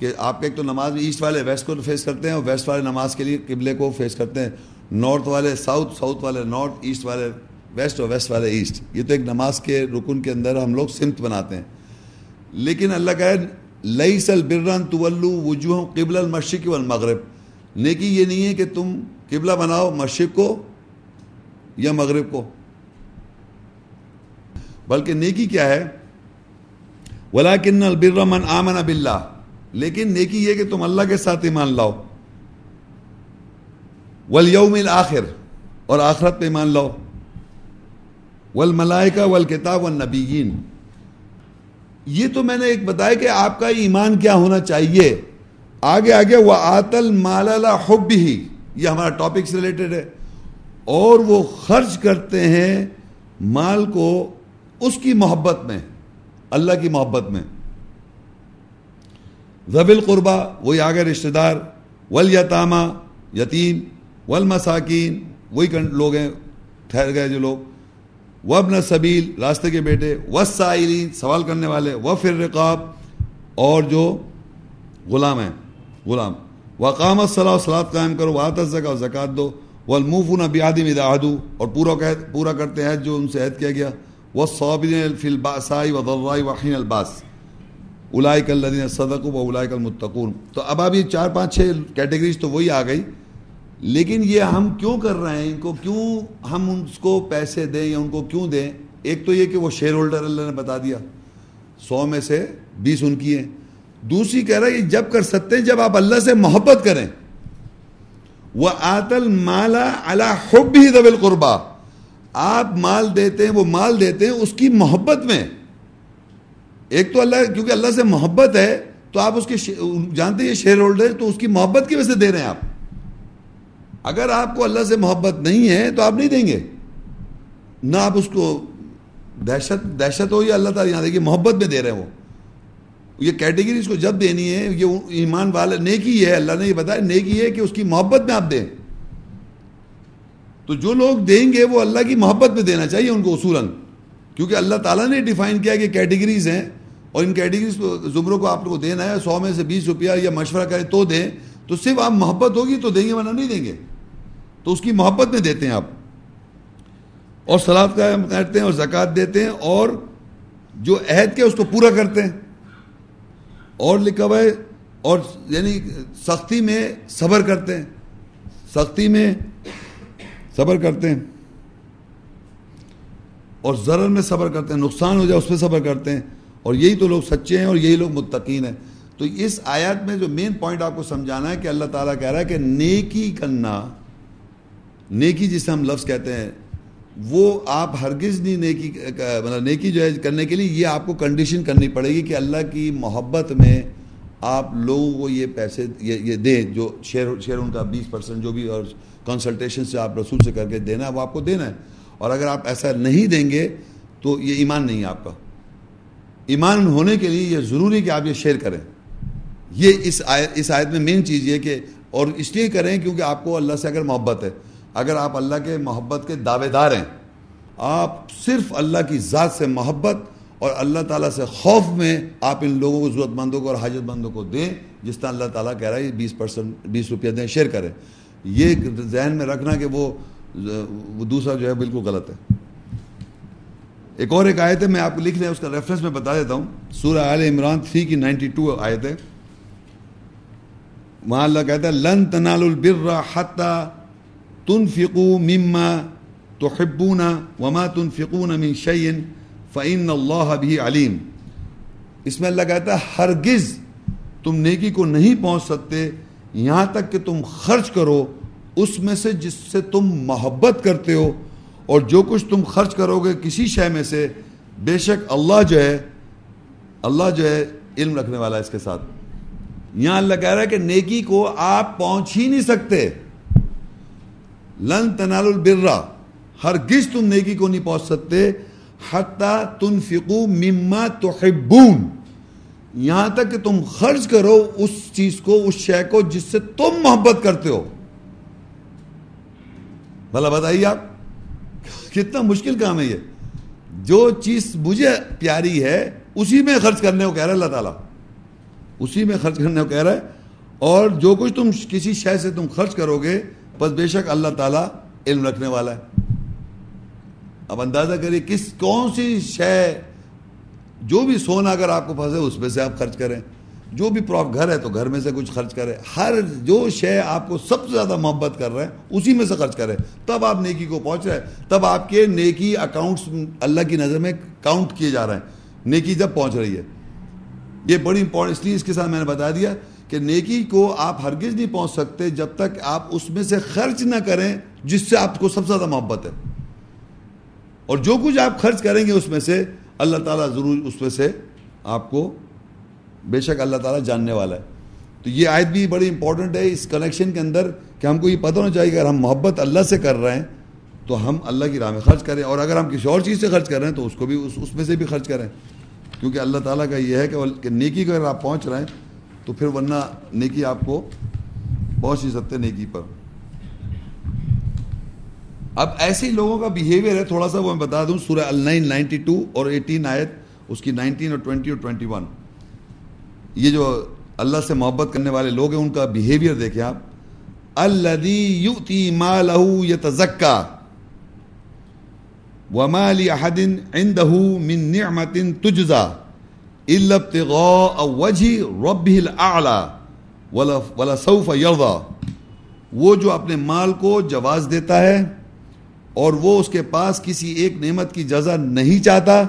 کہ آپ ایک تو نماز میں ایسٹ والے ویسٹ کو فیس کرتے ہیں اور ویسٹ والے نماز کے لیے قبلے کو فیس کرتے ہیں۔ نارتھ والے ساؤتھ ساؤتھ والے نارتھ ایسٹ والے ویسٹ اور ویسٹ والے ایسٹ یہ تو ایک نماز کے رکن کے اندر ہم لوگ سمت بناتے ہیں۔ لیکن اللہ کہے لئی سل برن طلو وجوہ قبل المشرق والمغرب۔ نیکی یہ نہیں ہے کہ تم قبلہ بناؤ، مشرق کو یا مغرب کو۔ بلکہ نیکی کیا ہے؟ ولاکن البر من آمن باللہ لیکن نیکی یہ کہ تم اللہ کے ساتھ ایمان لاؤ۔ والیوم الاخر اور آخرت پہ ایمان لاؤ۔ والملائکہ والکتاب والنبیین۔ یہ تو میں نے ایک بتایا کہ آپ کا ایمان کیا ہونا چاہیے۔ آگے آگے وہ آتل مالا حب ہی، یہ ہمارا ٹاپک سے ریلیٹڈ ہے۔ اور وہ خرچ کرتے ہیں مال کو اس کی محبت میں، اللہ کی محبت میں۔ زب القربہ، وہی آگے رشتہ دار۔ ول یتامہ، یتیم۔ ول مساکین، وہی لوگ ہیں، ٹھہر گئے جو لوگ۔ وبن سبیل راستے کے بیٹے۔ وسائلین سوال کرنے والے۔ و فر رقاب اور جو غلام ہیں۔ غلام. وقام صلاح سلاد قائم کرو واط زکا زکوٰۃ دو. والموفون بیادم اداحدو اور پورا پورا کرتے ہیں جو ان سے عہد کیا گیا. وہ صوبین فی الباسائی و ضرائی وحین الباس الائک الدین صدق و الائک المتقون. تو اب اب یہ چار پانچ چھ کیٹیگریز تو وہی آ گئی. لیکن یہ ہم کیوں کر رہے ہیں؟ ان کو کیوں ہم ان کو پیسے دیں یا ان کو کیوں دیں؟ ایک تو یہ کہ وہ شیئر ہولڈر اللہ نے بتا دیا. سو میں سے بیس ان کی ہیں. دوسری کہہ رہا ہے جب کر سکتے ہیں، جب آپ اللہ سے محبت کریں۔ وہ آتل مالا اللہ حب ہی دبل قربا آپ مال دیتے ہیں، وہ مال دیتے ہیں اس کی محبت میں۔ ایک تو اللہ، کیونکہ اللہ سے محبت ہے، تو آپ اس کے جانتے ہیں شیئر ہولڈر تو اس کی محبت کی وجہ سے دے رہے ہیں آپ۔ اگر آپ کو اللہ سے محبت نہیں ہے، تو آپ نہیں دیں گے۔ نہ آپ اس کو دہشت دہشت ہو یا اللہ تعالیٰ یہاں دیکھیے، محبت میں دے رہے ہو یہ کیٹیگری اس کو جب دینی ہے، یہ ایمان والا نیکی ہے، اللہ نے یہ بتایا، نیکی ہے کہ اس کی محبت میں آپ دیں۔ تو جو لوگ دیں گے، وہ اللہ کی محبت میں دینا چاہیے ان کو اصولاً۔ کیونکہ اللہ تعالیٰ نے ڈیفائن کیا کہ کیٹیگریز ہیں، اور ان کیٹیگریز زمروں کو آپ کو دینا ہے، سو میں سے بیس روپیہ یا مشورہ کریں تو دیں۔ تو صرف آپ محبت ہوگی تو دیں گے، ورنہ نہیں دیں گے۔ تو اس کی محبت میں دیتے ہیں آپ۔ اور سلاد کا کرتے ہیں اور زکوٰۃ دیتے ہیں اور جو عہد کے اس کو پورا کرتے ہیں۔ اور لکھا ہوا ہے، اور یعنی سختی میں صبر کرتے ہیں۔ سختی میں صبر کرتے ہیں۔ اور ضرر میں صبر کرتے ہیں، نقصان ہو جائے اس پہ صبر کرتے ہیں۔ اور یہی تو لوگ سچے ہیں اور یہی لوگ متقین ہیں۔ تو اس آیات میں جو مین پوائنٹ آپ کو سمجھانا ہے کہ اللہ تعالیٰ کہہ رہا ہے کہ نیکی کرنا، نیکی جسے ہم لفظ کہتے ہیں وہ آپ ہرگز نہیں نیکی مطلب نیکی جو ہے کرنے کے لیے یہ آپ کو کنڈیشن کرنی پڑے گی کہ اللہ کی محبت میں آپ لوگوں کو یہ پیسے یہ دیں جو شیئر شیئر ان کا بیس پرسنٹ جو بھی اور کنسلٹیشن سے آپ رسول سے کر کے دینا ہے، وہ آپ کو دینا ہے۔ اور اگر آپ ایسا نہیں دیں گے تو یہ ایمان نہیں ہے آپ کا۔ ایمان ہونے کے لیے یہ ضروری کہ آپ یہ شیئر کریں۔ یہ اس آیت اس آیت میں مین چیز یہ کہ اور اس لیے کریں کیونکہ آپ کو اللہ سے اگر محبت ہے۔ اگر آپ اللہ کے محبت کے دعوے دار ہیں، آپ صرف اللہ کی ذات سے محبت اور اللہ تعالیٰ سے خوف میں آپ ان لوگوں کو، ضرورت مندوں کو اور حاجت مندوں کو دیں، جس طرح اللہ تعالیٰ کہہ رہا ہے بیس پرسنٹ، بیس روپیہ دیں، شیئر کریں۔ یہ ذہن میں رکھنا کہ وہ دوسرا جو ہے بالکل غلط ہے۔ ایک اور ایک آیت ہے، میں آپ کو لکھ لیں، اس کا ریفرنس میں بتا دیتا ہوں۔ سورہ آل عمران تھری کی نائنٹی ٹو آیت ہے۔ وہاں اللہ کہتا ہے، لن تنال البر حتی تنفقوا مما تحبون وما تنفقون من شيء فإن اللہ بھی علیم اس میں اللہ کہتا ہے، ہرگز تم نیکی کو نہیں پہنچ سکتے، یہاں تک کہ تم خرچ کرو، اس میں سے جس سے تم محبت کرتے ہو، اور جو کچھ تم خرچ کرو گے کسی شے میں سے، بے شک اللہ جو ہے، اللہ جو ہے علم رکھنے والا ہے اس کے ساتھ۔ یہاں اللہ کہہ رہا ہے کہ نیکی کو آپ پہنچ ہی نہیں سکتے۔ لن تنال البرا ہرگز تم نیکی کو نہیں پہنچ سکتے، حتیٰ تنفقو مما تحبون. یہاں تک کہ تم خرچ کرو اس چیز کو، اس شے کو جس سے تم محبت کرتے ہو. بھلا بتائیے آپ، کتنا مشکل کام ہے یہ. جو چیز مجھے پیاری ہے، اسی میں خرچ کرنے کو کہہ رہا ہے اللہ تعالیٰ. اسی میں خرچ کرنے کو کہہ رہا ہے، اور جو کچھ تم کسی شے سے تم خرچ کرو گے بس بے شک اللہ تعالیٰ علم رکھنے والا ہے۔ اب اندازہ کریے کس کون سی شے، جو بھی سونا اگر آپ کو پھنسے، اس میں سے آپ خرچ کریں۔ جو بھی پراپ گھر ہے تو گھر میں سے کچھ خرچ کریں۔ ہر جو شے آپ کو سب سے زیادہ محبت کر رہے ہیں، اسی میں سے خرچ کریں۔ تب آپ نیکی کو پہنچ رہے ہیں۔ تب آپ کے نیکی اکاؤنٹس اللہ کی نظر میں کاؤنٹ کیے جا رہے ہیں۔ نیکی جب پہنچ رہی ہے، یہ بڑی امپورٹنٹ اس لیے اس کے ساتھ میں نے بتا دیا کہ نیکی کو آپ ہرگز نہیں پہنچ سکتے جب تک آپ اس میں سے خرچ نہ کریں جس سے آپ کو سب سے زیادہ محبت ہے۔ اور جو کچھ آپ خرچ کریں گے اس میں سے اللہ تعالیٰ ضرور اس میں سے آپ کو بے شک اللہ تعالیٰ جاننے والا ہے۔ تو یہ آیت بھی بڑی امپورٹنٹ ہے اس کنیکشن کے اندر کہ ہم کو یہ پتہ ہونا چاہیے کہ اگر ہم محبت اللہ سے کر رہے ہیں تو ہم اللہ کی راہ میں خرچ کریں اور اگر ہم کسی اور چیز سے خرچ کر رہے ہیں تو اس کو بھی اس اس میں سے بھی خرچ کریں۔ کیونکہ اللہ تعالیٰ کا یہ ہے کہ نیکی کو اگر آپ پہنچ رہے ہیں تو پھر ورنہ نیکی آپ کو پہنچ نہیں سکتے نیکی پر۔ اب ایسے لوگوں کا بیہیویئر ہے، تھوڑا سا وہ میں بتا دوں۔ سورہ النائن نائنٹی ٹو اور ایٹین آیت، اس کی نائنٹین اور ٹوینٹی اور ٹوینٹی ون۔ یہ جو اللہ سے محبت کرنے والے لوگ ہیں، ان کا بیہیویئر دیکھیں آپ۔ الدی یوتی مالہ یتزکا۔ وما لأحد عنده من نعمة تجزى إلا ابتغاء وجه ربه الأعلى ولا ولا سوف يرضى۔ وہ جو اپنے مال کو جواز دیتا ہے اور وہ اس کے پاس کسی ایک نعمت کی جزا نہیں چاہتا،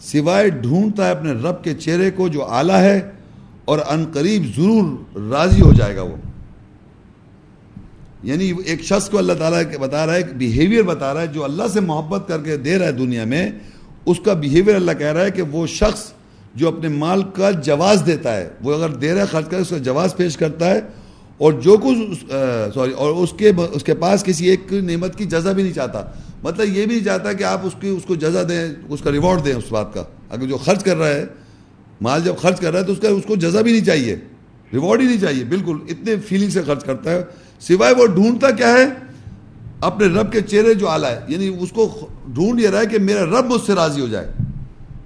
سوائے ڈھونڈتا ہے اپنے رب کے چہرے کو جو اعلیٰ ہے اور ان قریب ضرور راضی ہو جائے گا وہ۔ یعنی ایک شخص کو اللہ تعالیٰ بتا رہا ہے، ایک بیہیویئر بتا رہا ہے جو اللہ سے محبت کر کے دے رہا ہے دنیا میں، اس کا بیہیویئر اللہ کہہ رہا ہے کہ وہ شخص جو اپنے مال کا جواز دیتا ہے، وہ اگر دے رہا ہے خرچ کر اس کا جواز پیش کرتا ہے اور جو کچھ سوری، اور اس کے اس کے پاس کسی ایک نعمت کی جزا بھی نہیں چاہتا۔ مطلب یہ بھی نہیں چاہتا کہ آپ اس کی، اس کو جزا دیں، اس کا ریوارڈ دیں اس بات کا۔ اگر جو خرچ کر رہا ہے، مال جب خرچ کر رہا ہے تو اس کا، اس کو جزا بھی نہیں چاہیے۔ ریوارڈ ہی نہیں چاہیے، بالکل۔ اتنے فیلنگ سے خرچ کرتا ہے۔ سوائے وہ ڈھونڈتا کیا ہے؟ اپنے رب کے چہرے جو آلہ ہے۔ یعنی اس کو ڈھونڈ یہ رہا ہے کہ میرا رب مجھ سے راضی ہو جائے۔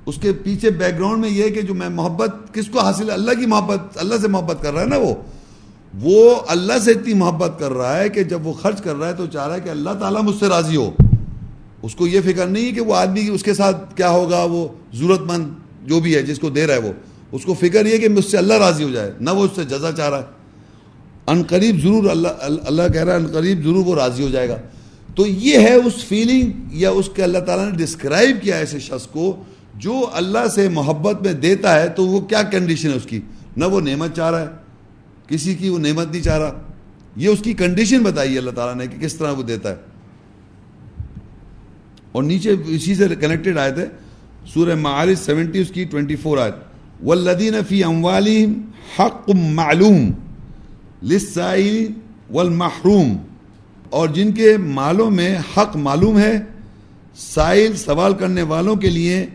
اس کے پیچھے بیک گراؤنڈ میں یہ ہے کہ جو میں محبت، کس کو حاصل؟ اللہ کی محبت، اللہ سے محبت کر رہا ہے نا وہ؟ وہ اللہ سے اتنی محبت کر رہا ہے کہ جب وہ خرچ کر رہا ہے تو چاہ رہا ہے کہ اللہ تعالیٰ مجھ سے راضی ہو۔ اس کو یہ فکر نہیں کہ وہ آدمی اس کے ساتھ کیا ہوگا، وہ ضرورت مند جو بھی ہے، جس کو دے رہا ہے وہ۔ اس کو فکر یہ کہ مجھ سے اللہ راضی ہو جائے، نہ وہ اس سے جزا چاہ رہا ہے۔ ان قریب ضرور اللہ اللہ کہہ رہا ہے، ان قریب ضرور وہ راضی ہو جائے گا۔ تو یہ ہے اس فیلنگ یا اس کے اللہ تعالیٰ نے ڈسکرائب کیا ہے ایسے شخص کو جو اللہ سے محبت میں دیتا ہے تو وہ کیا کنڈیشن ہے اس کی؟ نہ وہ نعمت چاہ رہا ہے، کسی کی وہ نعمت نہیں چاہ رہا۔ یہ اس کی کنڈیشن بتائی اللہ تعالیٰ نے کہ کس طرح وہ دیتا ہے۔ اور نیچے اسی سے کنیکٹڈ آئے تھے سورہ معارج سیونٹی، اس کی ٹوینٹی فور آئے والذین فی اموالہم حق معلوم لسائل والمحروم۔ اور جن کے مالوں میں حق معلوم ہے، سائل سوال کرنے والوں کے لیے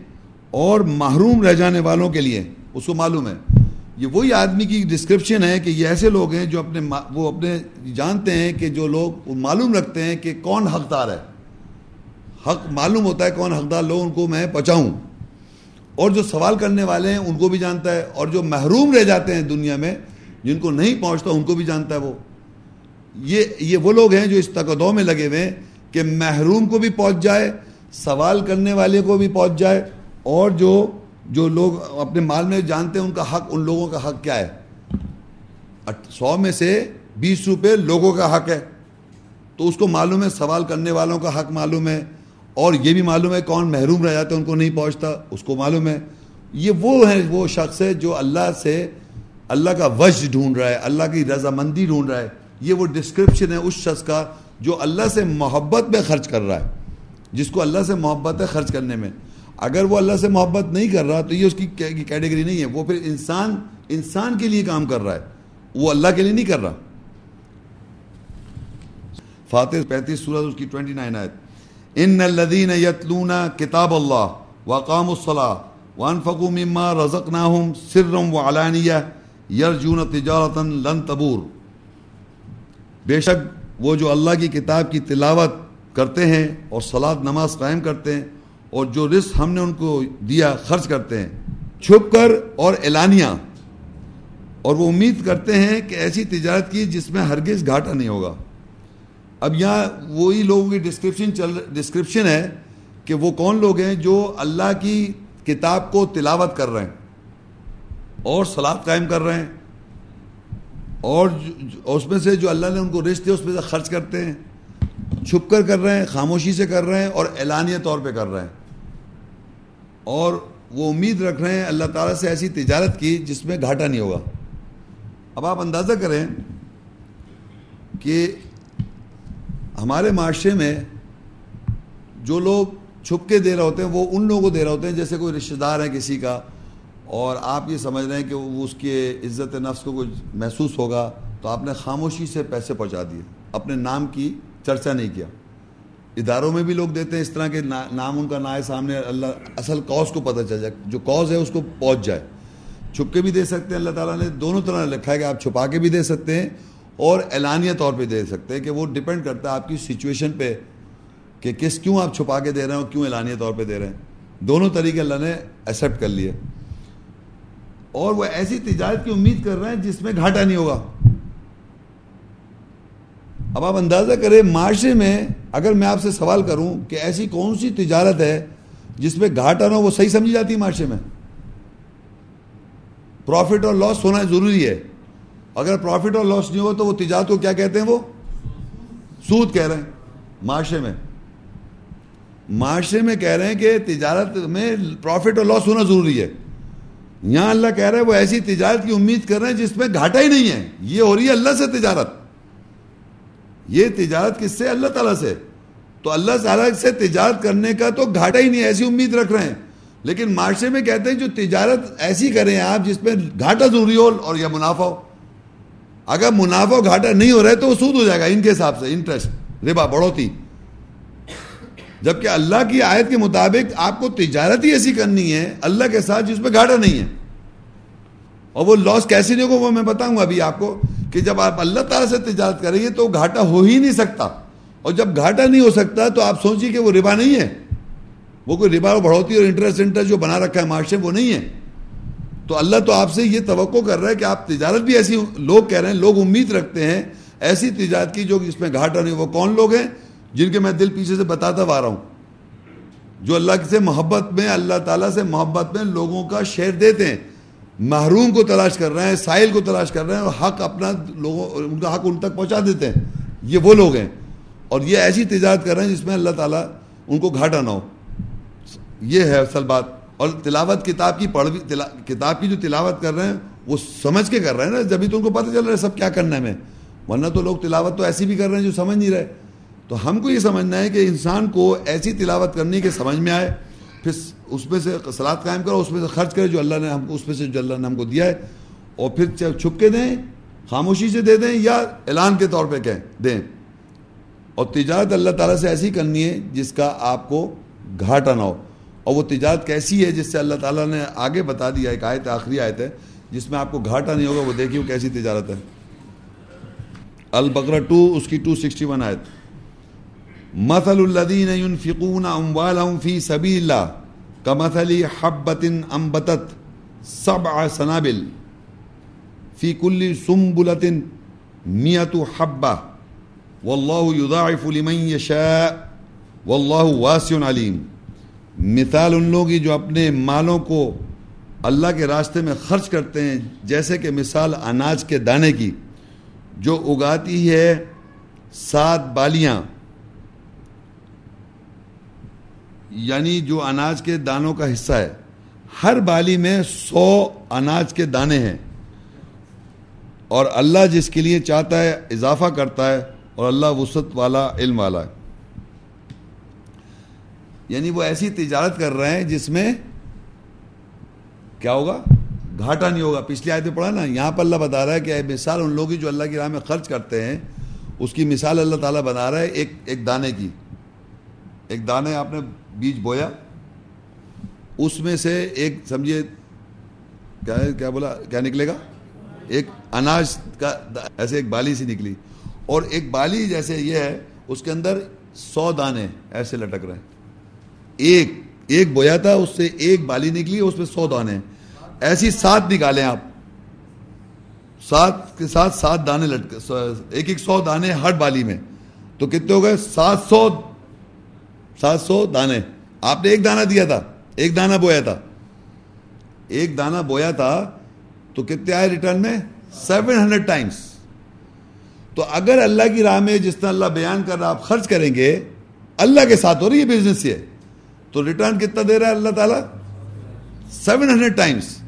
اور محروم رہ جانے والوں کے لیے، اس کو معلوم ہے۔ یہ وہی آدمی کی ڈسکرپشن ہے کہ یہ ایسے لوگ ہیں جو اپنے وہ اپنے جانتے ہیں کہ جو لوگ معلوم رکھتے ہیں کہ کون حقدار ہے۔ حق معلوم ہوتا ہے کون حقدار لوگ ان کو میں پہنچاؤں۔ اور جو سوال کرنے والے ہیں، ان کو بھی جانتا ہے۔ اور جو محروم رہ جاتے ہیں دنیا میں، جن کو نہیں پہنچتا، ان کو بھی جانتا ہے وہ۔ یہ یہ وہ لوگ ہیں جو اس تقدوں میں لگے ہوئے ہیں کہ محروم کو بھی پہنچ جائے، سوال کرنے والے کو بھی پہنچ جائے۔ اور جو جو لوگ اپنے مال میں جانتے ہیں ان کا حق، ان لوگوں کا حق کیا ہے؟ سو میں سے بیس روپے لوگوں کا حق ہے۔ تو اس کو معلوم ہے، سوال کرنے والوں کا حق معلوم ہے۔ اور یہ بھی معلوم ہے کون محروم رہ جاتے ہیں ان کو نہیں پہنچتا، اس کو معلوم ہے۔ یہ وہ ہے وہ شخص ہے جو اللہ سے اللہ کا وجہ ڈھونڈ رہا ہے، اللہ کی رضامندی ڈھونڈ رہا ہے۔ یہ وہ ڈسکرپشن ہے اس شخص کا جو اللہ سے محبت میں خرچ کر رہا ہے، جس کو اللہ سے محبت ہے خرچ کرنے میں۔ اگر وہ اللہ سے محبت نہیں کر رہا تو یہ اس کی کیٹیگری نہیں ہے۔ وہ پھر انسان انسان کے لیے کام کر رہا ہے۔ وہ اللہ کے لیے نہیں کر رہا۔ فاتح پینتیس سورج اس کی ٹوینٹی نائن آیت۔ ان الذين يتلون كتاب الله وقاموا الصلاه وانفقوا مما رزقناهم سرا وعلانيه يرجون تجارتا لن تبور۔ بے شک وہ جو اللہ کی کتاب کی تلاوت کرتے ہیں اور صلات نماز قائم کرتے ہیں اور جو رزق ہم نے ان کو دیا، خرچ کرتے ہیں، چھپ کر اور اعلانیہ۔ اور وہ امید کرتے ہیں کہ ایسی تجارت کی جس میں ہرگز گھاٹا نہیں ہوگا۔ اب یہاں وہی لوگوں کی ڈسکرپشن چل ڈسکرپشن ہے کہ وہ کون لوگ ہیں جو اللہ کی کتاب کو تلاوت کر رہے ہیں، اور سلاد قائم کر رہے ہیں، اور اس میں سے جو اللہ نے ان کو رشتے اس میں سے خرچ کرتے ہیں، چھپ کر کر رہے ہیں، خاموشی سے کر رہے ہیں، اور اعلانیہ طور پہ کر رہے ہیں۔ اور وہ امید رکھ رہے ہیں اللہ تعالیٰ سے ایسی تجارت کی جس میں گھاٹا نہیں ہوگا۔ اب آپ اندازہ کریں کہ ہمارے معاشرے میں جو لوگ چھپ کے دے رہے ہوتے ہیں، وہ ان لوگوں کو دے رہے ہوتے ہیں، جیسے کوئی رشتہ دار ہے کسی کا، اور آپ یہ سمجھ رہے ہیں کہ وہ اس کے عزت نفس کو کچھ محسوس ہوگا، تو آپ نے خاموشی سے پیسے پہنچا دیے، اپنے نام کی چرچا نہیں کیا۔ اداروں میں بھی لوگ دیتے ہیں اس طرح کے نام ان کا نہ ہے سامنے، اللہ اصل کاز کو پتہ چل جائے۔ جو کاز ہے اس کو پہنچ جائے۔ چھپ کے بھی دے سکتے ہیں، اللہ تعالیٰ نے دونوں طرح لکھا ہے کہ آپ چھپا کے بھی دے سکتے ہیں اور اعلانیہ طور پہ دے سکتے ہیں کہ وہ ڈپینڈ کرتا ہے آپ کی سچویشن پہ کہ کس کیوں آپ چھپا کے دے رہے ہیں اور کیوں اعلانیہ طور پہ دے رہے ہیں۔ دونوں طریقے اللہ نے ایکسیپٹ کر لیے۔ اور وہ ایسی تجارت کی امید کر رہے ہیں جس میں گھاٹا نہیں ہوگا۔ اب آپ اندازہ کریں معاشرے میں اگر میں آپ سے سوال کروں کہ ایسی کون سی تجارت ہے جس میں گھاٹا نہ ہو، وہ صحیح سمجھی جاتی ہے معاشرے میں؟ پروفٹ اور لاس ہونا ضروری ہے۔ اگر پروفٹ اور لاس نہیں ہو تو وہ تجارت کو کیا کہتے ہیں وہ؟ سود کہہ رہے ہیں۔ معاشرے میں۔ معاشرے میں کہہ رہے ہیں کہ تجارت میں پروفٹ اور لاس ہونا ضروری ہے۔ یہاں اللہ کہہ رہے ہیں وہ ایسی تجارت کی امید کر رہے ہیں جس میں گھاٹا ہی نہیں ہے۔ یہ ہو رہی ہے اللہ سے تجارت۔ یہ تجارت کس سے اللہ تعالیٰ سے۔ تو اللہ تعالیٰ سے تجارت کرنے کا تو گھاٹا ہی نہیں ایسی امید رکھ رہے ہیں۔ لیکن معاشرے میں کہتے ہیں جو تجارت ایسی کریں آپ جس میں گھاٹا ضروری ہو اور یا منافع ہو۔ اگر منافع گھاٹا نہیں ہو رہا ہے تو وہ سود ہو جائے گا، ان کے حساب سے انٹرسٹ ربا، بڑھوتی۔ جبکہ اللہ کی آیت کے مطابق آپ کو تجارت ہی ایسی کرنی ہے، اللہ کے ساتھ جس میں گھاٹا نہیں ہے۔ اور وہ لاس کیسے نہیں ہوگا وہ میں بتاؤں گا ابھی آپ کو۔ کہ جب آپ اللہ تعالیٰ سے تجارت کریں گے تو گھاٹا ہو ہی نہیں سکتا۔ اور جب گھاٹا نہیں ہو سکتا تو آپ سوچیے کہ وہ ربا نہیں ہے۔ وہ کوئی ربا بڑھوتی اور انٹرسٹ انٹرسٹ جو بنا رکھا ہے معاشرے وہ نہیں ہے۔ تو اللہ تو آپ سے یہ توقع کر رہا ہے کہ آپ تجارت بھی ایسی لوگ کہہ رہے ہیں، لوگ امید رکھتے ہیں ایسی تجارت کی جو اس میں گھاٹا نہیں وہ کون لوگ ہیں؟ جن کے میں دل پیچھے سے بتاتا آ رہا ہوں۔ جو اللہ سے محبت میں، اللہ تعالیٰ سے محبت میں لوگوں کا شیئر دیتے ہیں۔ محروم کو تلاش کر رہے ہیں، سائل کو تلاش کر رہے ہیں اور حق اپنا لوگوں، ان کا حق ان تک پہنچا دیتے ہیں۔ یہ وہ لوگ ہیں۔ اور یہ ایسی تجارت کر رہے ہیں جس میں اللہ تعالیٰ ان کو گھاٹا نہ ہو۔ یہ ہے اصل بات۔ اور تلاوت کتاب کی پڑھ کتاب کی جو تلاوت کر رہے ہیں، وہ سمجھ کے کر رہے ہیں نا۔ جبھی تو ان کو پتہ چل رہا ہے سب کیا کرنا ہے میں۔ ورنہ تو لوگ تلاوت تو ایسی بھی کر رہے ہیں جو سمجھ نہیں رہے۔ تو ہم کو یہ سمجھنا ہے کہ انسان کو ایسی تلاوت کرنی کہ سمجھ میں آئے۔ پھر اس میں سے سلاد قائم کرو، اس میں سے خرچ کرے جو اللہ نے ہم اس میں سے جو اللہ نے ہم کو دیا ہے، اور پھر چھپ کے دیں، خاموشی سے دے دیں، یا اعلان کے طور پہ کہیں، دیں۔ اور تجارت اللہ تعالیٰ سے ایسی کرنی ہے جس کا آپ کو گھاٹا نہ ہو۔ اور وہ تجارت کیسی ہے جس سے اللہ تعالیٰ نے آگے بتا دیا، ایک آیت، آخری آیت ہے، جس میں آپ کو گھاٹا نہیں ہوگا، وہ دیکھیے وہ کیسی تجارت ہے۔ البقرہ ٹو اس کی ٹو سکسٹی ون آیت۔ مثل الذین ينفقون اموالهم فی سبیل اللہ کمثل حبت انبتت سبع سنابل فی کل سنبلت میت حبہ واللہ یضاعف لمن یشاء واللہ واسع علیم مثال ان لوگوں کی جو اپنے مالوں کو اللہ کے راستے میں خرچ کرتے ہیں، جیسے کہ مثال اناج کے دانے کی، جو اگاتی ہے سات بالیاں یعنی جو اناج کے دانوں کا حصہ ہے، ہر بالی میں سو اناج کے دانے ہیں۔ اور اللہ جس کے لیے چاہتا ہے، اضافہ کرتا ہے، اور اللہ وسط والا، علم والا ہے۔ یعنی وہ ایسی تجارت کر رہے ہیں جس میں کیا ہوگا؟ گھاٹا نہیں ہوگا۔ پچھلی آیت پڑھا نا، یہاں پر اللہ بتا رہا ہے کہ مثال، ان لوگ جو اللہ کی راہ میں خرچ کرتے ہیں، اس کی مثال اللہ تعالیٰ بنا رہا ہے ایک ایک دانے کی۔ ایک دانے آپ نے بیج بویا۔ اس میں سے ایک، سمجھیے، کیا کیا بولا، کیا نکلے گا؟ ایک اناج کا ایسے ایک بالی سی نکلی۔ اور ایک بالی جیسے یہ ہے، اس کے اندر سو دانے ایسے لٹک رہے ہیں۔ ایک ایک بویا تھا، اس سے ایک بالی نکلی، اس میں سو دانے۔ ایسی سات نکالیں آپ۔ سات کے ساتھ سات دانے لٹک، ایک ایک سو دانے ہر بالی میں۔ تو کتنے ہو گئے؟ سات سو سات سو دانے۔ آپ نے ایک دانہ دیا تھا، ایک دانہ بویا تھا۔ ایک دانہ بویا تھا تو کتنے آئے ریٹرن میں؟ سیون ہنڈریڈ ٹائمس تو اگر اللہ کی راہ میں جس طرح اللہ بیان کر رہا آپ خرچ کریں گے، اللہ کے ساتھ ہو رہی ہے بزنس یہ۔ تو ریٹرن کتنا دے رہا ہے اللہ تعالیٰ؟ سیون ہنڈریڈ ٹائمس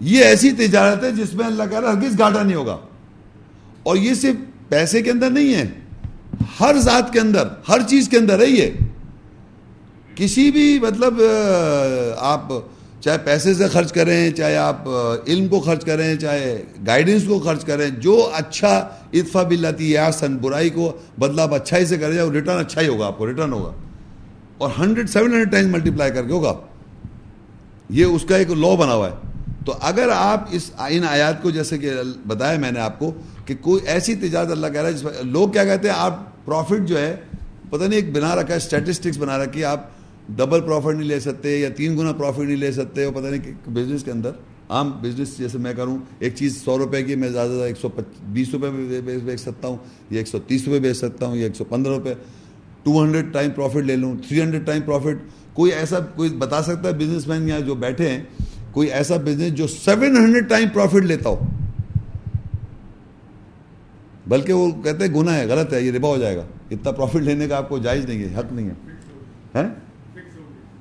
یہ ایسی تجارت ہے جس میں اللہ کہہ رہا ہرگز گاٹا نہیں ہوگا۔ اور یہ صرف پیسے کے اندر نہیں ہے۔ ہر ذات کے اندر، ہر چیز کے اندر ہے یہ۔ کسی بھی مطلب آپ چاہے پیسے سے خرچ کریں، چاہے آپ علم کو خرچ کریں، چاہے گائیڈنس کو خرچ کریں، جو اچھا اتفا بلاتی یا سن برائی کو بدلا آپ اچھائی سے کریں جائے ریٹرن اچھا ہی ہوگا آپ کو ریٹرن ہوگا۔ اور hundred seven hundred times multiply کر کے ہوگا یہ اس کا ایک لا بنا ہوا ہے۔ تو اگر آپ اس، ان آیات کو جیسے کہ بتایا میں نے آپ کو کہ کوئی ایسی تجارت اللہ کہہ رہا ہے جس میں لوگ کیا کہتے ہیں، آپ پروفٹ جو ہے، پتہ نہیں، ایک بنا رکھا ہے اسٹیٹسٹکس بنا رکھی ہے، آپ ڈبل پروفٹ نہیں لے سکتے یا تین گنا پروفٹ نہیں لے سکتے وہ پتہ نہیں کہ بزنس کے اندر۔ عام بزنس جیسے میں کروں، ایک چیز سو روپے کی، میں زیادہ زیادہ ایک سو بیس روپے میں بیچ سکتا ہوں، یا ایک سو تیس روپے بیچ سکتا ہوں، یا ایک سو پندرہ روپے۔ ٹو ہنڈریڈ ٹائم پروفٹ لے لوں تھری ہنڈریڈ ٹائم پروفٹ کوئی ایسا، کوئی بتا سکتا ہے بزنس مین یہاں جو بیٹھے ہیں، کوئی ایسا بزنس جو سیون ہنڈریڈ ٹائم پروفٹ لیتا ہو۔ بلکہ وہ کہتے ہیں گناہ ہے، غلط ہے، یہ ربا ہو جائے گا۔ اتنا پروفٹ لینے کا آپ کو جائز نہیں ہے، حق نہیں ہے۔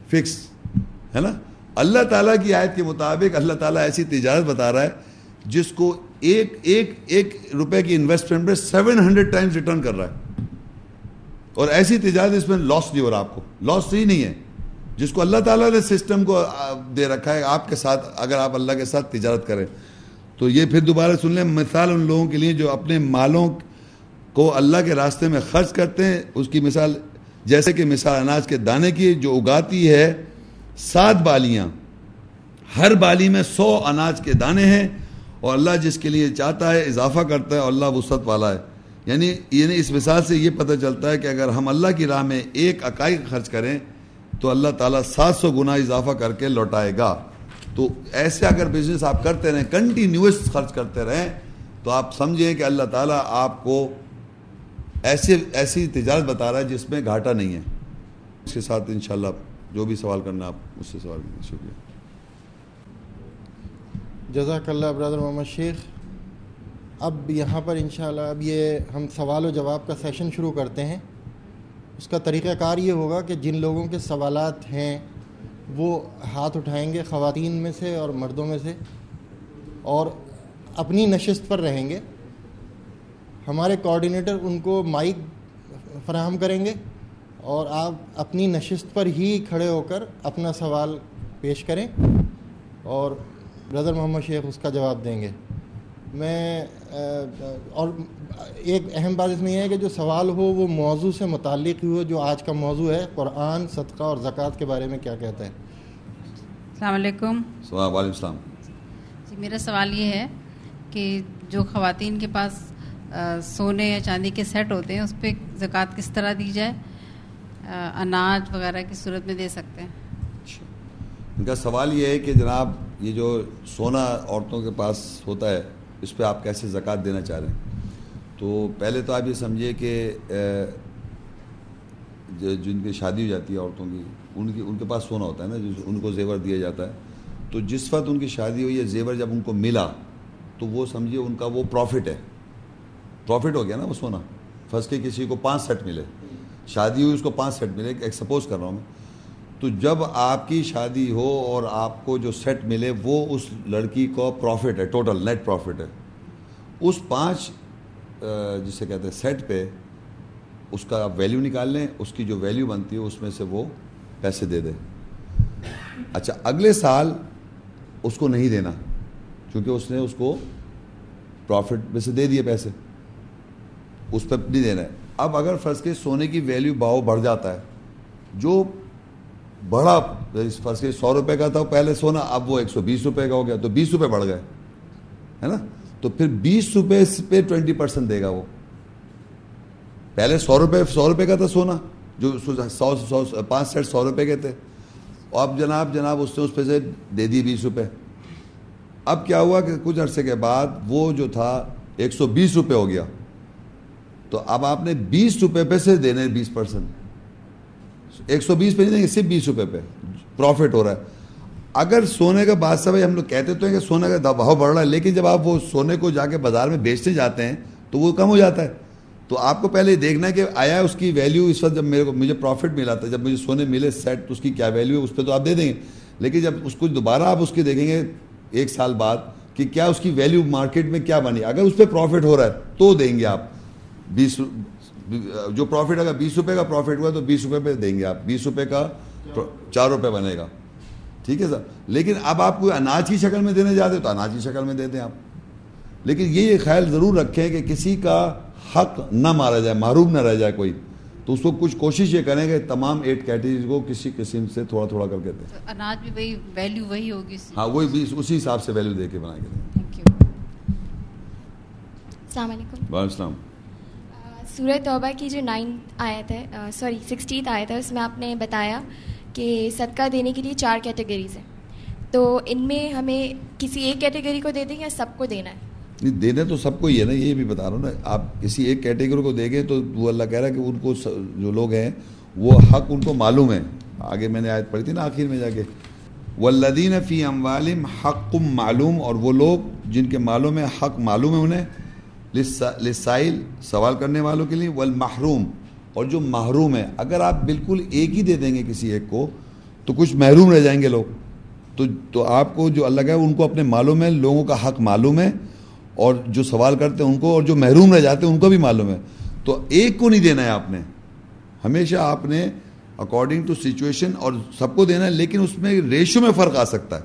فکس ہے نا؟ اللہ تعالیٰ کی آیت کے مطابق اللہ تعالیٰ ایسی تجارت بتا رہا ہے جس کو ایک ایک ایک روپے کی انویسٹمنٹ پہ سیون ہنڈریڈ ٹائمز ریٹرن کر رہا ہے۔ اور ایسی تجارت اس میں لاس نہیں ہو رہا آپ کو۔ لاس ہی نہیں ہے۔ جس کو اللہ تعالیٰ نے سسٹم کو دے رکھا ہے، آپ کے ساتھ، اگر آپ اللہ کے ساتھ تجارت کریں۔ تو یہ پھر دوبارہ سن لیں، مثال ان لوگوں کے لیے جو اپنے مالوں کو اللہ کے راستے میں خرچ کرتے ہیں، اس کی مثال جیسے کہ مثال اناج کے دانے کی، جو اگاتی ہے سات بالیاں۔ ہر بالی میں سو اناج کے دانے ہیں اور اللہ جس کے لیے چاہتا ہے اضافہ کرتا ہے اور اللہ وسط والا ہے۔ یعنی یعنی اس مثال سے یہ پتہ چلتا ہے کہ اگر ہم اللہ کی راہ میں ایک اکائی خرچ کریں تو اللہ تعالیٰ سات سو گنا اضافہ کر کے لوٹائے گا۔ تو ایسے اگر بزنس آپ کرتے رہیں کنٹینیوس خرچ کرتے رہیں، تو آپ سمجھیں کہ اللہ تعالیٰ آپ کو ایسے، ایسی تجارت بتا رہا ہے جس میں گھاٹا نہیں ہے۔ اس کے ساتھ انشاءاللہ جو بھی سوال کرنا آپ اس سے سوال کریں۔ شکریہ۔ جزاک اللہ برادر محمد شیخ، اب یہاں پر انشاءاللہ اب یہ ہم سوال و جواب کا سیشن شروع کرتے ہیں۔ اس کا طریقہ کار یہ ہوگا کہ جن لوگوں کے سوالات ہیں وہ ہاتھ اٹھائیں گے خواتین میں سے اور مردوں میں سے اور اپنی نشست پر رہیں گے۔ ہمارے کوآڈینیٹر ان کو مائک فراہم کریں گے اور آپ اپنی نشست پر ہی کھڑے ہو کر اپنا سوال پیش کریں اور برادر محمد شیخ اس کا جواب دیں گے۔ میں اور ایک اہم بات اس میں یہ ہے کہ جو سوال ہو وہ موضوع سے متعلق ہی ہو جو آج کا موضوع ہے قرآن صدقہ اور زکوٰۃ کے بارے میں کیا کہتا ہے السلام علیکم۔ وعلیکم السلام۔ جی میرا سوال یہ ہے کہ جو خواتین کے پاس سونے یا چاندی کے سیٹ ہوتے ہیں اس پہ زکوٰۃ کس طرح دی جائے؟ اناج وغیرہ کی صورت میں دے سکتے ہیں۔ ان کا سوال یہ ہے کہ جناب یہ جو سونا عورتوں کے پاس ہوتا ہے اس پہ آپ کیسے زکوٰۃ دینا چاہ رہے ہیں؟ تو پہلے تو آپ یہ سمجھیے کہ جن کی شادی ہو جاتی ہے عورتوں کی، ان کی ان کے پاس سونا ہوتا ہے نا، جس ان کو زیور دیا جاتا ہے۔ تو جس وقت ان کی شادی ہوئی ہے زیور جب ان کو ملا، تو وہ سمجھیے ان کا وہ پروفٹ ہے۔ پروفٹ ہو گیا نا وہ سونا۔ پھنس کے کسی کو پانچ سیٹ ملے۔ شادی ہوئی اس کو پانچ سیٹ ملے، ایک سپوز کر رہا ہوں میں۔ تو جب آپ کی شادی ہو اور آپ کو جو سیٹ ملے، وہ اس لڑکی کو پروفٹ ہے ٹوٹل نیٹ پروفٹ ہے۔ اس پانچ جسے کہتے ہیں سیٹ پہ، اس کا آپ ویلیو نکال لیں، اس کی جو ویلیو بنتی ہے، اس میں سے وہ پیسے دے دیں۔ اچھا اگلے سال اس کو نہیں دینا، کیونکہ اس نے اس کو پروفٹ میں سے دے دیے پیسے۔ اس پہ نہیں دینا ہے۔ اب اگر فرض کے سونے کی ویلیو باؤ بڑھ جاتا ہے، جو بڑا فرض کے سو روپے کا تھا، پہلے سونا، اب وہ ایک سو بیس روپے کا ہو گیا، تو بیس روپے بڑھ گئے، ہے نا؟ تو پھر بیس روپے پہ ٹوینٹی پرسینٹ دے گا وہ۔ پہلے سو روپے سو روپے کا تھا سونا، جو سو سو پانچ سیٹ سو روپے کے تھے۔ اب جناب جناب، اس نے اس پہ سے دے دی بیس روپے۔ اب کیا ہوا کہ کچھ عرصے کے بعد وہ جو تھا، ایک سو بیس روپے ہو گیا۔ تو اب آپ نے بیس روپے پہ سے دینے بیس پرسینٹ ایک سو بیس پہ نہیں دیں گے، صرف بیس روپے پہ۔ پروفٹ ہو رہا ہے۔ اگر سونے کا بادشاہ بھائی ہم لوگ کہتے تو ہیں کہ سونے کا بہاؤ بڑھ رہا ہے، لیکن جب آپ وہ سونے کو جا کے بازار میں بیچنے جاتے ہیں تو وہ کم ہو جاتا ہے۔ تو آپ کو پہلے دیکھنا ہے کہ آیا اس کی ویلیو اس وقت جب میرے کو مجھے پروفٹ ملا تھا، جب مجھے سونے ملے سیٹ اس کی کیا ویلیو ہے، اس پہ تو آپ دے دیں گے۔ لیکن جب اس کو دوبارہ آپ اس کی دیکھیں گے ایک سال بعد کہ کیا اس کی ویلیو مارکیٹ میں کیا بنی، اگر اس پہ پروفٹ ہو رہا ہے تو دیں گے آپ۔ بیس جو پروفٹ اگر بیس روپے کا پروفٹ ہوا تو بیس روپے پہ دیں گے آپ۔ بیس روپے کا چار روپے بنے گا۔ ٹھیک ہے سر؟ لیکن اب آپ کو اناج کی شکل میں دینے جاتے تو اناج کی شکل میں دے دیں آپ۔ لیکن یہ خیال ضرور رکھیں کہ کسی کا حق نہ مارا جائے معروف نہ رہ جائے کوئی تو اس کو کچھ کوشش یہ کریں کہ تمام ایٹ کیٹیگریز کو کسی قسم سے تھوڑا تھوڑا کر کے دیں۔ اناج بھی وہی ویلیو وہی ہوگی ہاں وہی بھی اسی حساب سے ویلیو دے کے بنا کے دیں السلام علیکم۔ وعلیکم السلام۔ سورہ توبہ کی جو نائنتھ آیت ہے سوری سکسٹینتھ آیت ہے اس میں آپ نے بتایا کہ صدقہ دینے کے لیے چار کیٹیگریز ہیں۔ تو ان میں ہمیں کسی ایک کیٹیگری کو دے دیں یا سب کو دینا ہے؟ نہیں دینے تو سب کو ہی ہے نا، یہ بھی بتا رہا ہوں نا۔ آپ کسی ایک کیٹیگری کو دیں گے تو وہ اللہ کہہ رہا ہے کہ ان کو جو لوگ ہیں، وہ حق ان کو معلوم ہے۔ آگے میں نے آیت پڑھی تھی نا آخر میں جا کے۔ ولدین فی اموالم حق معلوم، اور وہ لوگ جن کے معلوم ہے حق معلوم ہے انہیں لسائل سوال کرنے والوں کے لیے، والمحروم اور جو محروم ہے اگر آپ بالکل ایک ہی دے دیں گے کسی ایک کو تو کچھ محروم رہ جائیں گے لوگ۔ تو تو آپ کو جو کا ہے ان کو اپنے معلوم ہے لوگوں کا حق معلوم ہے اور جو سوال کرتے ہیں ان کو اور جو محروم رہ جاتے ہیں ان کو بھی معلوم ہے۔ تو ایک کو نہیں دینا ہے آپ نے۔ ہمیشہ آپ نے اکارڈنگ ٹو سچویشن اور سب کو دینا ہے لیکن اس میں ریشو میں فرق آ سکتا ہے۔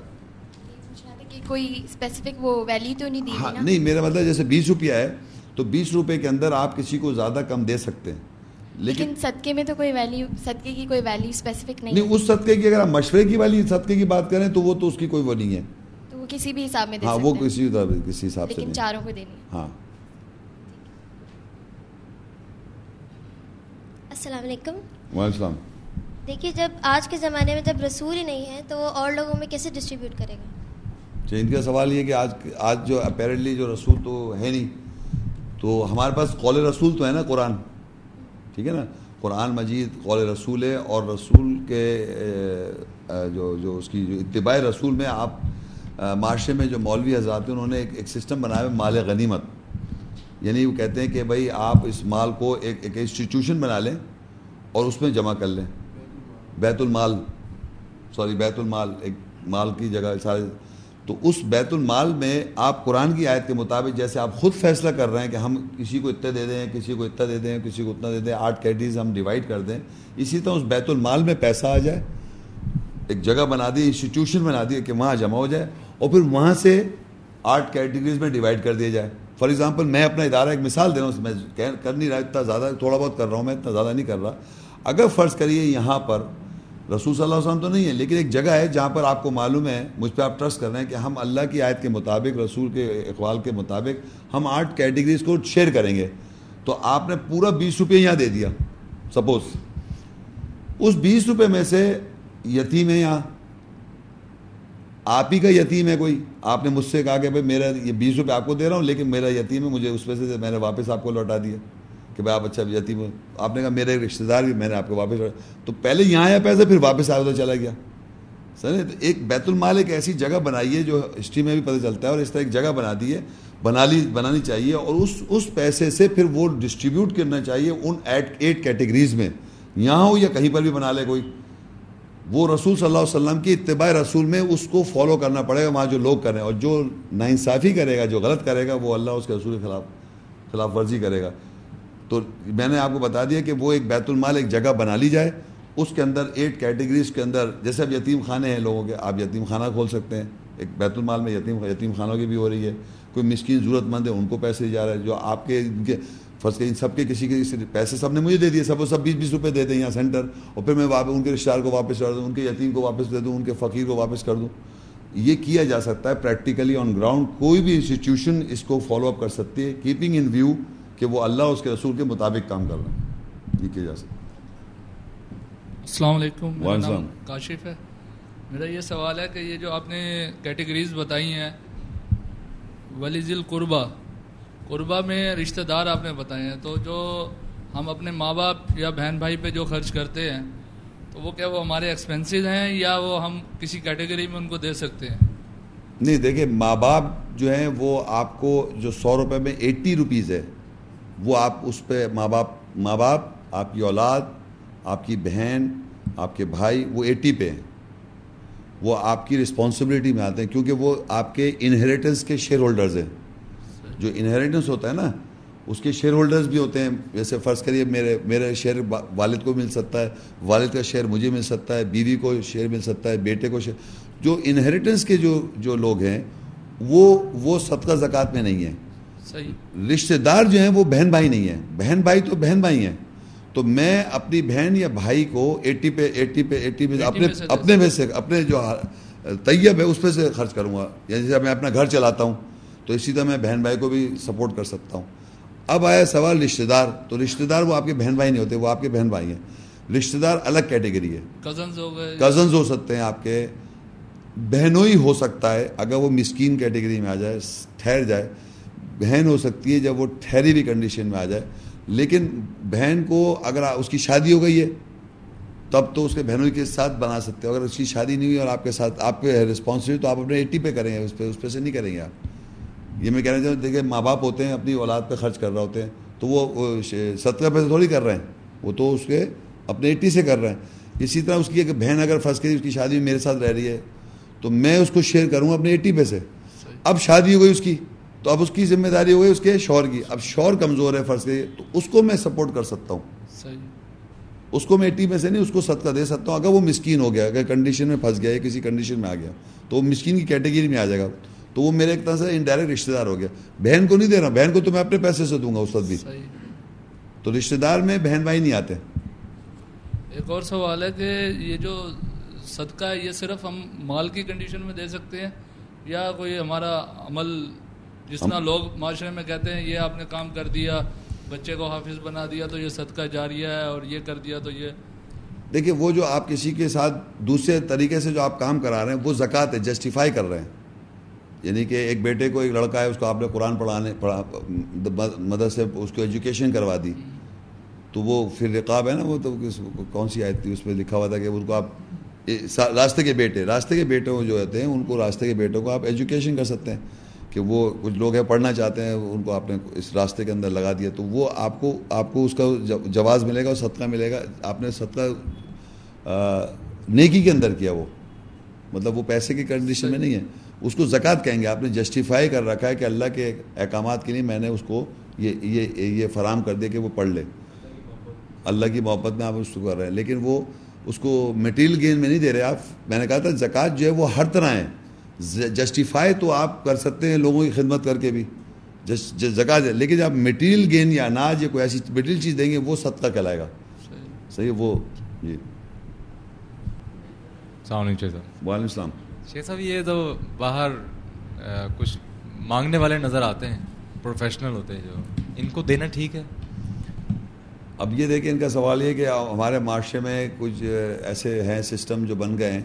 کوئی اسپیسیفک وہ ویلیو تو نہیں ہاں نہیں میرا مطلب جیسے بیس روپیہ ہے تو بیس روپے کے اندر آپ کسی کو زیادہ کم دے سکتے ہیں۔ لیکن صدقے میں تو کوئی ویلیو صدقے کی کوئی ویلیو اسپیسیفک نہیں نہیں اس صدقے کی اگر آپ مشورے کی والی صدقے کی بات کریں تو وہ تو اس کی کوئی وہ نہیں ہے۔ تو وہ کسی بھی حساب میں دے ہاں وہ کسی کسی حساب سے لیکن چاروں کو دینی ہاں۔ السلام علیکم۔ وعلیکم السلام۔ دیکھیے جب آج کے زمانے میں جب رسول ہی نہیں ہے تو وہ اور لوگوں میں کیسے ڈسٹریبیوٹ کرے گا؟ اچھا ان کا سوال یہ کہ آج آج جو اپیرنٹلی جو رسول تو ہے نہیں تو ہمارے پاس قول رسول تو ہے نا قرآن؟ ٹھیک ہے نا؟ قرآن مجید قول رسول ہے اور رسول کے جو جو اس کی جو اتباع رسول میں آپ معاشرے میں جو مولوی حضرات ہیں، انہوں نے ایک ایک سسٹم بنایا ہے مال غنیمت۔ یعنی وہ کہتے ہیں کہ بھائی آپ اس مال کو ایک ایک انسٹیٹیوشن بنا لیں اور اس میں جمع کر لیں۔ بیت المال، سوری، بیت المال، ایک مال کی جگہ سارے تو اس بیت المال میں آپ قرآن کی آیت کے مطابق جیسے آپ خود فیصلہ کر رہے ہیں کہ ہم کسی کو اتنا دے دیں، کسی کو اتنا دے دیں، کسی کو اتنا دے دیں آٹھ کیٹیز ہم ڈیوائڈ کر دیں۔ اسی طرح اس بیت المال میں پیسہ آ جائے، ایک جگہ بنا دی، انسٹیٹیوشن بنا دی کہ وہاں جمع ہو جائے اور پھر وہاں سے آٹھ کیٹیگریز میں ڈیوائڈ کر دیا جائے۔ فار ایگزامپل، میں اپنا ادارہ ایک مثال دے رہا ہوں، میں کر نہیں رہا، اتنا زیادہ، تھوڑا بہت کر رہا ہوں، میں اتنا زیادہ نہیں کر رہا۔ اگر فرض کریے یہاں پر رسول صلی اللہ علیہ وسلم تو نہیں ہے، لیکن ایک جگہ ہے جہاں پر آپ کو معلوم ہے، مجھ پہ آپ ٹرسٹ کر رہے ہیں کہ ہم اللہ کی آیت کے مطابق، رسول کے اقوال کے مطابق ہم آٹھ کیٹیگریز کو شیئر کریں گے۔ تو آپ نے پورا بیس روپے یہاں دے دیا سپوز اس بیس روپے میں سے یتیم ہے یہاں۔ آپ ہی کا یتیم ہے کوئی۔ آپ نے مجھ سے کہا کہ بھائی میرا یہ بیس روپے آپ کو دے رہا ہوں، لیکن میرا یتیم ہے، مجھے اس میں سے میں نے واپس آپ کو لوٹا دیا۔ کہ بھائی آپ اچھا یتیم ہو آپ نے کہا میرے رشتے دار بھی میں نے آپ کو واپس تو پہلے یہاں آیا پیسہ، پھر واپس آیا، ادھر چلا گیا۔ سر تو ایک بیت المال ایک ایسی جگہ بنائی ہے جو ہسٹری میں بھی پتہ چلتا ہے اور اس طرح ایک جگہ بنا دی ہے، بنا لی، بنانی چاہیے اور اس اس پیسے سے پھر وہ ڈسٹریبیوٹ کرنا چاہیے ان ایٹ ایٹ کیٹیگریز میں۔ یہاں ہو یا کہیں پر بھی بنا لے کوئی۔ وہ رسول صلی اللہ علیہ وسلم کی اتباع رسول میں اس کو فالو کرنا پڑے گا، وہاں جو لوگ کریں۔ اور جو ناانصافی کرے گا، جو غلط کرے گا، وہ اللہ اس کے رسول کے خلاف خلاف ورزی کرے گا۔ تو میں نے آپ کو بتا دیا کہ وہ ایک بیت المال ایک جگہ بنا لی جائے، اس کے اندر ایٹ کیٹیگریز کے اندر، جیسے اب یتیم خانے ہیں لوگوں کے، آپ یتیم خانہ کھول سکتے ہیں، ایک بیت المال میں یتیم یتیم خانوں کی بھی ہو رہی ہے، کوئی مسکین ضرورت مند ہے، ان کو پیسے جا رہے ہیں جو آپ کے، ان کے فرض کے ان سب کے کسی کے پیسے سب نے مجھے دے دیے، سب وہ سب بیس بیس روپے دے دیں یہاں سینٹر، اور پھر میں واپس ان کے رشتے دار کو واپس کر دوں، ان کے یتیم کو واپس دے دوں، ان کے فقیر کو واپس کر دوں۔ یہ کیا جا سکتا ہے پریکٹیکلی آن گراؤنڈ کوئی بھی انسٹیٹیوشن اس کو فالو اپ کر سکتی ہے کیپنگ ان ویو کہ وہ اللہ اس کے رسول کے مطابق کام کر رہے ہیں۔ یہ کیا جا سکتا السلام علیکم میرا نام۔ کاشف ہے۔ میرا یہ سوال ہے کہ یہ جو آپ نے کیٹیگریز بتائی ہیں ولی ذیل قربا قربا میں رشتہ دار آپ نے بتائے ہیں تو جو ہم اپنے ماں باپ یا بہن بھائی پہ جو خرچ کرتے ہیں تو وہ کیا وہ ہمارے ایکسپینسز ہیں یا وہ ہم کسی کیٹیگری میں ان کو دے سکتے ہیں؟ نہیں دیکھیں ماں باپ جو ہیں وہ آپ کو جو سو روپے میں ایٹی روپیز ہے وہ آپ اس پہ ماں باپ ماں باپ، آپ کی اولاد، آپ کی بہن، آپ کے بھائی، وہ ایٹی پہ ہیں۔ وہ آپ کی رسپانسبلٹی میں آتے ہیں کیونکہ وہ آپ کے انہیریٹنس کے شیئر ہولڈرز ہیں۔ جو انہیریٹنس ہوتا ہے نا، اس کے شیئر ہولڈرز بھی ہوتے ہیں۔ جیسے فرض کریے میرے میرے شیئر والد کو مل سکتا ہے، والد کا شیئر مجھے مل سکتا ہے، بیوی کو شیئر مل سکتا ہے، بیٹے کو شیئر جو انہیریٹنس کے جو جو لوگ ہیں، وہ وہ صدقہ زکوٰۃ میں نہیں ہیں۔ صحیح۔ رشتہ دار جو ہیں وہ بہن بھائی نہیں ہیں۔ بہن بھائی تو بہن بھائی ہیں۔ تو میں اپنی بہن یا بھائی کو ایٹی پہ ایٹی پہ ایٹی پہ اپنے اپنے میں سے اپنے جو طیب ہے اس پہ سے خرچ کروں گا۔ یعنی جیسے میں اپنا گھر چلاتا ہوں تو اسی طرح میں بہن بھائی کو بھی سپورٹ کر سکتا ہوں۔ اب آیا سوال رشتہ دار۔ تو رشتہ دار وہ آپ کے بہن بھائی نہیں ہوتے وہ آپ کے بہن بھائی ہیں۔ رشتہ دار الگ کیٹیگری ہے۔ کزنز ہو گئے۔ کزنز ہو سکتے ہیں آپ کے۔ بہنوئی ہو سکتا ہے اگر وہ مسکین کیٹیگری میں آ جائے ٹھہر جائے۔ بہن ہو سکتی ہے جب وہ ٹھہری ہوئی کنڈیشن میں آ جائے۔ لیکن بہن کو اگر اس کی شادی ہو گئی ہے تب تو اس کے بہنوئی کے ساتھ بنا سکتے ہو۔ اگر اس کی شادی نہیں ہوئی اور آپ کے ساتھ آپ کے رسپانسبلٹی تو آپ اپنے ایٹی پہ کریں گے اس پہ اس پہ سے نہیں کریں گے آپ۔ یہ میں کہنا چاہتا ہوں دیکھیں ماں باپ ہوتے ہیں اپنی اولاد پہ خرچ کر رہے ہوتے ہیں۔ تو وہ سترہ پہ تھوڑی کر رہے ہیں۔ وہ تو اس کے اپنے ایٹی سے کر رہے ہیں۔ اسی طرح اس کی ایک بہن اگر فرض کری اس کی شادی میں میرے ساتھ رہ رہی ہے تو میں اس کو شیئر کروں اپنے ایٹی پہ سے۔ اب شادی ہو گئی اس کی۔ تو اب اس کی ذمہ داری ہو گئی اس کے شور کی۔ اب شور کمزور ہے فرض کریے تو اس کو میں سپورٹ کر سکتا ہوں۔ صحیح۔ اس کو میں ایٹی میں سے نہیں اس کو صدقہ دے سکتا ہوں۔ اگر وہ مسکین ہو گیا اگر کنڈیشن میں پھنس گیا یا کسی کنڈیشن میں آ گیا تو وہ مسکین کی کیٹیگری میں آ جائے گا۔ تو وہ میرے ایک طرح سے انڈائریکٹ رشتہ دار ہو گیا۔ بہن کو نہیں دے رہا بہن کو تو میں اپنے پیسے سے دوں گا اس وقت بھی تو رشتہ دار میں بہن بھائی نہیں آتے۔ ایک اور سوال ہے کہ یہ جو صدقہ ہے یہ صرف ہم مال کی کنڈیشن میں دے سکتے ہیں یا کوئی ہمارا عمل جس طرح لوگ معاشرے میں کہتے ہیں یہ آپ نے کام کر دیا، بچے کو حافظ بنا دیا تو یہ صدقہ جاریہ ہے اور یہ کر دیا تو یہ۔ دیکھیے، وہ جو آپ کسی کے ساتھ دوسرے طریقے سے جو آپ کام کرا رہے ہیں، وہ زکوٰۃ ہے جسٹیفائی کر رہے ہیں۔ یعنی کہ ایک بیٹے کو ایک لڑکا ہے، اس کو آپ نے قرآن پڑھانے، پڑھا، مدرسے اس کو ایجوکیشن کروا دی۔ تو وہ پھر رقاب ہے نا، وہ تو کون سی آیت تھی؟ اس میں لکھا ہوا تھا کہ ان کو آپ راستے کے بیٹے، راستے کے بیٹوں جو ہوتے ہیں، ان کو راستے کے بیٹوں کو آپ ایجوکیشن کر سکتے ہیں۔ کہ وہ کچھ لوگ ہیں پڑھنا چاہتے ہیں، ان کو آپ نے اس راستے کے اندر لگا دیا، تو وہ آپ کو آپ کو اس کا جواز ملے گا اور صدقہ ملے گا۔ آپ نے صدقہ نیکی کے اندر کیا وہ؟ مطلب وہ پیسے کی کنڈیشن میں نہیں ہے۔ اس کو زکوٰۃ کہیں گے۔ آپ نے جسٹیفائی کر رکھا ہے کہ اللہ کے احکامات کے لیے میں نے اس کو یہ یہ یہ فراہم کر دیا کہ وہ پڑھ لے۔ اللہ کی محبت میں آپ اس کو کر رہے ہیں، لیکن وہ اس کو میٹیریل گین میں نہیں دے رہے۔ آپ، میں نے کہا تھا زکوٰۃ جو ہے وہ ہر طرح ہے۔ جسٹیفائی تو آپ کر سکتے ہیں لوگوں کی خدمت کر کے بھی۔ زکوٰۃ ہے لیکن جب میٹیریل گین یا اناج یا کوئی ایسی میٹیریل چیز دیں گے وہ صدقہ کہلائے گا۔ صحیح۔ وہ جی۔ السلام علیکم صاحب۔ وعلیکم السلام۔ شیخ صاحب یہ تو باہر کچھ مانگنے والے نظر آتے ہیں پروفیشنل ہوتے ہیں جو۔ ان کو دینا ٹھیک ہے؟ اب یہ دیکھیں ان کا سوال یہ کہ ہمارے معاشرے میں کچھ ایسے ہیں سسٹم جو بن گئے ہیں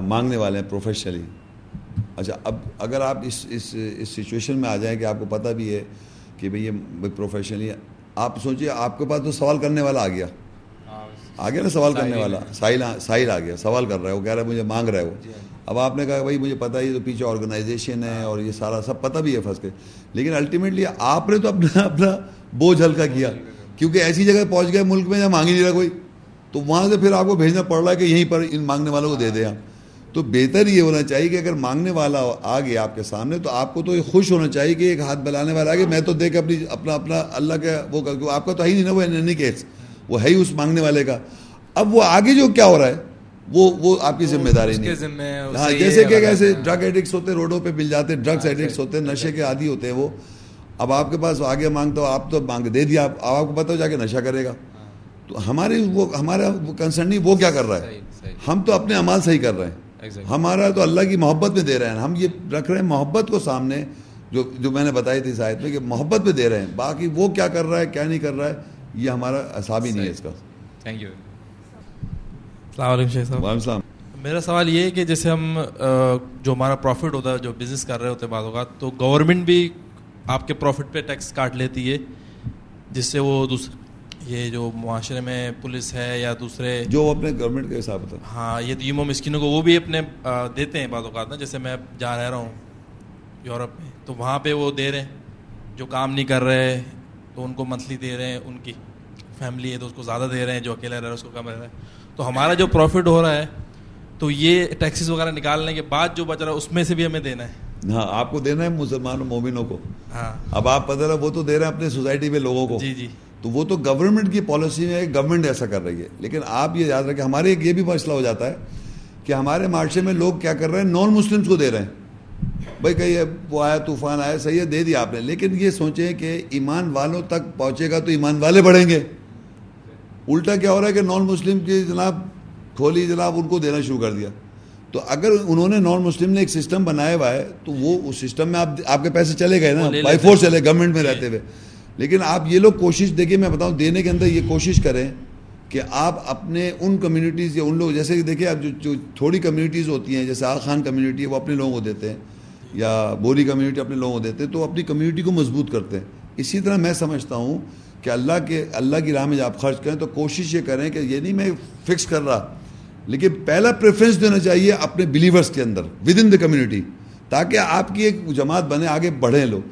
مانگنے والے ہیں پروفیشنلی اچھا اب اگر آپ اس اس اس سچویشن میں آ جائیں کہ آپ کو پتہ بھی ہے کہ بھئی یہ پروفیشنلی آپ سوچیے آپ کے پاس تو سوال کرنے والا آ گیا۔ آ گیا نا سوال کرنے والا ساحل ساحل آ گیا سوال کر رہا ہے وہ کہہ رہا ہے مجھے مانگ رہا ہے وہ۔ اب آپ نے کہا بھائی مجھے پتہ ہے یہ تو پیچھے آرگنائزیشن ہے اور یہ سارا سب پتہ بھی ہے پھنس کے۔ لیکن الٹیمیٹلی آپ نے تو اپنا اپنا بوجھ ہلکا کیا۔ کیونکہ ایسی جگہ پہنچ گئے ملک میں جہاں مانگ ہی نہیں رہا کوئی تو وہاں سے پھر آپ کو بھیجنا پڑ رہا ہے کہ یہیں پر ان مانگنے والوں کو دے دیں آپ۔ تو بہتر یہ ہونا چاہیے کہ اگر مانگنے والا آ گیا آپ کے سامنے تو آپ کو تو یہ خوش ہونا چاہیے کہ ایک ہاتھ بلانے والا آ گیا میں تو دیکھ اپنی اپنا اپنا اللہ کا وہ آپ کا تو ہے ہی نہیں نا وہ کیس وہ ہے ہی اس مانگنے والے کا۔ اب وہ آگے جو کیا ہو رہا ہے وہ وہ آپ کی ذمہ داری نہیں۔ ہاں جیسے کہ ایسے ڈرگ ایڈکٹس ہوتے روڈوں پہ مل جاتے ڈرگس ایڈکٹس ہوتے ہیں نشے کے عادی ہوتے ہیں وہ۔ اب آپ کے پاس آگے مانگتا ہو آپ تو مانگ دے دیا آپ آپ کو پتہ ہو جا کے نشہ کرے گا۔ تو ہماری وہ ہمارا کنسرن نہیں وہ کیا کر رہا ہے؟ ہم تو اپنے امال صحیح کر رہے ہیں۔ ہمارا تو اللہ کی محبت میں دے رہے ہیں۔ ہم یہ رکھ رہے ہیں محبت کو سامنے جو جو میں نے بتائی تھی شاید میں کہ محبت میں دے رہے ہیں۔ باقی وہ کیا کر رہا ہے کیا نہیں کر رہا ہے یہ ہمارا حساب ہی نہیں ہے اس کا۔ تھینک یو السلام علیکم شیخ صاحب۔ السلام۔ میرا سوال یہ ہے کہ جیسے ہم جو ہمارا پروفٹ ہوتا ہے جو بزنس کر رہے ہوتے ہیں بعض اوقات تو گورنمنٹ بھی آپ کے پروفٹ پہ ٹیکس کاٹ لیتی ہے جس سے وہ دوسرے یہ جو معاشرے میں پولیس ہے یا دوسرے جو اپنے گورنمنٹ کے حساب ہوتا ہاں یہ و مسکینوں کو وہ بھی اپنے دیتے ہیں بعض اوقات نا جیسے میں جہاں رہ رہا ہوں یورپ میں تو وہاں پہ وہ دے رہے ہیں جو کام نہیں کر رہے تو ان کو منتھلی دے رہے ہیں ان کی فیملی ہے تو اس کو زیادہ دے رہے ہیں جو اکیلا رہ رہا ہے اس کو کم رہ رہا ہے۔ تو ہمارا جو پروفٹ ہو رہا ہے تو یہ ٹیکسیز وغیرہ نکالنے کے بعد جو بچ رہا ہے اس میں سے بھی ہمیں دینا ہے۔ ہاں آپ کو دینا ہے مسلمان مومنوں کو۔ ہاں۔ اب آپ پتہ وہ تو دے رہے ہیں اپنے سوسائٹی میں لوگوں کو۔ جی جی۔ تو وہ تو گورنمنٹ کی پالیسی میں گورنمنٹ ایسا کر رہی ہے۔ لیکن آپ یہ یاد رکھیں ہمارے ایک یہ بھی مسئلہ ہو جاتا ہے کہ ہمارے معاشرے میں لوگ کیا کر رہے ہیں؟ نان مسلمس کو دے رہے ہیں۔ بھائی کہیں وہ آیا طوفان آیا صحیح ہے دے دیا آپ نے۔ لیکن یہ سوچیں کہ ایمان والوں تک پہنچے گا تو ایمان والے بڑھیں گے۔ الٹا کیا ہو رہا ہے کہ نان مسلم کی جناب کھولی جناب ان کو دینا شروع کر دیا۔ تو اگر انہوں نے نان مسلم نے ایک سسٹم بنایا ہوا ہے تو وہ اس سسٹم میں آپ آپ کے پیسے چلے گئے نا بائی فورس چلے گورنمنٹ میں رہتے ہوئے۔ لیکن آپ یہ لوگ کوشش دیکھیں، میں بتاؤں، دینے کے اندر یہ کوشش کریں کہ آپ اپنے ان کمیونٹیز یا ان لوگ، جیسے کہ دیکھیں، اب جو تھوڑی کمیونٹیز ہوتی ہیں، جیسے آغ خان کمیونٹی ہے، وہ اپنے لوگوں کو دیتے ہیں، یا بوری کمیونٹی اپنے لوگوں کو دیتے ہیں، تو اپنی کمیونٹی کو مضبوط کرتے ہیں۔ اسی طرح میں سمجھتا ہوں کہ اللہ کے اللہ کی راہ میں جب آپ خرچ کریں تو کوشش یہ کریں کہ یہ نہیں میں فکس کر رہا، لیکن پہلا پریفرنس دینا چاہیے اپنے بلیورس کے اندر ود ان دا کمیونٹی تاکہ آپ کی ایک جماعت بنے، آگے بڑھیں لوگ۔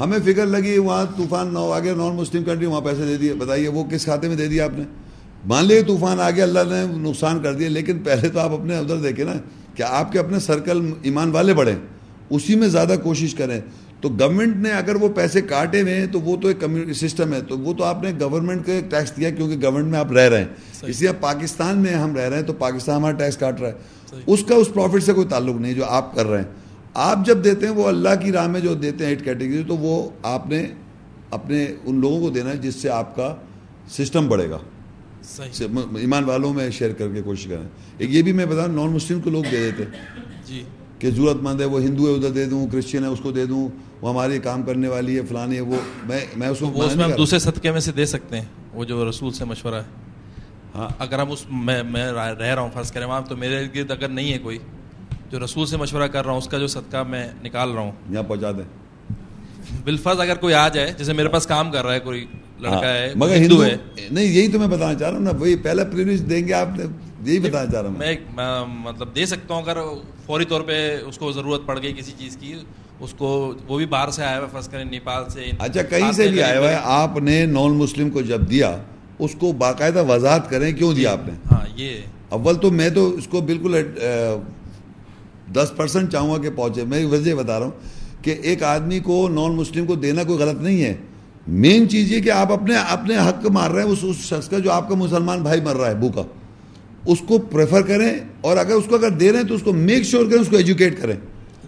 ہمیں فکر لگی وہاں طوفان نہ آگے نان مسلم کنٹری وہاں پیسے دے دیے۔ بتائیے وہ کس کھاتے میں دے دیا آپ نے؟ مان لیے طوفان آگے اللہ نے نقصان کر دیا لیکن پہلے تو آپ اپنے ادھر دیکھیں نا کہ آپ کے اپنے سرکل ایمان والے بڑھیں اسی میں زیادہ کوشش کریں۔ تو گورنمنٹ نے اگر وہ پیسے کاٹے ہوئے ہیں تو وہ تو ایک سسٹم ہے۔ تو وہ تو آپ نے گورنمنٹ کو ایک ٹیکس دیا کیونکہ گورنمنٹ میں آپ رہ رہے ہیں۔ اس لیے پاکستان میں ہم رہ رہے ہیں تو پاکستان ہمارا ٹیکس کاٹ رہا ہے۔ اس کا اس پروفٹ سے کوئی تعلق نہیں جو آپ کر رہے ہیں۔ آپ جب دیتے ہیں وہ اللہ کی راہ میں جو دیتے ہیں ایٹ کیٹیگری تو وہ آپ نے اپنے ان لوگوں کو دینا ہے جس سے آپ کا سسٹم بڑھے گا۔ ایمان والوں میں شیئر کر کے کوشش کریں۔ ایک یہ بھی میں بتا نان مسلم کو لوگ دے دیتے جی۔ کہ ضرورت مند ہے وہ ہندو ہے ادھر دے دوں کرسچن ہے اس کو دے دوں وہ ہمارے کام کرنے والی ہے فلانی ہے وہ میں میں اس کو ہم دوسرے صدقے میں سے دے سکتے ہیں وہ جو رسول سے مشورہ ہے۔ ہاں۔ اگر ہم اس میں میں رہ رہا ہوں فرض کریں وہاں تو میرے گرد اگر نہیں ہے کوئی جو رسول سے مشورہ کر رہا ہوں اس کا جو صدقہ میں نکال رہا ہوں۔ یہاں پہنچا دیں۔ بالفرض اگر کوئی آ جائے جیسے میرے پاس کام کر رہا ہے کوئی لڑکا ہاں، ہے مگر ہندو ہے۔ نہیں یہی تو میں بتانا چاہ رہا ہوں نا وہی پہلا پریویلیج دیں گے آپ یہی بتانا چاہ رہا ہوں میں۔ مطلب دے سکتا ہوں اگر فوری طور پہ اس کو ضرورت پڑ گئی کسی چیز کی اس کو وہ بھی باہر سے آیا ہوا فرض کریں نیپال سے اچھا کہیں سے بھی آیا ہوا ہے آپ نے نان مسلم کو جب دیا اس کو باقاعدہ وضاحت کریں کیوں دیا آپ نے؟ ہاں یہ اول تو میں تو اس کو بالکل دس پرسنٹ چاہوں گا کہ پہنچے۔ میں وجہ بتا رہا ہوں کہ ایک آدمی کو نان مسلم کو دینا کوئی غلط نہیں ہے۔ مین چیز یہ کہ آپ اپنے اپنے حق مار رہے ہیں اس اس شخص کا جو آپ کا مسلمان بھائی مر رہا ہے بھوکا۔ اس کو پریفر کریں اور اگر اس کو اگر دے رہے ہیں تو اس کو میک شیور کریں اس کو ایجوکیٹ کریں۔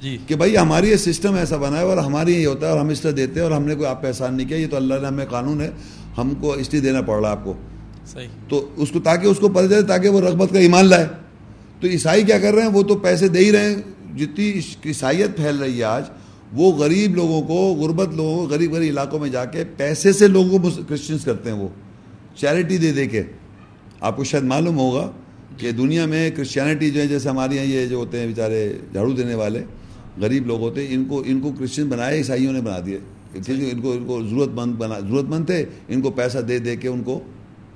جی۔ کہ بھائی ہماری یہ سسٹم ایسا بنا ہے اور ہماری یہ ہوتا ہے اور ہم اس طرح دیتے ہیں اور ہم نے کوئی آپ پہ احسان نہیں کیا یہ تو اللہ نے ہمیں قانون ہے ہم کو اس لیے دینا پڑ رہا ہے آپ کو۔ صحیح۔ تو اس کو تاکہ اس کو پتہ چلے تاکہ وہ رغبت کا ایمان لائے۔ تو عیسائی کیا کر رہے ہیں؟ وہ تو پیسے دے ہی رہے ہیں۔ جتنی عیسائیت پھیل رہی ہے آج، وہ غریب لوگوں کو، غربت لوگوں کو، غریب غریب علاقوں میں جا کے پیسے سے لوگوں کو کرسچنس کرتے ہیں وہ۔ چیریٹی دے دے کے۔ آپ کو شاید معلوم ہوگا کہ دنیا میں کرسچینٹی جو ہے، جیسے ہمارے یہاں یہ جو ہوتے ہیں بیچارے جھاڑو دینے والے، غریب لوگ ہوتے ہیں، ان کو ان کو کرسچن بنائے، عیسائیوں نے بنا دیے۔ ان کو ان کو ضرورت مند بنا ضرورت مند تھے، ان کو پیسہ دے دے کے ان کو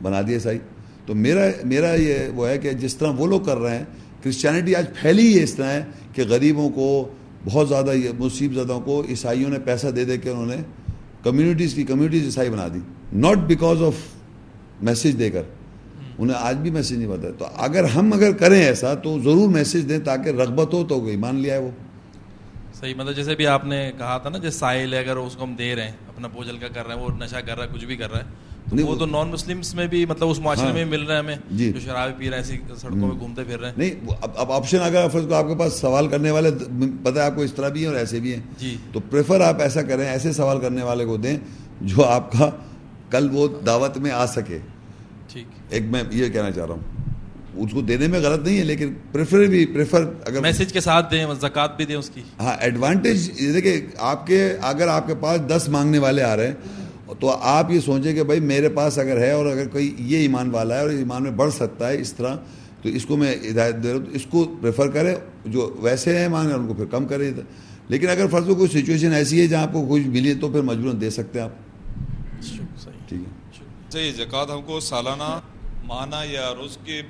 بنا دیا عیسائی۔ تو میرا میرا یہ وہ ہے کہ جس طرح وہ لوگ کر رہے ہیں کرسچینٹی آج پھیلی ہی اس طرح ہے کہ غریبوں کو، بہت زیادہ مصیب زدوں کو عیسائیوں نے پیسہ دے دے کے انہوں نے کمیونٹیز کی کمیونٹیز عیسائی بنا دی۔ ناٹ بیکاز آف میسیج دے کر۔ انہیں آج بھی میسج نہیں پتا۔ تو اگر ہم اگر کریں ایسا تو ضرور میسج دیں تاکہ رغبت ہو تو ایمان لیا ہے وہ۔ صحیح مطلب جیسے بھی آپ نے کہا تھا نا جیسے ساحل ہے، اگر اس کو ہم دے رہے ہیں، اپنا بوجھل کا کر رہے ہیں، وہ نشہ کر رہا ہے، کچھ بھی کر رہا ہے وہ وہ- تو نان مسلمس میں بھی مطلب اس معاشرے ہاں۔ میں مل رہے ہیں ہمیں جی۔ جو شراب پی رہے ہیں ایسی سڑکوں میں گھومتے پھر رہے ہیں۔ نہیں اب اب آپشن اگر فرض کو آپ کے پاس سوال کرنے والے پتہ ہے آپ کو اس طرح بھی ہیں اور ایسے بھی ہیں۔ جی۔ تو پریفر آپ ایسا کریں ایسے سوال کرنے والے کو دیں جو آپ کا کل وہ دعوت میں آ سکے۔ ٹھیک۔ ایک میں یہ کہنا چاہ رہا ہوں اس کو دینے میں غلط نہیں ہے لیکن پریفر بھی پریفر اگر میسج کے ساتھ دیں زکوٰۃ بھی دیں اس کی۔ ہاں ایڈوانٹیج دیکھیں آپ کے اگر آپ کے پاس دس مانگنے والے آ رہے ہیں تو آپ یہ سوچیں کہ بھائی میرے پاس اگر ہے اور اگر کوئی یہ ایمان والا ہے اور ایمان میں بڑھ سکتا ہے اس طرح، تو اس کو میں ہدایت دے رہا ہوں، تو اس کو پریفر کریں، جو ویسے ہیں مانگ ان کو پھر کم کریں۔ لیکن اگر فرض کوئی سچویشن ایسی ہے جہاں آپ کو کچھ ملی تو پھر مجبوراً دے سکتے ہیں آپ۔ ٹھیک ہے۔ اچھا زکوٰۃ ہم کو سالانہ ماہانہ یا روز کے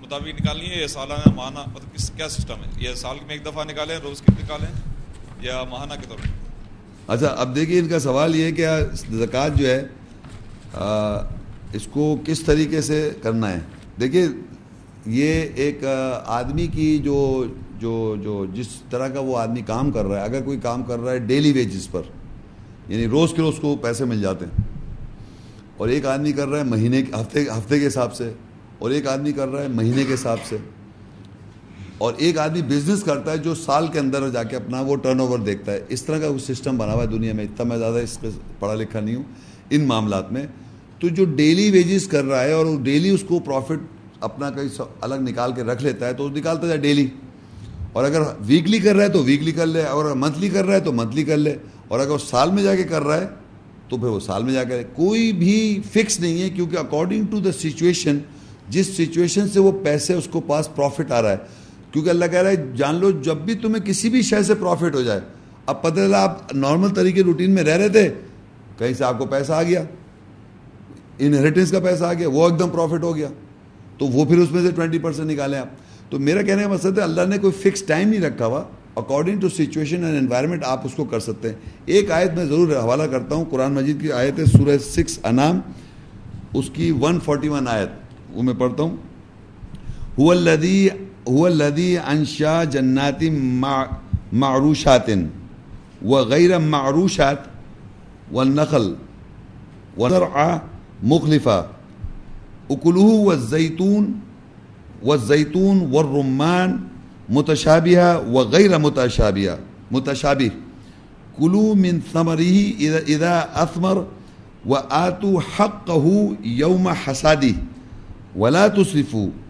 مطابق نکالنی ہے یا سالانہ ماہانہ؟ مطلب کس، کیا سسٹم ہے؟ یا سال میں ایک دفعہ نکالیں، روز کے نکالیں؟ یا ماہانہ کے طور پر اچھا اب دیکھیے، ان کا سوال یہ ہے کہ زکوٰۃ جو ہے اس کو کس طریقے سے کرنا ہے؟ دیکھیے، یہ ایک آدمی کی جو جو جو جس طرح کا وہ آدمی کام کر رہا ہے، اگر کوئی کام کر رہا ہے ڈیلی ویجز پر یعنی روز کے روز کو پیسے مل جاتے ہیں، اور ایک آدمی کر رہا ہے مہینے، ہفتے ہفتے کے حساب سے، اور ایک آدمی کر رہا ہے مہینے کے حساب سے اور ایک آدمی بزنس کرتا ہے جو سال کے اندر جا کے اپنا وہ ٹرن اوور دیکھتا ہے۔ اس طرح کا کچھ سسٹم بنا ہوا ہے دنیا میں۔ اتنا میں زیادہ اس پہ پڑھا لکھا نہیں ہوں، ان معاملات میں۔ تو جو ڈیلی ویجز کر رہا ہے اور وہ ڈیلی اس کو پروفٹ اپنا کہیں الگ نکال کے رکھ لیتا ہے تو نکالتا جائے ڈیلی اور اگر ویکلی کر رہا ہے تو ویکلی کر لے، اور منتھلی کر رہا ہے تو منتھلی کر لے۔ اور اگر وہ سال میں جا کے کر رہا ہے تو پھر وہ سال میں جا کے کوئی بھی فکس نہیں ہے کیونکہ اکارڈنگ ٹو دا سچویشن جس سچویشن سے وہ پیسے اس کو پاس پروفٹ آ رہا ہے کیونکہ اللہ کہہ رہا ہے، جان لو، جب بھی تمہیں کسی بھی شے سے پروفٹ ہو جائے، اب پتہ چلا، آپ نارمل طریقے روٹین میں رہ رہے تھے، کہیں سے آپ کو پیسہ آ گیا انہیریٹنس کا پیسہ آ گیا، وہ ایک دم پروفٹ ہو گیا، تو وہ پھر اس میں سے ٹوینٹی پرسینٹ نکالیں آپ۔ تو میرا کہنے کا مقصد ہے، اللہ نے کوئی فکس ٹائم نہیں رکھا ہوا according to situation and environment آپ اس کو کر سکتے ہیں۔ ایک آیت میں ضرور حوالہ کرتا ہوں، قرآن مجید کی آیت ہے، سورہ سکس انام اس کی ون فورٹی ون آیت، وہ میں پڑھتا ہوں۔ هو الذي أنشأ جنات مع- معروشات وغير معروشات والنخل. والزرع مخلفة. أكله والزيتون والزيتون والرمان متشابهة وغير متشابهة متشابه. كلوا من ثمره إذا إذا أثمر وآتوا حقه يوم حصاده ولا تصرفوا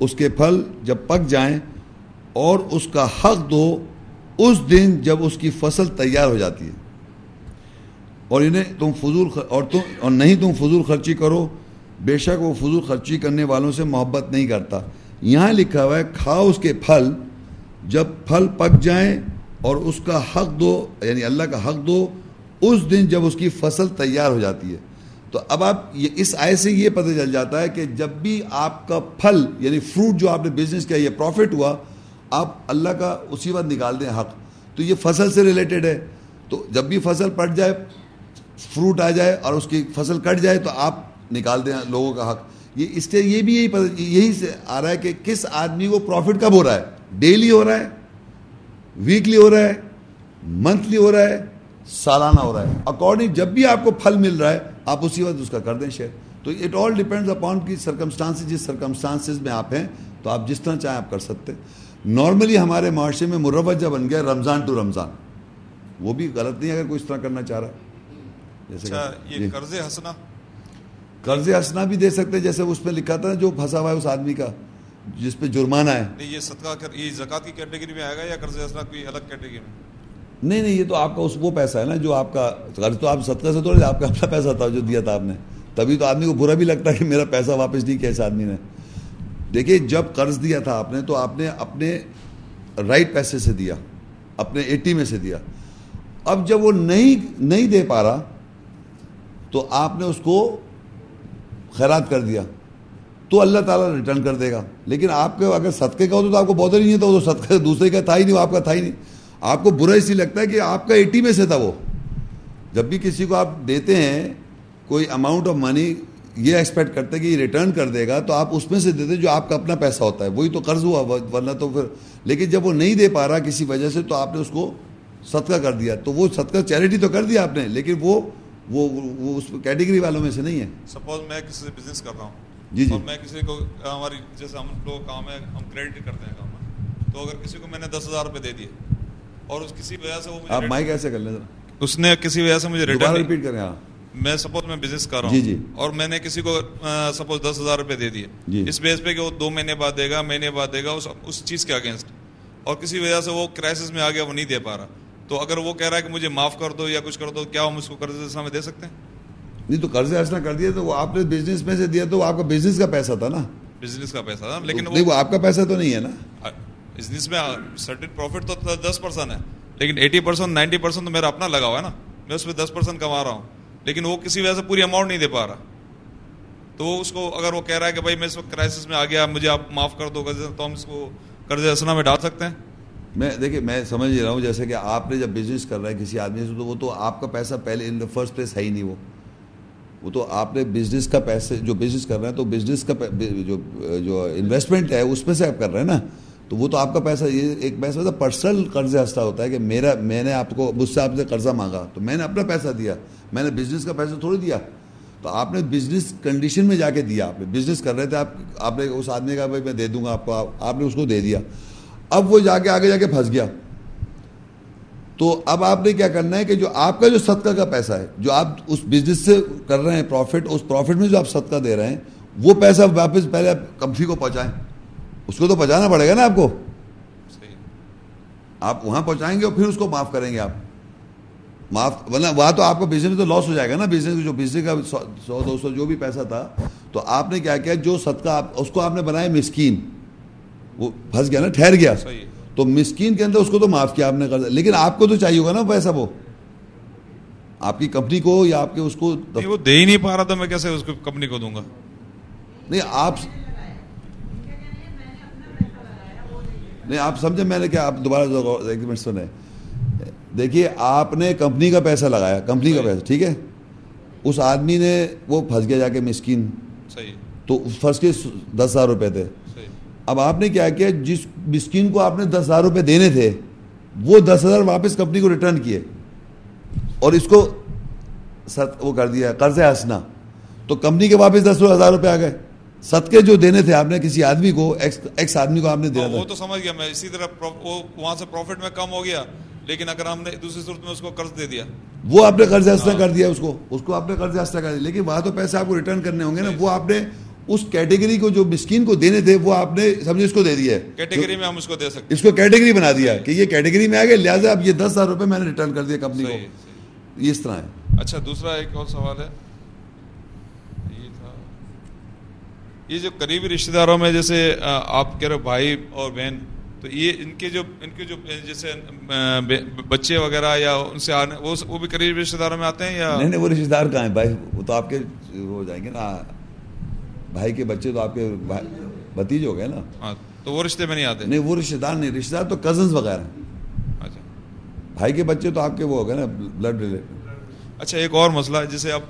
اس کے پھل جب پک جائیں اور اس کا حق دو، اس دن جب اس کی فصل تیار ہو جاتی ہے۔ اور انہیں تم فضول خ... اور تم، اور نہیں تم فضول خرچی کرو۔ بے شک وہ فضول خرچی کرنے والوں سے محبت نہیں کرتا۔ یہاں لکھا ہوا ہے، کھاؤ اس کے پھل جب پھل پک جائیں اور اس کا حق دو یعنی اللہ کا حق دو، اس دن جب اس کی فصل تیار ہو جاتی ہے۔ تو اب آپ یہ اس آئے سے یہ پتہ چل جاتا ہے کہ جب بھی آپ کا پھل یعنی فروٹ جو آپ نے بزنس کیا، یہ پروفٹ ہوا، آپ اللہ کا اسی وقت نکال دیں حق۔ تو یہ فصل سے ریلیٹڈ ہے۔ تو جب بھی فصل پٹ جائے فروٹ آ جائے اور اس کی فصل کٹ جائے، تو آپ نکال دیں لوگوں کا حق۔ یہ اس سے یہ بھی یہی پتہ، یہی سے آ رہا ہے کہ کس آدمی کو پروفٹ کب ہو رہا ہے؟ ڈیلی ہو رہا ہے ویکلی ہو رہا ہے منتھلی ہو رہا ہے سالانہ ہو رہا ہے۔ اکارڈنگ جب بھی آپ کو پھل مل رہا ہے آپ اسی وقت اس کا کر دیں شیئر تو اٹ آل ڈیپینڈز اپان کی سرکمسٹانس جس سرکمسٹانسز میں آپ ہیں تو آپ جس طرح چاہیں آپ کر سکتے ہیں۔ نارملی ہمارے معاشرے میں مروجہ بن گیا رمضان ٹو رمضان۔ وہ بھی غلط نہیں اگر کوئی اس طرح کرنا چاہ رہا ہے۔ جیسے اچھا یہ جی۔ قرض حسنا قرض ہنسنا بھی دے سکتے جیسے اس پہ لکھا تھا جو پھنسا ہوا ہے اس آدمی کا جس پہ جرمانہ ہے۔ یہ صدقہ یہ زکوٰۃ کی کیٹیگری میں آئے گا یا قرض حسنا کوئی الگ کیٹیگری میں؟ نہیں نہیں، یہ تو آپ کا اس وہ پیسہ ہے نا جو آپ کا قرض تو آپ صدقہ سے تھوڑے، آپ کا اپنا پیسہ تھا جو دیا تھا آپ نے۔ تبھی تو آدمی کو برا بھی لگتا ہے کہ میرا پیسہ واپس نہیں کیا اس آدمی نے۔ دیکھیے، جب قرض دیا تھا آپ نے تو آپ نے اپنے رائٹ پیسے سے دیا، اپنے ایٹی میں سے دیا۔ اب جب وہ نہیں نہیں دے پا رہا تو آپ نے اس کو خیرات کر دیا۔ تو اللہ تعالیٰ ریٹرن کر دے گا۔ لیکن آپ کے اگر صدقے کا ہوتا تو آپ کو بہت نہیں ہے، تو وہ صدقے دوسرے کا تھا ہی نہیں، وہ آپ کا تھا ہی نہیں۔ آپ کو برا اس لیے لگتا ہے کہ آپ کا ایٹی میں سے تھا وہ۔ جب بھی کسی کو آپ دیتے ہیں کوئی اماؤنٹ آف منی یہ ایکسپیکٹ کرتے کہ یہ ریٹرن کر دے گا تو آپ اس میں سے دیتے جو آپ کا اپنا پیسہ ہوتا ہے۔ وہی تو قرض ہوا ورنہ تو پھر۔ لیکن جب وہ نہیں دے پا رہا کسی وجہ سے تو آپ نے اس کو صدقہ کر دیا۔ تو وہ صدقہ چیریٹی تو کر دیا آپ نے لیکن وہ وہ وہ اس کیٹیگری والوں میں سے نہیں ہے۔ سپوز میں کسی سے بزنس کر رہا ہوں۔ جی جی۔ میں کسی کو ہماری جیسے ہم لوگ کام ہے ہم کریڈٹ کرتے ہیں کام۔ تو اگر کسی کو میں نے دس ہزار روپے دے دیے اور اس کسی وجہ سے وہ آپ مائک ایسے کر لیں ذرا۔ اس نے کسی وجہ سے مجھے دوبارہ ریٹرن ریپیٹ کریں ہاں۔ میں سپوز میں بزنس کر رہا جی، ہوں۔ جی۔ اور میں نے کسی کو سپوز دس ہزار روپے دے دیے۔ جی۔ اس بیس پہ کہ وہ دو مہینے بعد دے گا مہینے بعد دے گا اس اس چیز کے اگینسٹ اور کسی وجہ سے وہ کرائسس میں آ گیا وہ نہیں دے پا رہا۔ تو اگر وہ کہہ رہا ہے کہ مجھے معاف کر دو یا کچھ کر دو کیا ہم اس کو قرض میں دے سکتے ہیں؟ نہیں تو قرض ایسا کر دیا تو وہ آپ نے بزنس میں سے دیا تو وہ آپ کا بزنس کا پیسہ تھا نا۔ بزنس کا پیسہ تھا لیکن نہیں وہ آپ کا پیسہ تو نہیں ہے نا۔ بزنس میں سرٹن پروفٹ تو دس پرسینٹ ہے، لیکن ایٹی پرسینٹ نائنٹی پرسینٹ تو میرا اپنا لگا ہوا ہے نا۔ میں اس پہ دس پرسینٹ کما رہا ہوں، لیکن وہ کسی وجہ سے پوری اماؤنٹ نہیں دے پا رہا۔ تو وہ اس کو اگر وہ کہہ رہا ہے کہ بھائی میں اس وقت کرائسس میں آ گیا، مجھے آپ معاف کر دو، قرضے تو ہم اس کو قرض اسنا میں ڈال سکتے ہیں۔ میں دیکھیے، میں سمجھ رہا ہوں، جیسے کہ آپ نے جب بزنس کر رہا ہے کسی آدمی سے، تو وہ تو آپ کا پیسہ پہلے ان دا فرسٹ پلیس ہے ہی نہیں وہ۔ وہ تو آپ نے بزنس کا پیسے جو بزنس کر رہے ہیں، تو بزنس کا جو جو انویسٹمنٹ ہے، اس میں سے آپ کر رہے ہیں نا۔ تو وہ تو آپ کا پیسہ یہ ایک پیسہ ہوتا ہے پرسنل قرض ہستہ ہوتا ہے کہ میرا، میں نے آپ کو، مجھ سے آپ سے قرضہ مانگا، تو میں نے اپنا پیسہ دیا، میں نے بزنس کا پیسہ تھوڑی دیا۔ تو آپ نے بزنس کنڈیشن میں جا کے دیا، آپ نے بزنس کر رہے تھے، آپ آپ نے اس آدمی کا بھائی میں دے دوں گا آپ کو، آپ نے اس کو دے دیا۔ اب وہ جا کے، آگے جا کے پھنس گیا۔ تو اب آپ نے کیا کرنا ہے کہ جو آپ کا جو صدقہ کا پیسہ ہے، جو آپ اس بزنس سے کر رہے ہیں پروفٹ اس پروفٹ میں جو آپ صدقہ دے رہے ہیں، وہ پیسہ واپس پہلے کمپنی کو پہنچائیں۔ اس کو تو پہنچانا پڑے گا نا آپ کو؟ آپ وہاں پہنچائیں گے اور پھر اس کو معاف کریں گے آپ۔ معاف ورنہ وہاں تو آپ کا بزنس تو لاس ہو جائے گا نا۔ بزنس جو بزنس کا سو دو سو جو بھی پیسہ تھا تو آپ نے کیا کیا؟ جو صدقہ آپ اس کو آپ نے بنایا مسکین وہ پھنس گیا نا ٹھہر گیا۔ تو مسکین کے اندر اس کو تو معاف کیا آپ نے کر لیکن آپ کو تو چاہیے ہوگا نا پیسہ وہ۔ آپ کی کمپنی کو یا آپ کے اس کو وہ دے ہی نہیں پا رہا تھا میں کیسے اس کو کمپنی کو دوں گا؟ نہیں آپ نہیں آپ سمجھے میں نے کیا آپ دوبارہ ایک منٹ سنیں۔ دیکھیے آپ نے کمپنی کا پیسہ لگایا کمپنی کا پیسہ ٹھیک ہے؟ اس آدمی نے وہ پھنس گیا جا کے مسکین۔ تو فرسٹ کے دس ہزار روپے تھے۔ اب آپ نے کیا کیا جس مسکین کو آپ نے دس ہزار روپے دینے تھے وہ دس ہزار واپس کمپنی کو ریٹرن کیے۔ اور اس کو وہ کر دیا قرض ہنسنا تو کمپنی کے واپس دس ہزار روپے آ گئے۔ صدقے جو دینے تھے آپ نے کسی آدمی کو ایکس آدمی کو آپ نے دیا وہ تو سمجھ گیا میں اسی طرح وہ وہاں سے پروفٹ میں کم ہو گیا لیکن اگر ہم نے دوسری صورت میں اس کو قرض دے دیا۔ وہ آپ نے قرض ہنسنا کر دیا اس کو اس کو آپ نے قرض ہنسنا کر دیا لیکن وہاں تو پیسے آپ کو ریٹرن کرنے ہوں گے نا۔ وہ آپ نے اس کیٹیگری کو جو مسکین کو دینے تھے وہ آپ نے سمجھے اس کو دے دیا کیٹیگری میں ہم اس کو دے سکتے اس کو کیٹیگری بنا دیا کہ یہ کیٹیگری میں آ گئے لہٰذا اب یہ دس ہزار روپے میں نے ریٹرن کر دیا کمپنی کو۔ یہ اس طرح ہے۔ اچھا دوسرا ایک اور سوال ہے یہ تھا یہ جو قریبی رشتے داروں میں جیسے آپ کہہ رہے بھائی اور بہن تو یہ ان کے جو ان کے جو جیسے بچے وغیرہ یا ان سے آنے وہ بھی قریبی رشتے داروں میں آتے ہیں یا؟ نہیں نہیں وہ رشتے دار کہاں ہیں؟ بھائی وہ تو آپ کے ہو جائیں گے نا بھائی کے بچے تو آپ کے بتیج ہو گئے نا۔ تو وہ رشتے میں نہیں آتے؟ نہیں وہ رشتے دار نہیں رشتے دار تو کزنس وغیرہ اچھا۔ بھائی کے بچے تو آپ کے وہ ہو گئے نا بلڈ ریلیٹڈ اچھا ایک اور مسئلہ ہے جسے اب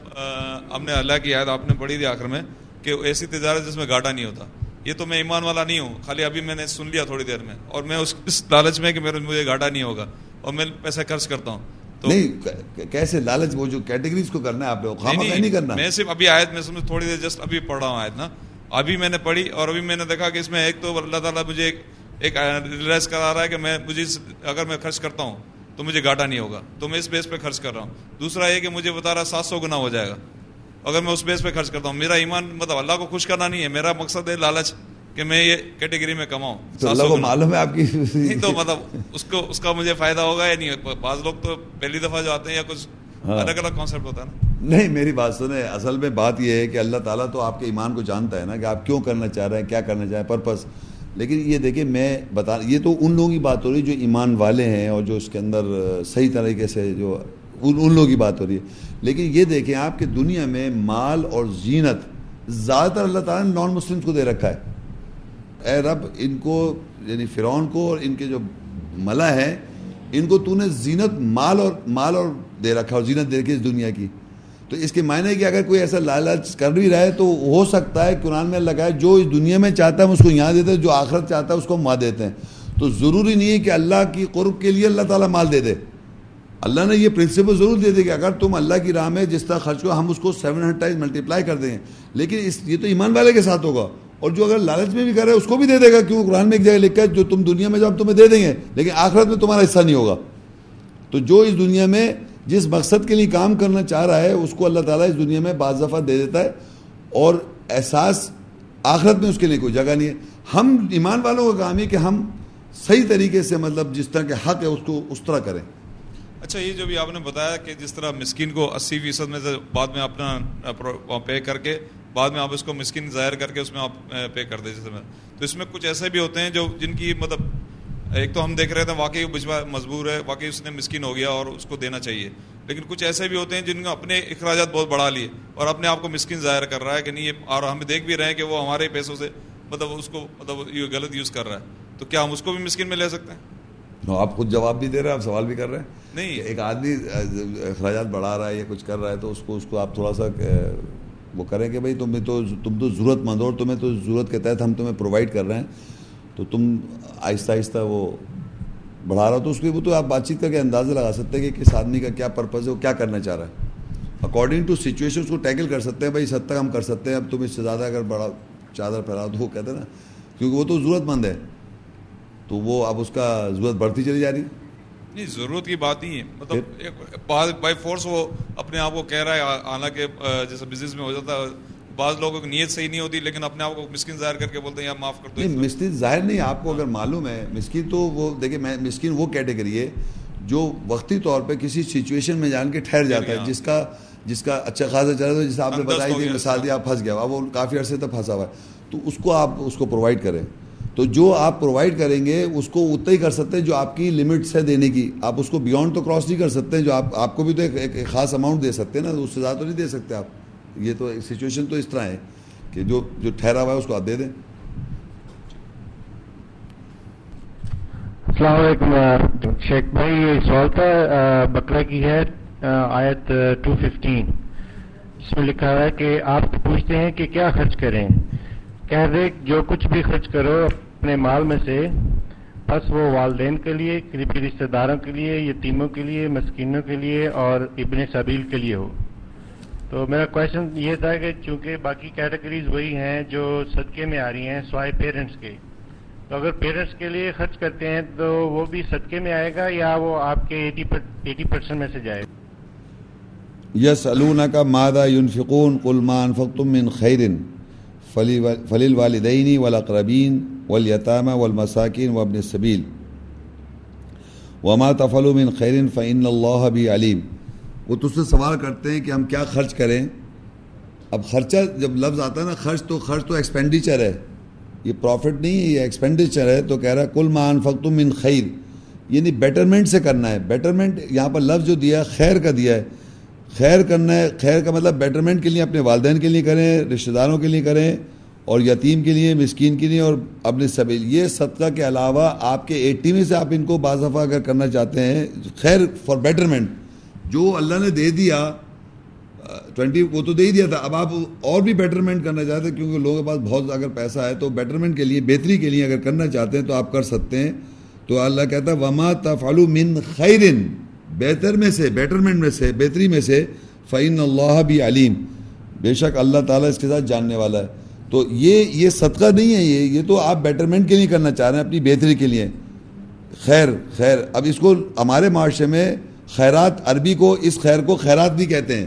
ہم نے اللہ کی یاد آپ نے پڑھی تھی آخر میں۔ کہ ایسی تجارت جس میں گاٹا نہیں ہوتا۔ یہ تو میں ایمان والا نہیں ہوں۔ خالی ابھی میں نے سن لیا تھوڑی دیر میں۔ اور میں اس اس لالچ میں کہ میرے مجھے گاٹا نہیں ہوگا۔ اور میں پیسہ خرچ کرتا ہوں۔ تو نہیں کیسے لالچ؟ وہ جو کیٹیگریز کو کرنا ہے آپ نے نہیں کرنا۔ میں صرف ابھی آیت میں سمجھ تھوڑی دیر جسٹ ابھی پڑھ رہا ہوں آیت نا۔ ابھی میں نے پڑھی اور ابھی میں نے دیکھا کہ اس میں ایک تو اللہ تعالیٰ مجھے ایک ریلائز کرا رہا ہے کہ میں مجھے اگر میں خرچ کرتا ہوں تو مجھے گاٹا نہیں ہوگا۔ تو میں اس بیس پہ خرچ کر رہا ہوں۔ دوسرا یہ کہ مجھے بتا رہا سات سو گنا ہو جائے گا۔ اگر میں اس بیس پہ خرچ کرتا ہوں میرا ایمان مطلب اللہ کو خوش کرنا نہیں ہے میرا مقصد ہے لالچ کہ میں یہ کیٹیگری میں کماؤں۔ تو اللہ کو معلوم ہے آپ کی نہیں تو مطلب اس کو اس کا مجھے فائدہ ہوگا یا نہیں؟ بعض لوگ تو پہلی دفعہ جو آتے ہیں یا کچھ الگ الگ کانسیپٹ ہوتا ہے نا۔ نہیں میری بات سنیں اصل میں بات یہ ہے کہ اللہ تعالیٰ تو آپ کے ایمان کو جانتا ہے نا کہ آپ کیوں کرنا چاہ رہے ہیں کیا کرنا چاہ رہے ہیں پرپس لیکن یہ دیکھیں میں بتا یہ تو ان لوگوں کی بات ہو رہی ہے جو ایمان والے ہیں اور جو اس کے اندر صحیح طریقے سے جو ان ان لوگوں کی بات ہو رہی ہے۔ لیکن یہ دیکھیں آپ کی دنیا میں مال اور زینت زیادہ تر اللہ تعالیٰ نے نان مسلمس کو دے رکھا ہے۔ اے رب، ان کو یعنی فرعون کو اور ان کے جو ملا ہے، ان کو تو نے زینت مال اور مال اور دے رکھا اور زینت دے رکھی اس دنیا کی۔ تو اس کے معنی ہے کہ اگر کوئی ایسا لالچ کر بھی رہا ہے تو ہو سکتا ہے، قرآن میں لگا ہے، جو اس دنیا میں چاہتا ہے ہم اس کو یہاں دیتے ہیں، جو آخرت چاہتا ہے اس کو ہم وہاں دیتے ہیں۔ تو ضروری نہیں ہے کہ اللہ کی قرب کے لیے اللہ تعالیٰ مال دے دے۔ اللہ نے یہ پرنسپل ضرور دے دے کہ اگر تم اللہ کی راہ میں جس طرح خرچ ہو، ہم اس کو سیون ہنڈریڈ ٹائز ملٹیپلائی کر دیں۔ گے لیکن اس یہ تو ایمان والے کے ساتھ ہوگا۔ اور جو اگر لالچ میں بھی کرے اس کو بھی دے دے گا، کیوں؟ قرآن میں ایک جگہ لکھا ہے، جو تم دنیا میں جب تمہیں دے دیں گے، لیکن آخرت میں تمہارا حصہ نہیں ہوگا۔ تو جو اس دنیا میں جس مقصد کے لیے کام کرنا چاہ رہا ہے، اس کو اللہ تعالیٰ اس دنیا میں بعض دفعہ دے دیتا ہے۔ اور احساس آخرت میں اس کے لیے کوئی جگہ نہیں ہے۔ ہم ایمان والوں کا کام ہے کہ ہم صحیح طریقے سے مطلب جس طرح کے حق ہے، اس کو اس طرح کریں۔ اچھا یہ جو بھی آپ نے بتایا کہ جس طرح مسکین کو اسی فیصد میں سے بعد میں اپنا پے کر کے، بعد میں آپ اس کو مسکین ظاہر کر کے اس میں آپ پے کر دیں، جیسے میں۔ تو اس میں کچھ ایسے بھی ہوتے ہیں جو جن کی مطلب ایک تو ہم دیکھ رہے تھے واقعی بجوا مجبور ہے، واقعی اس نے مسکین ہو گیا اور اس کو دینا چاہیے۔ لیکن کچھ ایسے بھی ہوتے ہیں جن کو اپنے اخراجات بہت بڑھا لیے اور اپنے آپ کو مسکین ظاہر کر رہا ہے کہ نہیں، یہ اور ہم دیکھ بھی رہے ہیں کہ وہ ہمارے پیسوں سے مطلب اس کو مطلب یہ غلط یوز کر رہا ہے۔ تو کیا ہم اس کو بھی مسکین میں لے سکتے ہیں؟ آپ خود جواب بھی دے رہے ہیں آپ سوال بھی کر رہے ہیں؟ نہیں۔ ایک آدمی اخراجات بڑھا رہا ہے یا کچھ کر رہا ہے تو اس کو اس کو آپ تھوڑا سا وہ کریں کہ بھائی تمہیں تو تم تو ضرورت مند ہو اور تمہیں تو ضرورت کے تحت ہم تمہیں پرووائڈ کر رہے ہیں۔ تو تم آہستہ آہستہ وہ بڑھا رہا تو اس کے وہ تو آپ بات چیت کر کے اندازہ لگا سکتے ہیں کہ کس آدمی کا کیا پرپز ہے وہ کیا کرنا چاہ رہا ہے۔ اکارڈنگ ٹو سچویشن اس کو ٹیکل کر سکتے ہیں بھائی اس حد تک ہم کر سکتے ہیں۔ اب تم اس سے زیادہ اگر بڑا چادر پھیلاؤ تو وہ کہتے ہیں نا کیونکہ وہ تو ضرورت مند ہے۔ تو وہ اب اس کا ضرورت بڑھتی چلی جا رہی۔ ہے نہیں ضرورت کی بات نہیں ہے۔ مطلب بائی فورس وہ اپنے آپ کو کہہ رہا ہے حالانکہ جیسے بزنس میں ہو جاتا ہے بعض لوگوں کی نیت صحیح نہیں ہوتی لیکن اپنے آپ کو مسکین ظاہر کر کے بولتے ہیں معاف کر دو۔ نہیں مسکین ظاہر نہیں آپ کو اگر معلوم ہے مسکین تو وہ دیکھیں میں مسکین وہ کیٹیگری ہے جو وقتی طور پہ کسی سچویشن میں جان کے ٹھہر جاتا ہے جس کا جس کا اچھا خاصا چل رہا ہے جسے آپ نے بتائی تھی مثال دی آپ پھنس گیا وہ کافی عرصے تک پھنسا ہوا ہے۔ تو اس کو آپ اس کو پرووائڈ کریں۔ تو جو آپ پرووائڈ کریں گے، اس کو اتنا ہی کر سکتے ہیں جو آپ کی لمٹس ہے دینے کی۔ آپ اس کو بیونڈ تو کراس نہیں کر سکتے ہیں، جو آپ آپ کو بھی تو ایک خاص اماؤنٹ دے سکتے ہیں نا، اس سے زیادہ تو نہیں دے سکتے آپ۔ یہ تو سچویشن تو اس طرح ہے کہ جو جو ٹھہرا ہوا ہے، اس کو آپ دے دیں۔ السلام علیکم شیخ بھائی، یہ سوال تھا بکرا کی ہے آیت ٹو ففٹین اس میں لکھا ہوا ہے کہ آپ پوچھتے ہیں کہ کیا خرچ کریں۔ کہہ دے جو کچھ بھی خرچ کرو اپنے مال میں سے، بس وہ والدین کے لیے، قریبی رشتہ داروں کے لیے، یتیموں کے لیے، مسکینوں کے لیے اور ابن سبیل کے لیے ہو۔ تو میرا کوشچن یہ تھا کہ چونکہ باقی کیٹیگریز وہی ہیں جو صدقے میں آ رہی ہیں، سوائے پیرنٹس کے۔ تو اگر پیرنٹس کے لیے خرچ کرتے ہیں تو وہ بھی صدقے میں آئے گا یا وہ آپ کے ایٹی پرسینٹ میں سے جائے گا؟ یس النا کا مادہ یونفقون قلمان فقتم من خیرن فلیل والدینی والاقربین والیتامہ والمساکین وابن السبیل. وما تفلو من خیرن فعن اللہ بھی علیم. وہ تجھ سے سوال کرتے ہیں کہ ہم کیا خرچ کریں؟ اب خرچہ جب لفظ آتا ہے نا، خرچ تو خرچ تو ایکسپینڈیچر ہے۔ یہ پروفٹ نہیں ہے، یہ ایکسپینڈیچر ہے۔ تو کہہ رہا ہے کل مان فختم من خیر۔ یعنی بیٹرمنٹ سے کرنا ہے۔ بیٹرمنٹ یہاں پر لفظ جو دیا ہے، خیر کا دیا ہے۔ خیر کرنا ہے، خیر کا مطلب بیٹرمنٹ کے لیے، اپنے والدین کے لیے کریں، رشتہ داروں کے لیے کریں اور یتیم کے لیے، مسکین کے لیے اور اپنے سبھی یہ صدقہ کے علاوہ آپ کے ایٹی میں سے آپ ان کو بعض دفعہ اگر کرنا چاہتے ہیں، خیر فار بیٹرمنٹ جو اللہ نے دے دیا ٹوینٹی وہ تو دے ہی دیا تھا۔ اب آپ اور بھی بیٹرمنٹ کرنا چاہتے ہیں کیونکہ لوگوں کے پاس بہت اگر پیسہ ہے، تو بیٹرمنٹ کے لیے، بہتری کے لیے اگر کرنا چاہتے ہیں تو آپ کر سکتے ہیں۔ تو اللہ کہتا ہے، وما تفعلو من خیرن بہتر میں سے بیٹرمنٹ میں سے، بہتری میں سے فعین اللہ بھی علیم بے شک اللہ تعالیٰ اس کے ساتھ جاننے والا ہے۔ تو یہ یہ صدقہ نہیں ہے یہ یہ تو آپ بیٹرمنٹ کے لیے کرنا چاہ رہے ہیں، اپنی بہتری کے لیے۔ خیر خیر۔ اب اس کو ہمارے معاشرے میں خیرات عربی کو، اس خیر کو خیرات بھی کہتے ہیں۔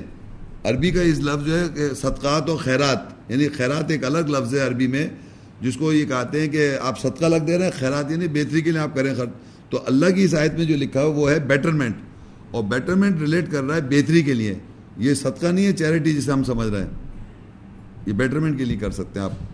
عربی کا اس لفظ جو ہے کہ صدقات و خیرات یعنی خیرات ایک الگ لفظ ہے عربی میں، جس کو یہ کہتے ہیں کہ آپ صدقہ لگ دے رہے ہیں، خیرات یعنی بہتری کے لیے آپ کریں خرچ۔ تو اللہ کی اس آیت میں جو لکھا ہو وہ ہے بیٹرمنٹ اور بیٹرمنٹ ریلیٹ کر رہا ہے بہتری کے لیے۔ یہ صدقہ نہیں ہے چیریٹی جسے ہم سمجھ رہے ہیں۔ یہ بیٹرمنٹ کے لیے کر سکتے ہیں آپ۔